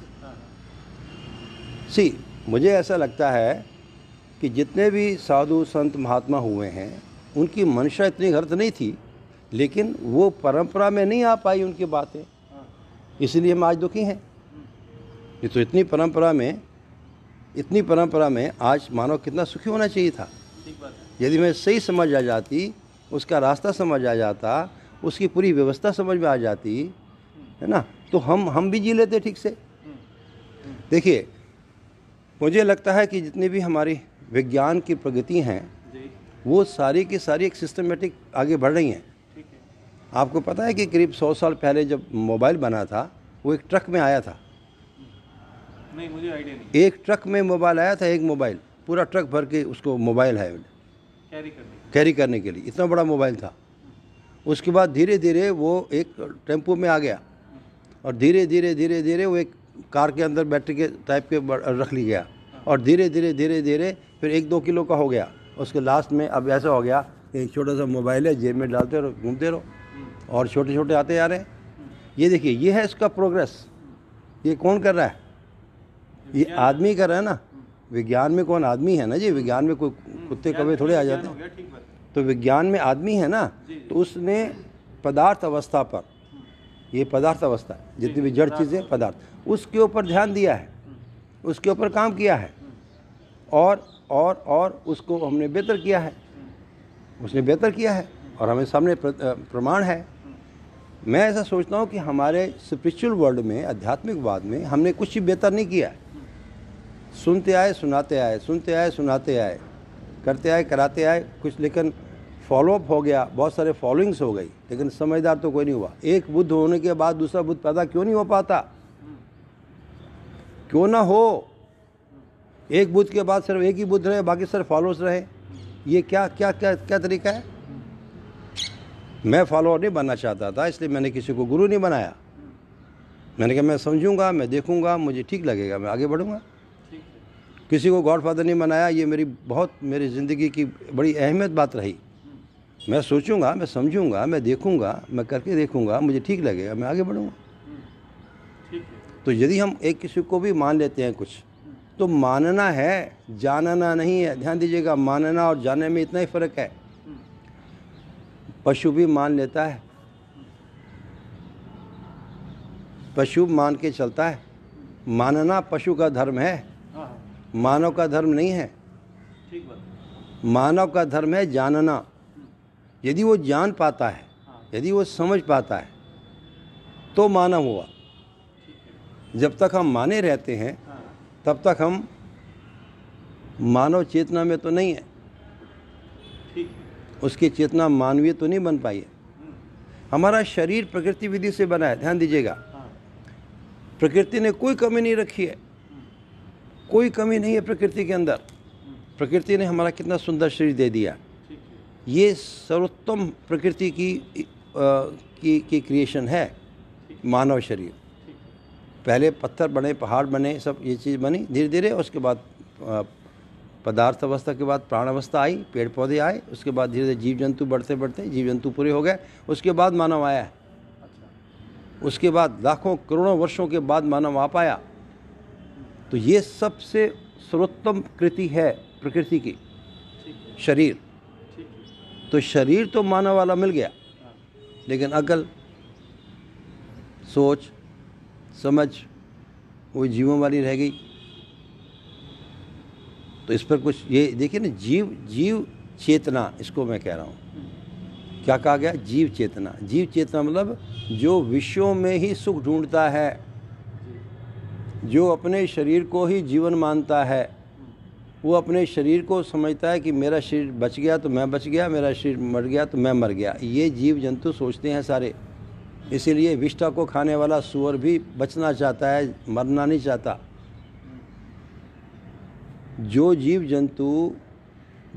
सी मुझे ऐसा लगता है कि जितने भी साधु संत महात्मा हुए हैं उनकी मंशा इतनी गलत नहीं थी लेकिन वो परंपरा में नहीं आ पाई उनकी बातें। इसलिए हम आज दुखी हैं। ये तो इतनी परंपरा में इतनी परंपरा में आज मानव कितना सुखी होना चाहिए था। यदि मैं सही समझ आ जाती उसका रास्ता समझ आ जाता उसकी पूरी व्यवस्था समझ में आ जाती है ना? तो हम हम भी जी लेते ठीक से। देखिए मुझे लगता है कि जितनी भी हमारी विज्ञान की प्रगति हैं वो सारी की सारी एक सिस्टमेटिक आगे बढ़ रही हैं। आपको पता है कि करीब सौ साल पहले जब मोबाइल बना था वो एक ट्रक में आया था। नहीं मुझे आइडिया नहीं। एक ट्रक में मोबाइल आया था एक मोबाइल। पूरा ट्रक भर के उसको मोबाइल है। कैरी करने कैरी करने के लिए। इतना बड़ा मोबाइल था। उसके बाद धीरे धीरे वो एक टेंपो में आ गया। और धीरे धीरे धीरे धीरे वो एक कार के अंदर बैटरी के टाइप के रख ली गया। और धीरे धीरे धीरे धीरे फिर एक दो किलो का हो गया। उसके लास्ट में अब ऐसा हो गया कि एक छोटा सा मोबाइल है जेब में डालते रहो घूमते रहो और छोटे छोटे आते जा रहे हैं। ये देखिए ये है इसका प्रोग्रेस ये कौन कर रहा है? ये आदमी कर रहा है ना? विज्ञान में कौन आदमी है ना जी? विज्ञान में कोई कुत्ते कवे थोड़े आ जाते हैं तो विज्ञान में आदमी है ना। तो उसने पदार्थ अवस्था पर ये पदार्थ अवस्था है। जितनी भी जड़ चीज़ें पदार्थ। उसके ऊपर ध्यान दिया है। उसके ऊपर काम किया है। और और और उसको हमने बेहतर किया है। उसने बेहतर किया है और हमें सामने प्रमाण है। मैं ऐसा सोचता हूँ कि हमारे स्पिरिचुअल वर्ल्ड में आध्यात्मिकवाद में हमने कुछ ही बेहतर नहीं किया सुनते आए सुनाते आए सुनते आए सुनाते आए करते आए कराते आए कुछ लेकिन फॉलोअप हो गया, बहुत सारे फॉलोइंग्स हो गई, लेकिन समझदार तो कोई नहीं हुआ। एक बुद्ध होने के बाद दूसरा बुद्ध पैदा क्यों नहीं हो पाता? क्यों ना हो? एक बुद्ध के बाद सिर्फ़ एक ही बुद्ध रहे, बाकी सिर्फ़ फॉलोअर्स रहे। ये क्या क्या क्या क्या तरीका है? मैं फॉलोअर नहीं बनना चाहता था, इसलिए मैंने किसी को गुरु नहीं बनाया। मैंने कहा, मैं समझूँगा, मैं देखूँगा, मुझे ठीक लगेगा, मैं आगे बढ़ूँगा। किसी को गॉड फादर नहीं बनाया, ये मेरी बहुत, मेरी ज़िंदगी की बड़ी अहमियत बात रही। मैं सोचूँगा मैं समझूँगा मैं देखूँगा मैं करके देखूँगा मुझे ठीक लगेगा मैं आगे बढ़ूँगा। तो यदि हम एक किसी को भी मान लेते हैं कुछ तो मानना है जानना नहीं है। ध्यान दीजिएगा मानना और जानने में इतना ही फ़र्क है। पशु भी मान लेता है। पशु मान के चलता है। मानना पशु का धर्म है। हाँ हाँ। मानव का धर्म नहीं है। मानव का धर्म है जानना। यदि वो जान पाता है, यदि वो समझ पाता है तो मानव हुआ। जब तक हम माने रहते हैं, तब तक हम मानव चेतना में तो नहीं है। उसकी चेतना मानवीय तो नहीं बन पाई है। हमारा शरीर प्रकृति विधि से बना है, ध्यान दीजिएगा। प्रकृति ने कोई कमी नहीं रखी है। कोई कमी नहीं है प्रकृति के अंदर। प्रकृति ने हमारा कितना सुंदर शरीर दे दिया। ये सर्वोत्तम प्रकृति की अ, की की क्रिएशन है मानव शरीर। पहले पत्थर बने पहाड़ बने सब ये चीज़ बनी धीरे धीरे उसके बाद पदार्थ अवस्था के बाद प्राण अवस्था आई पेड़ पौधे आए उसके बाद धीरे धीरे जीव जंतु बढ़ते बढ़ते जीव जंतु पूरे हो गए उसके बाद मानव आया। उसके बाद लाखों करोड़ों वर्षों के बाद मानव आ पाया तो ये सबसे सर्वोत्तम कृति है प्रकृति की शरीर। तो शरीर तो मानव वाला मिल गया। लेकिन अकल, सोच, समझ, वो जीवों वाली रह गई। तो इस पर कुछ ये देखिए ना, जीव जीव चेतना, इसको मैं कह रहा हूँ। क्या कहा गया? जीव चेतना। जीव चेतना मतलब जो विश्वों में ही सुख ढूंढता है, जो अपने शरीर को ही जीवन मानता है। वो अपने शरीर को समझता है कि मेरा शरीर बच गया तो मैं बच गया, मेरा शरीर मर गया तो मैं मर गया। ये जीव जंतु सोचते हैं सारे। इसीलिए विष्ठा को खाने वाला सुअर भी बचना चाहता है, मरना नहीं चाहता। जो जीव जंतु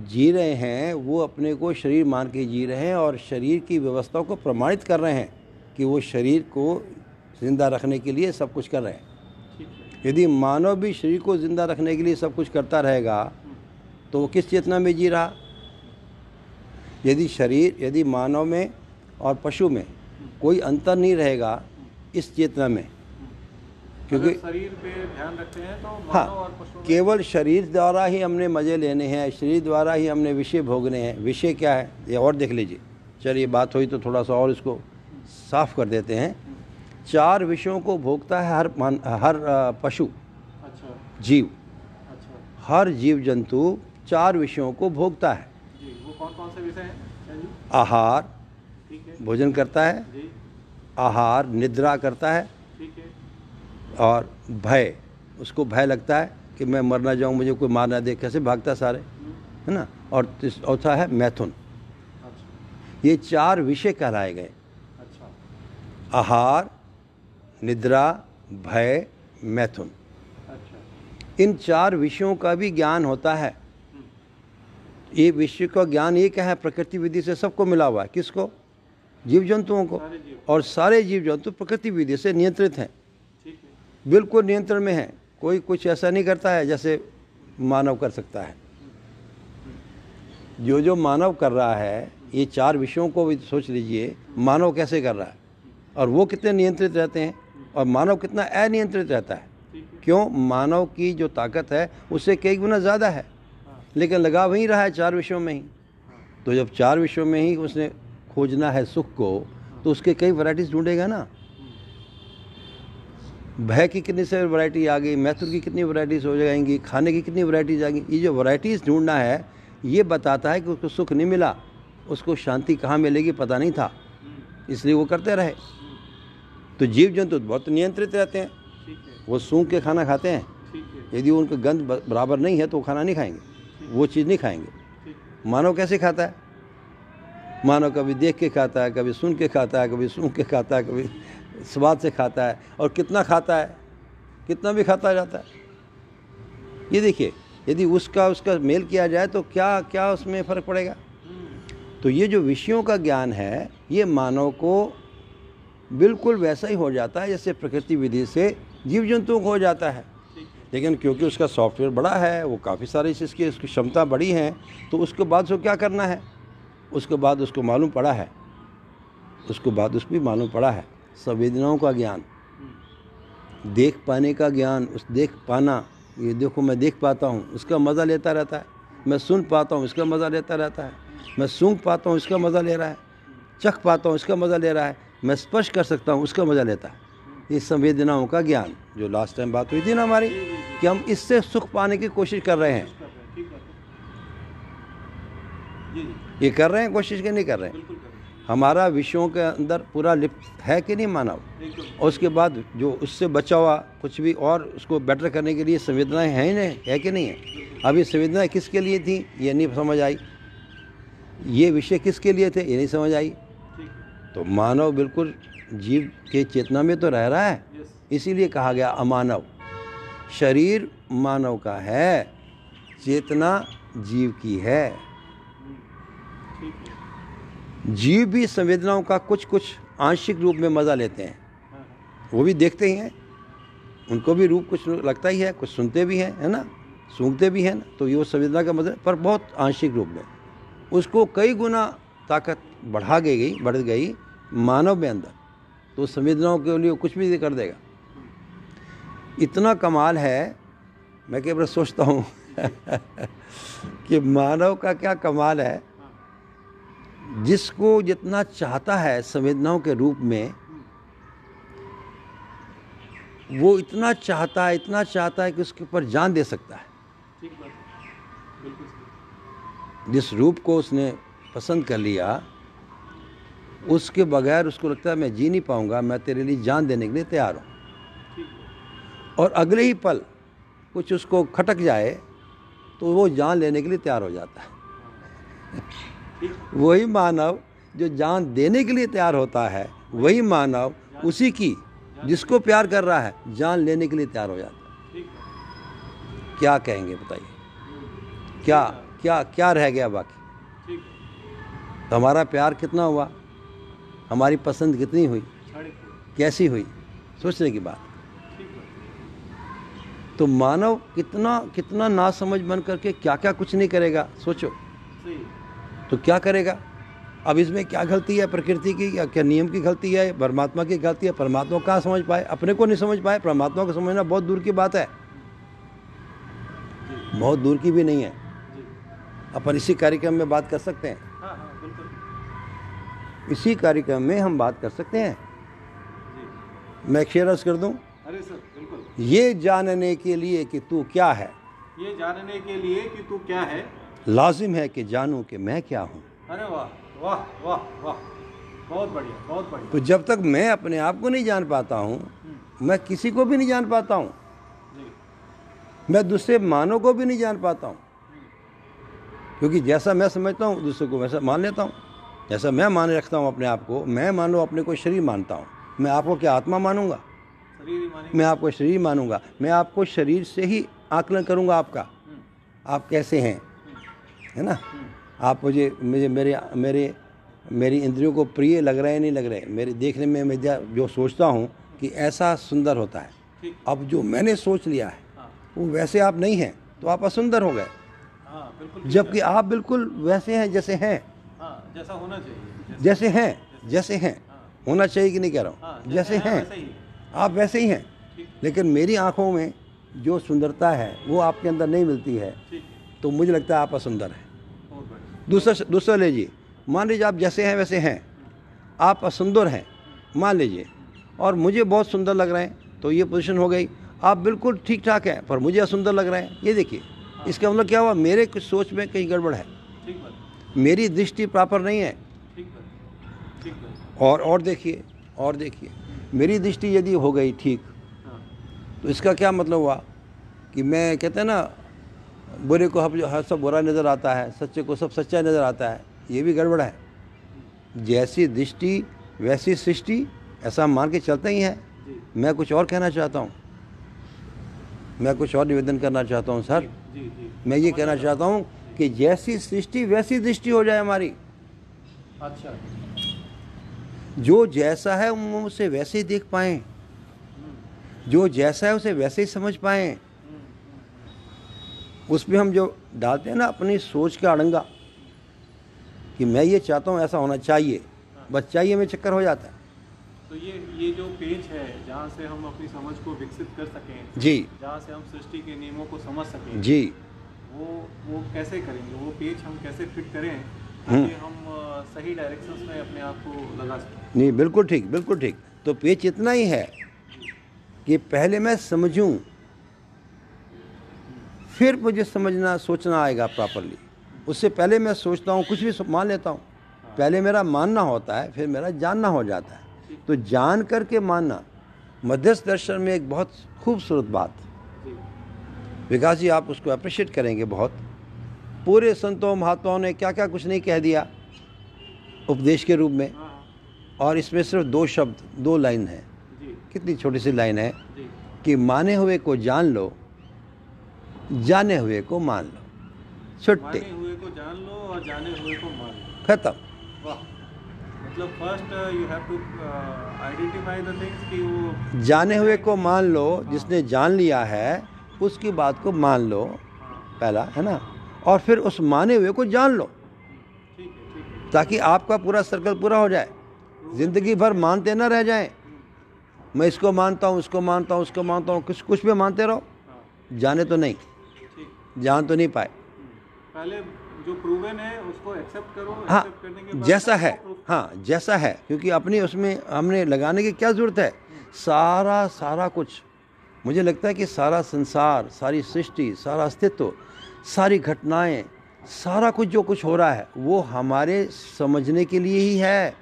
जी रहे हैं, वो अपने को शरीर मान के जी रहे हैं और शरीर की व्यवस्था को प्रमाणित कर रहे हैं कि वो शरीर को ज़िंदा रखने के लिए सब कुछ कर रहे है। यदि मानव भी शरीर को ज़िंदा रखने के लिए सब कुछ करता रहेगा तो वो किस चेतना में जी रहा? यदि शरीर यदि मानव में और पशु में कोई अंतर नहीं रहेगा इस चेतना में। क्योंकि शरीर पे ध्यान रखते हैं तो मानव हाँ और केवल शरीर द्वारा ही हमने मज़े लेने हैं शरीर द्वारा ही हमने विषय भोगने हैं। विषय क्या है? ये और देख लीजिए। चलिए बात हुई तो थोड़ा सा और इसको साफ़ कर देते हैं। चार विषयों को भोगता है हर मान हर पशु। अच्छा। जीव। अच्छा। हर जीव जंतु चार विषयों को भोगता है। जी वो कौन कौन से विषय हैं आहार ठीक है। भोजन करता है। जी। आहार निद्रा करता है। ठीक है। और भय उसको भय लगता है कि मैं मर ना जाऊँ मुझे कोई मार ना दे कैसे भागता सारे? है ना? और चौथा है मैथुन। अच्छा। ये चार विषय कहलाए गए। अच्छा। आहार निद्रा भय मैथुन। अच्छा। इन चार विषयों का भी ज्ञान होता है। ये विषय का ज्ञान ये क्या है प्रकृति विधि से सबको मिला हुआ है। किसको? जीव जंतुओं को जीव। और सारे जीव जंतु प्रकृति विधि से नियंत्रित हैं। है। बिल्कुल नियंत्रण में है। कोई कुछ ऐसा नहीं करता है जैसे मानव कर सकता है। जो जो मानव कर रहा है ये चार विषयों को भी सोच लीजिए मानव कैसे कर रहा है? और वो कितने नियंत्रित रहते हैं? और मानव कितना अनियंत्रित रहता है। क्यों? मानव की जो ताकत है, उससे कई गुना ज़्यादा है। लेकिन लगा वहीं रहा है चार विषयों में ही। तो जब चार विषयों में ही उसने खोजना है सुख को तो उसके कई वैरायटीज ढूंढेगा ना। भय की कितनी सारी वैरायटी आ गई मैथुर की कितनी वैरायटीज हो जाएँगी, खाने की कितनी वैरायटीज आ गई ये जो वैरायटीज ढूंढना है, ये बताता है कि उसको सुख नहीं मिला, उसको शांति कहाँ मिलेगी पता नहीं था। इसलिए वो करते रहे। तो जीव जंतु बहुत नियंत्रित रहते हैं। है। वो सूंघ के खाना खाते हैं। है। यदि उनका गंध बराबर नहीं है तो वो खाना नहीं खाएँगे। वो चीज़ नहीं खाएँगे। मानव कैसे खाता है? मानव कभी देख के खाता है कभी सुन के खाता है कभी सूंघ के खाता है कभी स्वाद से खाता है। और कितना खाता है? कितना भी खाता जाता है। ये देखिए यदि उसका उसका मेल किया जाए तो क्या क्या उसमें फ़र्क पड़ेगा? तो ये जो विषयों का ज्ञान है ये मानव को बिल्कुल वैसा ही हो जाता है, जैसे प्रकृति विधि से जीव जंतुओं को हो जाता है। लेकिन क्योंकि उसका सॉफ्टवेयर बड़ा है, वो काफ़ी सारी इसकी उसकी क्षमता बड़ी है तो उसके बाद उसको क्या करना है? उसके बाद उसको मालूम पड़ा है। उसके बाद उसको भी मालूम पड़ा है। संवेदनाओं का ज्ञान, देख पाने का ज्ञान, उस देख पाना, ये देखो मैं देख पाता हूँ, उसका मज़ा लेता रहता है। मैं सुन पाता हूँ इसका मज़ा लेता रहता है। मैं सूंघ पाता हूँ इसका मज़ा ले रहा है। चख पाता हूँ इसका मज़ा ले रहा है। मैं स्पर्श कर सकता हूँ, उसका मज़ा लेता है। ये संवेदनाओं का ज्ञान, जो लास्ट टाइम बात हुई थी ना हमारी, कि हम इससे सुख पाने की कोशिश कर रहे हैं। ये कर रहे हैं, कोशिश कि नहीं कर रहे हैं। हमारा विषयों के अंदर पूरा लिप्त है कि नहीं मानव? और उसके बाद जो उससे बचा हुआ कुछ भी और उसको बेटर करने के लिए संवेदनाएँ हैं ही नहीं, है कि नहीं है? अब ये संवेदनाएँ किसके लिए थी? ये नहीं समझ आई। ये विषय किसके लिए थे? ये नहीं समझ आई। तो मानव बिल्कुल जीव के चेतना में तो रह रहा है। इसीलिए कहा गया अमानव। शरीर मानव का है चेतना जीव की है। जीव भी संवेदनाओं का कुछ कुछ आंशिक रूप में मज़ा लेते हैं। वो भी देखते ही हैं। उनको भी रूप कुछ लगता ही है कुछ सुनते भी हैं है ना? सूंघते भी हैं ना तो ये वो संवेदना का मतलब पर बहुत आंशिक रूप में। उसको कई गुना ताकत बढ़ा गई गई बढ़ गई। मानव में अंदर तो संवेदनाओं के लिए कुछ भी कर देगा। इतना कमाल है मैं कई बार सोचता हूँ कि मानव का क्या कमाल है। जिसको जितना चाहता है संवेदनाओं के रूप में वो इतना चाहता है इतना चाहता है कि उसके ऊपर जान दे सकता है। जिस रूप को उसने पसंद कर लिया उसके बगैर उसको लगता है मैं जी नहीं पाऊँगा मैं तेरे लिए जान देने के लिए तैयार हूँ। और अगले ही पल कुछ उसको खटक जाए तो वो जान लेने के लिए तैयार हो जाता है। वही मानव जो जान देने के लिए तैयार होता है वही मानव उसी की जिसको प्यार कर रहा है जान लेने के लिए तैयार हो जाता है। क्या कहेंगे बताइए? क्या क्या क्या रह गया बाकी? तो हमारा प्यार कितना हुआ? हमारी पसंद कितनी हुई? कैसी हुई? सोचने की बात। तो मानव कितना कितना नासमझ बन करके क्या क्या कुछ नहीं करेगा? सोचो। तो क्या करेगा? अब इसमें क्या गलती है? प्रकृति की या क्या नियम की गलती है? परमात्मा की गलती है? परमात्मा कहाँ समझ पाए? अपने को नहीं समझ पाए? परमात्मा को समझना बहुत दूर की बात है। बहुत दूर की भी नहीं है। अपन इसी कार्यक्रम में बात कर सकते हैं। इसी कार्यक्रम में हम बात कर सकते हैं। जी मैं एक कर दूँ? अरे सर बिल्कुल। ये जानने के लिए कि तू क्या है। ये जानने के लिए कि तू क्या है। लाजिम है कि जानूं कि मैं क्या हूँ। अरे वाह वाह वाह वाह। बहुत बढ़िया बहुत बढ़िया। तो जब तक मैं अपने आप को नहीं जान पाता हूँ मैं किसी को भी नहीं जान पाता हूँ। मैं दूसरे मानव को भी नहीं जान पाता हूँ। क्योंकि जैसा मैं समझता हूँ दूसरे को वैसा मान लेता हूँ। जैसा मैं मान रखता हूँ अपने आप को मैं मान लो अपने को शरीर मानता हूँ। मैं आपको क्या आत्मा मानूँगा? शरीर मानेंगे। मैं आपको शरीर मानूँगा। मैं आपको शरीर से ही आकलन करूँगा आपका। आप कैसे हैं? है ना? आप मुझे मुझे मेरे मेरे मेरी इंद्रियों को प्रिय लग रहे हैं नहीं लग रहे मेरे देखने में मैं जो सोचता हूँ कि ऐसा सुंदर होता है। अब जो मैंने सोच लिया है हाँ। वो वैसे आप नहीं हैं तो आप असुंदर हो गए। हाँ जबकि आप बिल्कुल वैसे हैं जैसे। हाँ। जैसा होना चाहिए जैसे हैं जैसे हैं। होना चाहिए कि नहीं कह रहा हाँ? हूँ जैसे हैं आप वैसे ही हैं। लेकिन मेरी आँखों में जो सुंदरता है वो आपके अंदर नहीं मिलती है। तो मुझे लगता है आप असुंदर हैं। दूसरा दूसरा लीजिए मान लीजिए आप जैसे हैं वैसे हैं। आप असुंदर हैं मान लीजिए। और मुझे बहुत सुंदर लग रहे हैं तो ये पोजीशन हो गई। आप बिल्कुल ठीक ठाक हैं पर मुझे असुंदर लग रहे हैं। ये देखिए इसका मतलब क्या हुआ? मेरे कुछ सोच में कहीं गड़बड़ है। मेरी दृष्टि प्रॉपर नहीं है। और और देखिए और देखिए मेरी दृष्टि यदि हो गई ठीक हाँ। तो इसका क्या मतलब हुआ कि मैं कहते हैं ना बुरे को हर सब बुरा नज़र आता है सच्चे को सब सच्चा नज़र आता है ये भी गड़बड़ है। जैसी दृष्टि वैसी सृष्टि ऐसा मान के चलते ही है। मैं कुछ और कहना चाहता हूँ। मैं कुछ और निवेदन करना चाहता हूँ सर। जी जी मैं ये कहना चाहता हूँ कि जैसी सृष्टि वैसी दृष्टि हो जाए हमारी। अच्छा। जो जैसा है हम उसे वैसे ही देख पाएँ। जो जैसा है उसे वैसे ही समझ पाएँ। उसमें हम जो डालते हैं ना अपनी सोच का अड़ंगा कि मैं ये चाहता हूँ ऐसा होना चाहिए बस चाहिए में चक्कर हो जाता है। तो ये ये जो पेज है जहाँ से हम अपनी समझ को विकसित कर सकें जी। जहाँ से हम सृष्टि के नियमों को समझ सकें जी। वो वो कैसे करेंगे? वो पेज हम कैसे फिट करें हम्म। ताकि हम सही डायरेक्शंस में अपने आप को लगा सकें? नहीं बिल्कुल ठीक बिल्कुल ठीक। तो पेच इतना ही है कि पहले मैं समझूं फिर मुझे समझना सोचना आएगा प्रॉपरली उससे पहले मैं सोचता हूँ कुछ भी मान लेता हूँ पहले मेरा मानना होता है फिर मेरा जानना हो जाता है। तो जान करके मानना मध्यस्थ दर्शन में एक बहुत खूबसूरत बात जी विकास जी आप उसको अप्रिशिएट करेंगे बहुत। पूरे संतों महात्माओं ने क्या क्या कुछ नहीं कह दिया उपदेश के रूप में। और इसमें सिर्फ़ दो शब्द दो लाइन है। कितनी छोटी सी लाइन है कि माने हुए को जान लो जाने हुए को मान लो। छुट्टे। हुए को जान लो और जाने हुए को मान लो। खत्म। मतलब first you have to identify the things कि वो जाने हुए को मान लो जिसने जान लिया है उसकी बात को मान लो पहला है ना? और फिर उस माने हुए को जान लो। ताकि आपका पूरा सर्कल पूरा हो जाए। ज़िंदगी भर मानते ना रह जाएँ। मैं इसको मानता हूँ उसको मानता हूँ उसको मानता हूँ कुछ कुछ भी मानते रहो। जाने तो नहीं। जान तो नहीं पाए। पहले जो प्रूवन है उसको एक्सेप्ट करो हाँ करने के बाद जैसा है। हाँ जैसा है। क्योंकि अपनी उसमें हमने लगाने की क्या ज़रूरत है? सारा सारा कुछ। मुझे लगता है कि सारा संसार सारी सृष्टि सारा अस्तित्व सारी घटनाएँ सारा कुछ जो कुछ हो रहा है वो हमारे समझने के लिए ही है।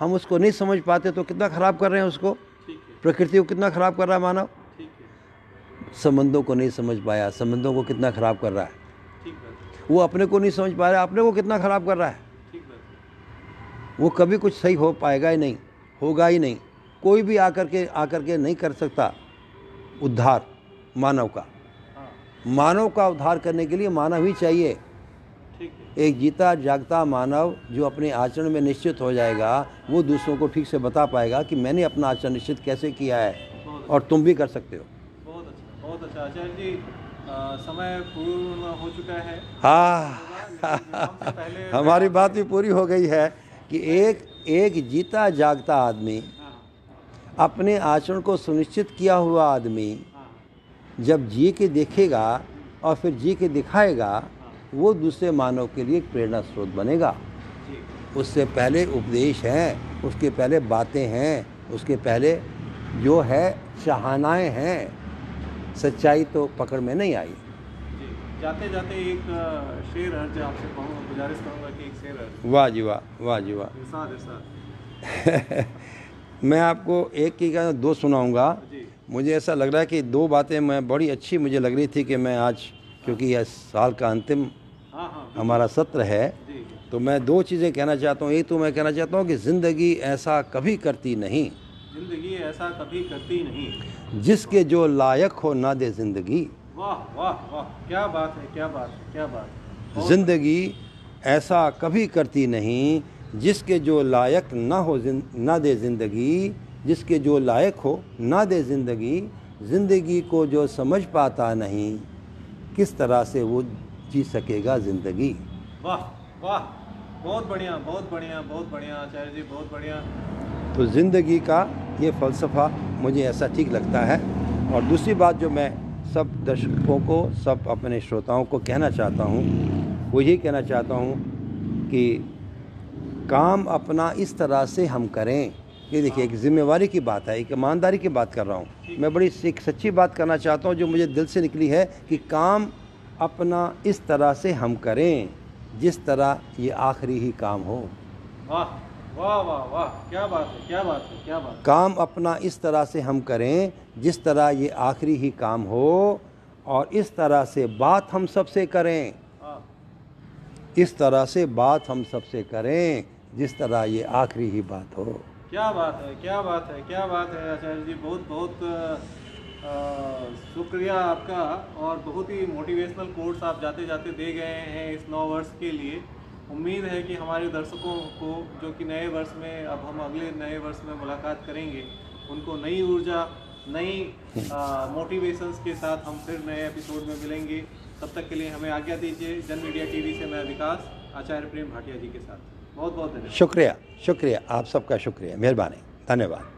हम उसको नहीं समझ पाते तो कितना ख़राब कर रहे हैं उसको? प्रकृति को कितना ख़राब कर रहा है मानव? संबंधों को नहीं समझ पाया संबंधों को कितना ख़राब कर रहा है। वो अपने को नहीं समझ पा रहा अपने को कितना ख़राब कर रहा है। है। वो कभी कुछ सही हो पाएगा ही नहीं होगा ही नहीं। कोई भी आकर के आकर के नहीं कर सकता। उद्धार मानव का। हाँ। मानव का उद्धार करने के लिए मानव ही चाहिए। एक जीता जागता मानव जो अपने आचरण में निश्चित हो जाएगा वो दूसरों को ठीक से बता पाएगा कि मैंने अपना आचरण निश्चित कैसे किया है और तुम भी कर सकते हो। बहुत अच्छा बहुत अच्छा। आचार्य जी समय पूर्ण हो चुका है। हाँ। हमारी बात भी पूरी हो गई है कि एक एक जीता जागता आदमी हाँ अपने आचरण को सुनिश्चित किया हुआ आदमी जब जी के देखेगा और फिर जी के दिखाएगा वो दूसरे मानव के लिए एक प्रेरणा स्रोत बनेगा। उससे पहले उपदेश हैं उसके पहले बातें हैं उसके पहले जो है चाहनाएँ हैं सच्चाई तो पकड़ में नहीं आई। जाते जाते एक शेर अर्ज़ आपसे गुजारिश करूँगा कि एक शेर वाह जी वाह वाह जी वाह। मैं आपको एक की का दो सुनाऊँगा। मुझे ऐसा लग रहा है कि दो बातें मैं बड़ी अच्छी मुझे लग रही थी कि मैं आज क्योंकि यह साल का अंतिम हाँ हाँ हमारा सत्र है। तो मैं दो चीज़ें कहना चाहता हूँ। एक तो मैं कहना चाहता हूँ कि ज़िंदगी ऐसा कभी करती नहीं। ज़िंदगी ऐसा कभी करती नहीं। जिसके जो लायक हो ना दे ज़िंदगी। वाह वाह वाह। क्या बात है क्या बात है क्या बात। है ज़िंदगी ऐसा कभी करती नहीं जिसके जो लायक ना हो ना दे ज़िंदगी जिसके जो लायक हो ना दे ज़िंदगी ज़िंदगी को जो समझ पाता नहीं किस तरह से वो जी सकेगा ज़िंदगी? वाह वाह बहुत बढ़िया बहुत बढ़िया बहुत बढ़िया आचार्य जी बहुत बढ़िया। तो ज़िंदगी का ये फ़लसफ़ा मुझे ऐसा ठीक लगता है। और दूसरी बात जो मैं सब दर्शकों को सब अपने श्रोताओं को कहना चाहता हूँ वो यही कहना चाहता हूँ कि काम अपना इस तरह से हम करें। ये देखिए एक जिम्मेवारी की बात है एक ईमानदारी की बात कर रहा हूँ। मैं बड़ी एक सच्ची बात करना चाहता हूँ जो मुझे दिल से निकली है कि काम अपना इस तरह से हम करें जिस तरह ये आखिरी ही काम हो। वाह वाह वाह वाह क्या बात है क्या बात है क्या बात है। काम अपना इस तरह से हम करें जिस तरह ये आखिरी ही काम हो और इस तरह से बात हम सबसे करें। हाँ। इस तरह से बात हम सबसे करें जिस तरह ये आखिरी ही बात हो। क्या बात है, क्या बात है, क्या बात है आचार्य जी, बहुत बहुत शुक्रिया आपका और बहुत ही मोटिवेशनल कोर्स आप जाते जाते दे गए हैं इस नौ वर्ष के लिए। उम्मीद है कि हमारे दर्शकों को जो कि नए वर्ष में, अब हम अगले नए वर्ष में मुलाकात करेंगे, उनको नई ऊर्जा, नई मोटिवेशंस के साथ हम फिर नए एपिसोड में मिलेंगे। तब तक के लिए हमें आज्ञा दीजिए, जन मीडिया टीवी से मैं विकास, आचार्य प्रेम भाटिया जी के साथ। बहुत बहुत शुक्रिया शुक्रिया आप सबका शुक्रिया मेहरबानी धन्यवाद।